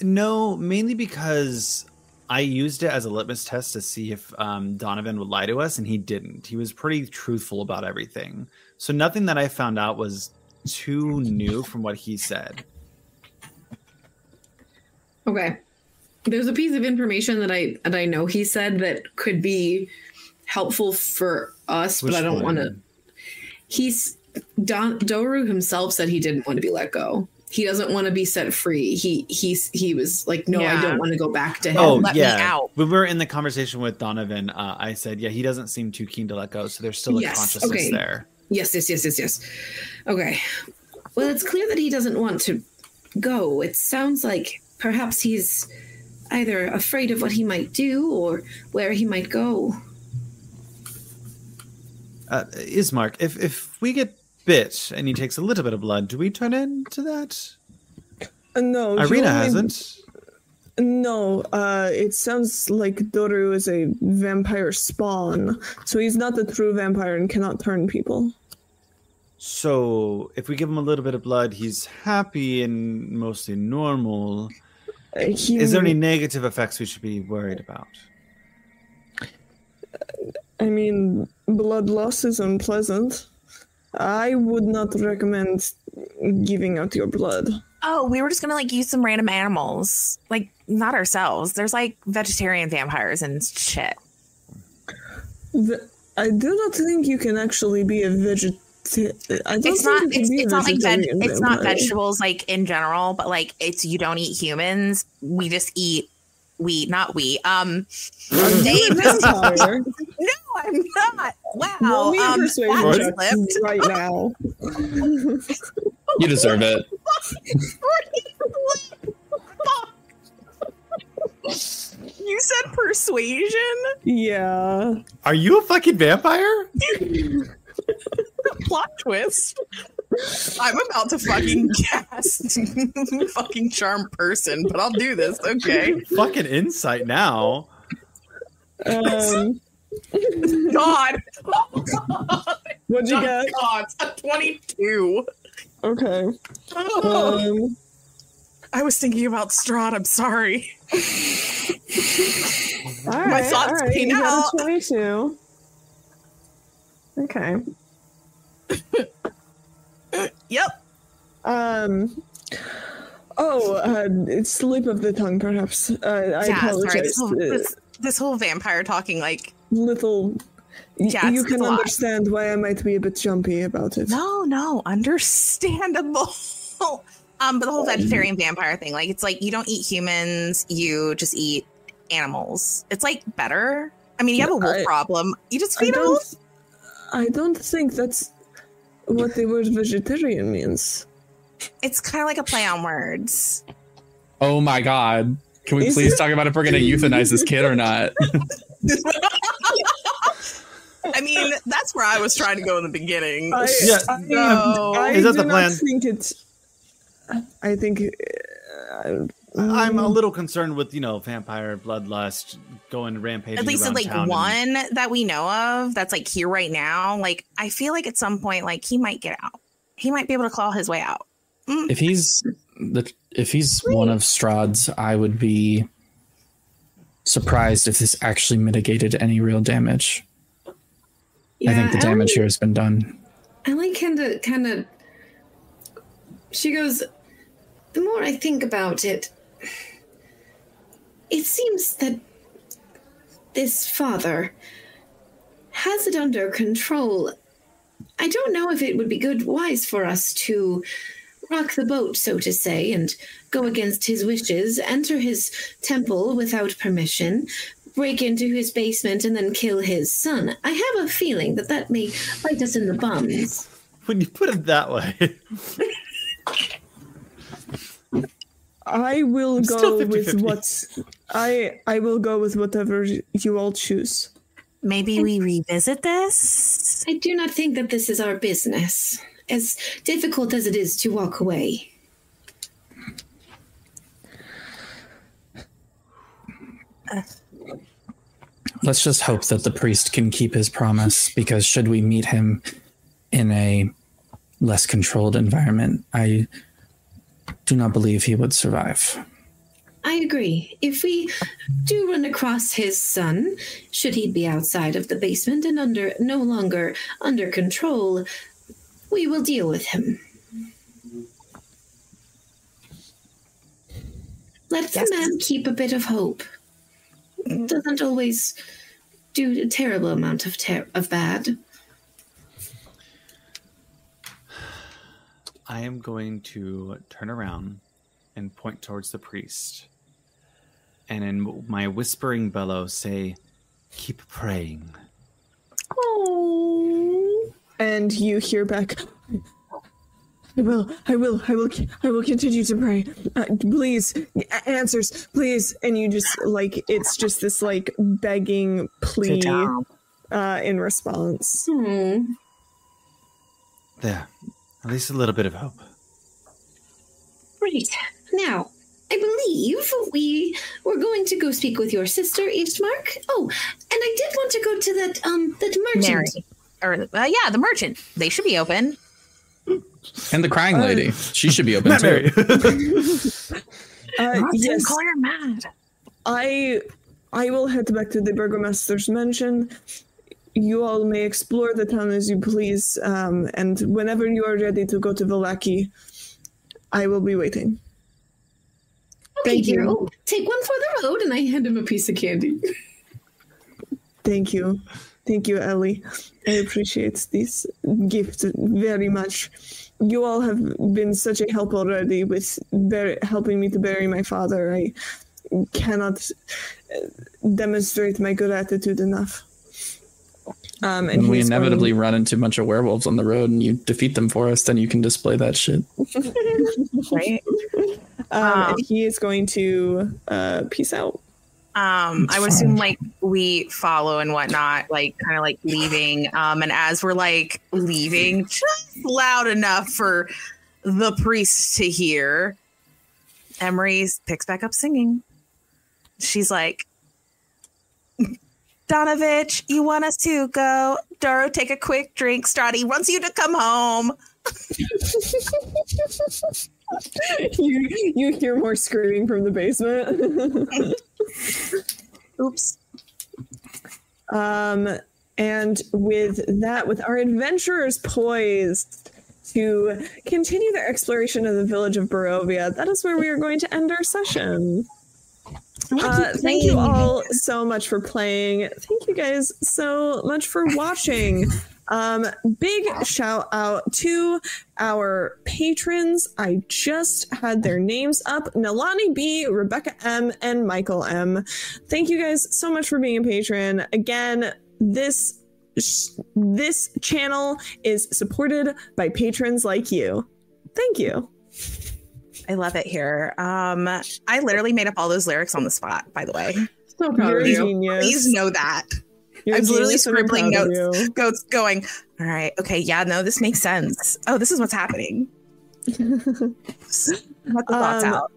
no, mainly because I used it as a litmus test to see if um, Donovan would lie to us, and he didn't. He was pretty truthful about everything. So nothing that I found out was too new from what he said. Okay. There's a piece of information that I that I know he said that could be helpful for us, Which but I don't want to. He's Don, Doru himself said he didn't want to be let go. He doesn't want to be set free. He he's he was like, no, I don't want to go back to him. Oh let me yeah, out. when we were in the conversation with Donovan, uh, I said, yeah, he doesn't seem too keen to let go. So there's still a Yes, consciousness okay. there. Yes, yes, yes, yes, yes. Okay. Well, it's clear that he doesn't want to go. It sounds like perhaps he's either afraid of what he might do or where he might go. Uh, Ismark, if if we get bit and he takes a little bit of blood, do we turn into that? uh, no, Ireena hasn't. No, uh, it sounds like Doru is a vampire spawn, so he's not the true vampire and cannot turn people. So if we give him a little bit of blood, he's happy and mostly normal. Uh, he, Is there any negative effects we should be worried about? I mean, blood loss is unpleasant. I would not recommend giving out your blood. Oh, we were just gonna like use some random animals, like not ourselves. There's like vegetarian vampires and shit. The, I do not think you can actually be a veget. I don't It's think not. It's, it's not like veg, vegetarian it's not vegetables like in general, but like it's you don't eat humans. We just eat. We not we. Um, they vampire? no, I'm not. Wow. Roll me a um, persuasion slipped. right now. You deserve it. You said persuasion. Yeah. Are you a fucking vampire? Plot twist. I'm about to fucking cast fucking charm person, but I'll do this. Okay. fucking insight now. Um, God. what'd you Oh, get? God. A 22. Okay. Oh, Um, I was thinking about Strahd. I'm sorry. all right. My thoughts all right. came You got out. a 22. Okay. Yep. Um. Oh, uh, it's slip of the tongue, perhaps. Uh, I yeah, sorry. apologize. This whole, Uh, this, this whole vampire talking like little Yeah, you can it's a lot. understand why I might be a bit jumpy about it. No, no, understandable. um, but the whole vegetarian vampire thing, like it's like you don't eat humans, you just eat animals. It's like better. I mean, you have a wolf I- problem. You just I feed a wolf. don't. I don't think that's what the word vegetarian means. It's kind of like a play on words. Oh my god. Can we Is please it? talk about if we're gonna euthanize this kid or not? I mean, that's where I was trying to go in the beginning. I, Yeah. I, No. I Is that do the not plan? think it's. I think. Uh, I'm Mm. a little concerned with you know vampire bloodlust going rampaging. At least around like town and- one that we know of that's like here right now. Like I feel like at some point, like he might get out. He might be able to claw his way out. if he's the if he's one of Strahd's, I would be surprised if this actually mitigated any real damage. I think the damage like- here has been done. I like kind of, kind of. She goes. The more I think about it, it seems that this father has it under control. I don't know if it would be good, wise for us to rock the boat, so to say, and go against his wishes, enter his temple without permission, break into his basement, and then kill his son. I have a feeling that that may bite us in the bums. When you put it that way, I will I'm go with 50-50. what I I will go with whatever you all choose. Maybe we revisit this. I do not think that this is our business, as difficult as it is to walk away. Let's just hope that the priest can keep his promise because should we meet him in a less controlled environment, I do not believe he would survive. I agree. If we do run across his son, should he be outside of the basement and under no longer under control, we will deal with him. Let the Yes. man keep a bit of hope. Mm. Doesn't always do a terrible amount of ter- of bad. I am going to turn around and point towards the priest, and in my whispering bellow say, "Keep praying." And you hear back. I will, I will, I will, I will continue to pray. Uh, please, a- answers, please. And you just like it's just this like begging plea uh, in response. Hmm. There, at least a little bit of hope. Right. Now, I believe we were going to go speak with your sister, Ismark. Oh, and I did want to go to that um that merchant. Mary. Or uh, yeah, the merchant. They should be open. And the crying lady, she should be open too. Mary. Uh, yes, call her mad. I I will head back to the burgomaster's mansion. You all may explore the town as you please, um, and whenever you are ready to go to Vallaki, I will be waiting. Okay, Thank you. dear. Oh, take one for the road, and I hand him a piece of candy. Thank you. Thank you, Ellie. I appreciate this gift very much. You all have been such a help already with bur- helping me to bury my father. I cannot uh, demonstrate my gratitude enough. Um, and When we he's going- inevitably run into a bunch of werewolves on the road and you defeat them for us, then you can display that shit. Right. um, Um, and he is going to uh, peace out. Um, I would assume like we follow and whatnot, like kind of like leaving. Um, and as we're like leaving, just loud enough for the priest to hear, Emery picks back up singing. She's like, Donavich, you want us to go? Doru, take a quick drink. Strati wants you to come home. you you hear more screaming from the basement. Oops. Um, and with that, with our adventurers poised to continue their exploration of the village of Barovia, that is where we are going to end our session. Uh, thank you all so much for playing. Thank you guys so much for watching. Um, big shout out to our patrons. I just had their names up Nalani B, Rebecca M, and Michael M. Thank you guys so much for being a patron. Again, this this channel is supported by patrons like you. Thank you. I love it here. Um, I literally made up all those lyrics on the spot, by the way. So proud You're of you. genius. Please know that. You're I'm literally genius and I'm scribbling notes. Goats going, all right, okay, yeah, no, this makes sense. Oh, this is what's happening. Let the thoughts Um, out.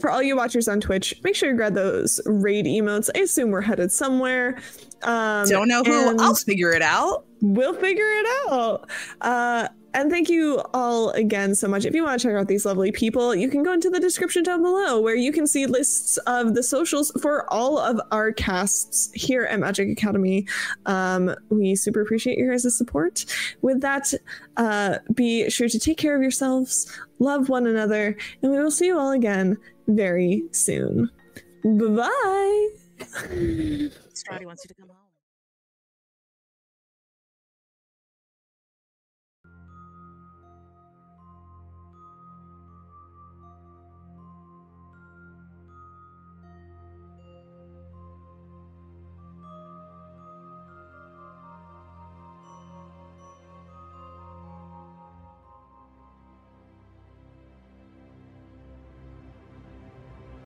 for all you watchers on Twitch, make sure you grab those raid emotes. I assume we're headed somewhere. Um, Don't know who. I'll figure it out. We'll figure it out. Uh, and thank you all again so much. If you want to check out these lovely people, you can go into the description down below where you can see lists of the socials for all of our casts here at Magic Academy. Um, we super appreciate your guys' support. With that, uh, be sure to take care of yourselves, love one another, and we will see you all again very soon. Bye bye. Strati wants you to come.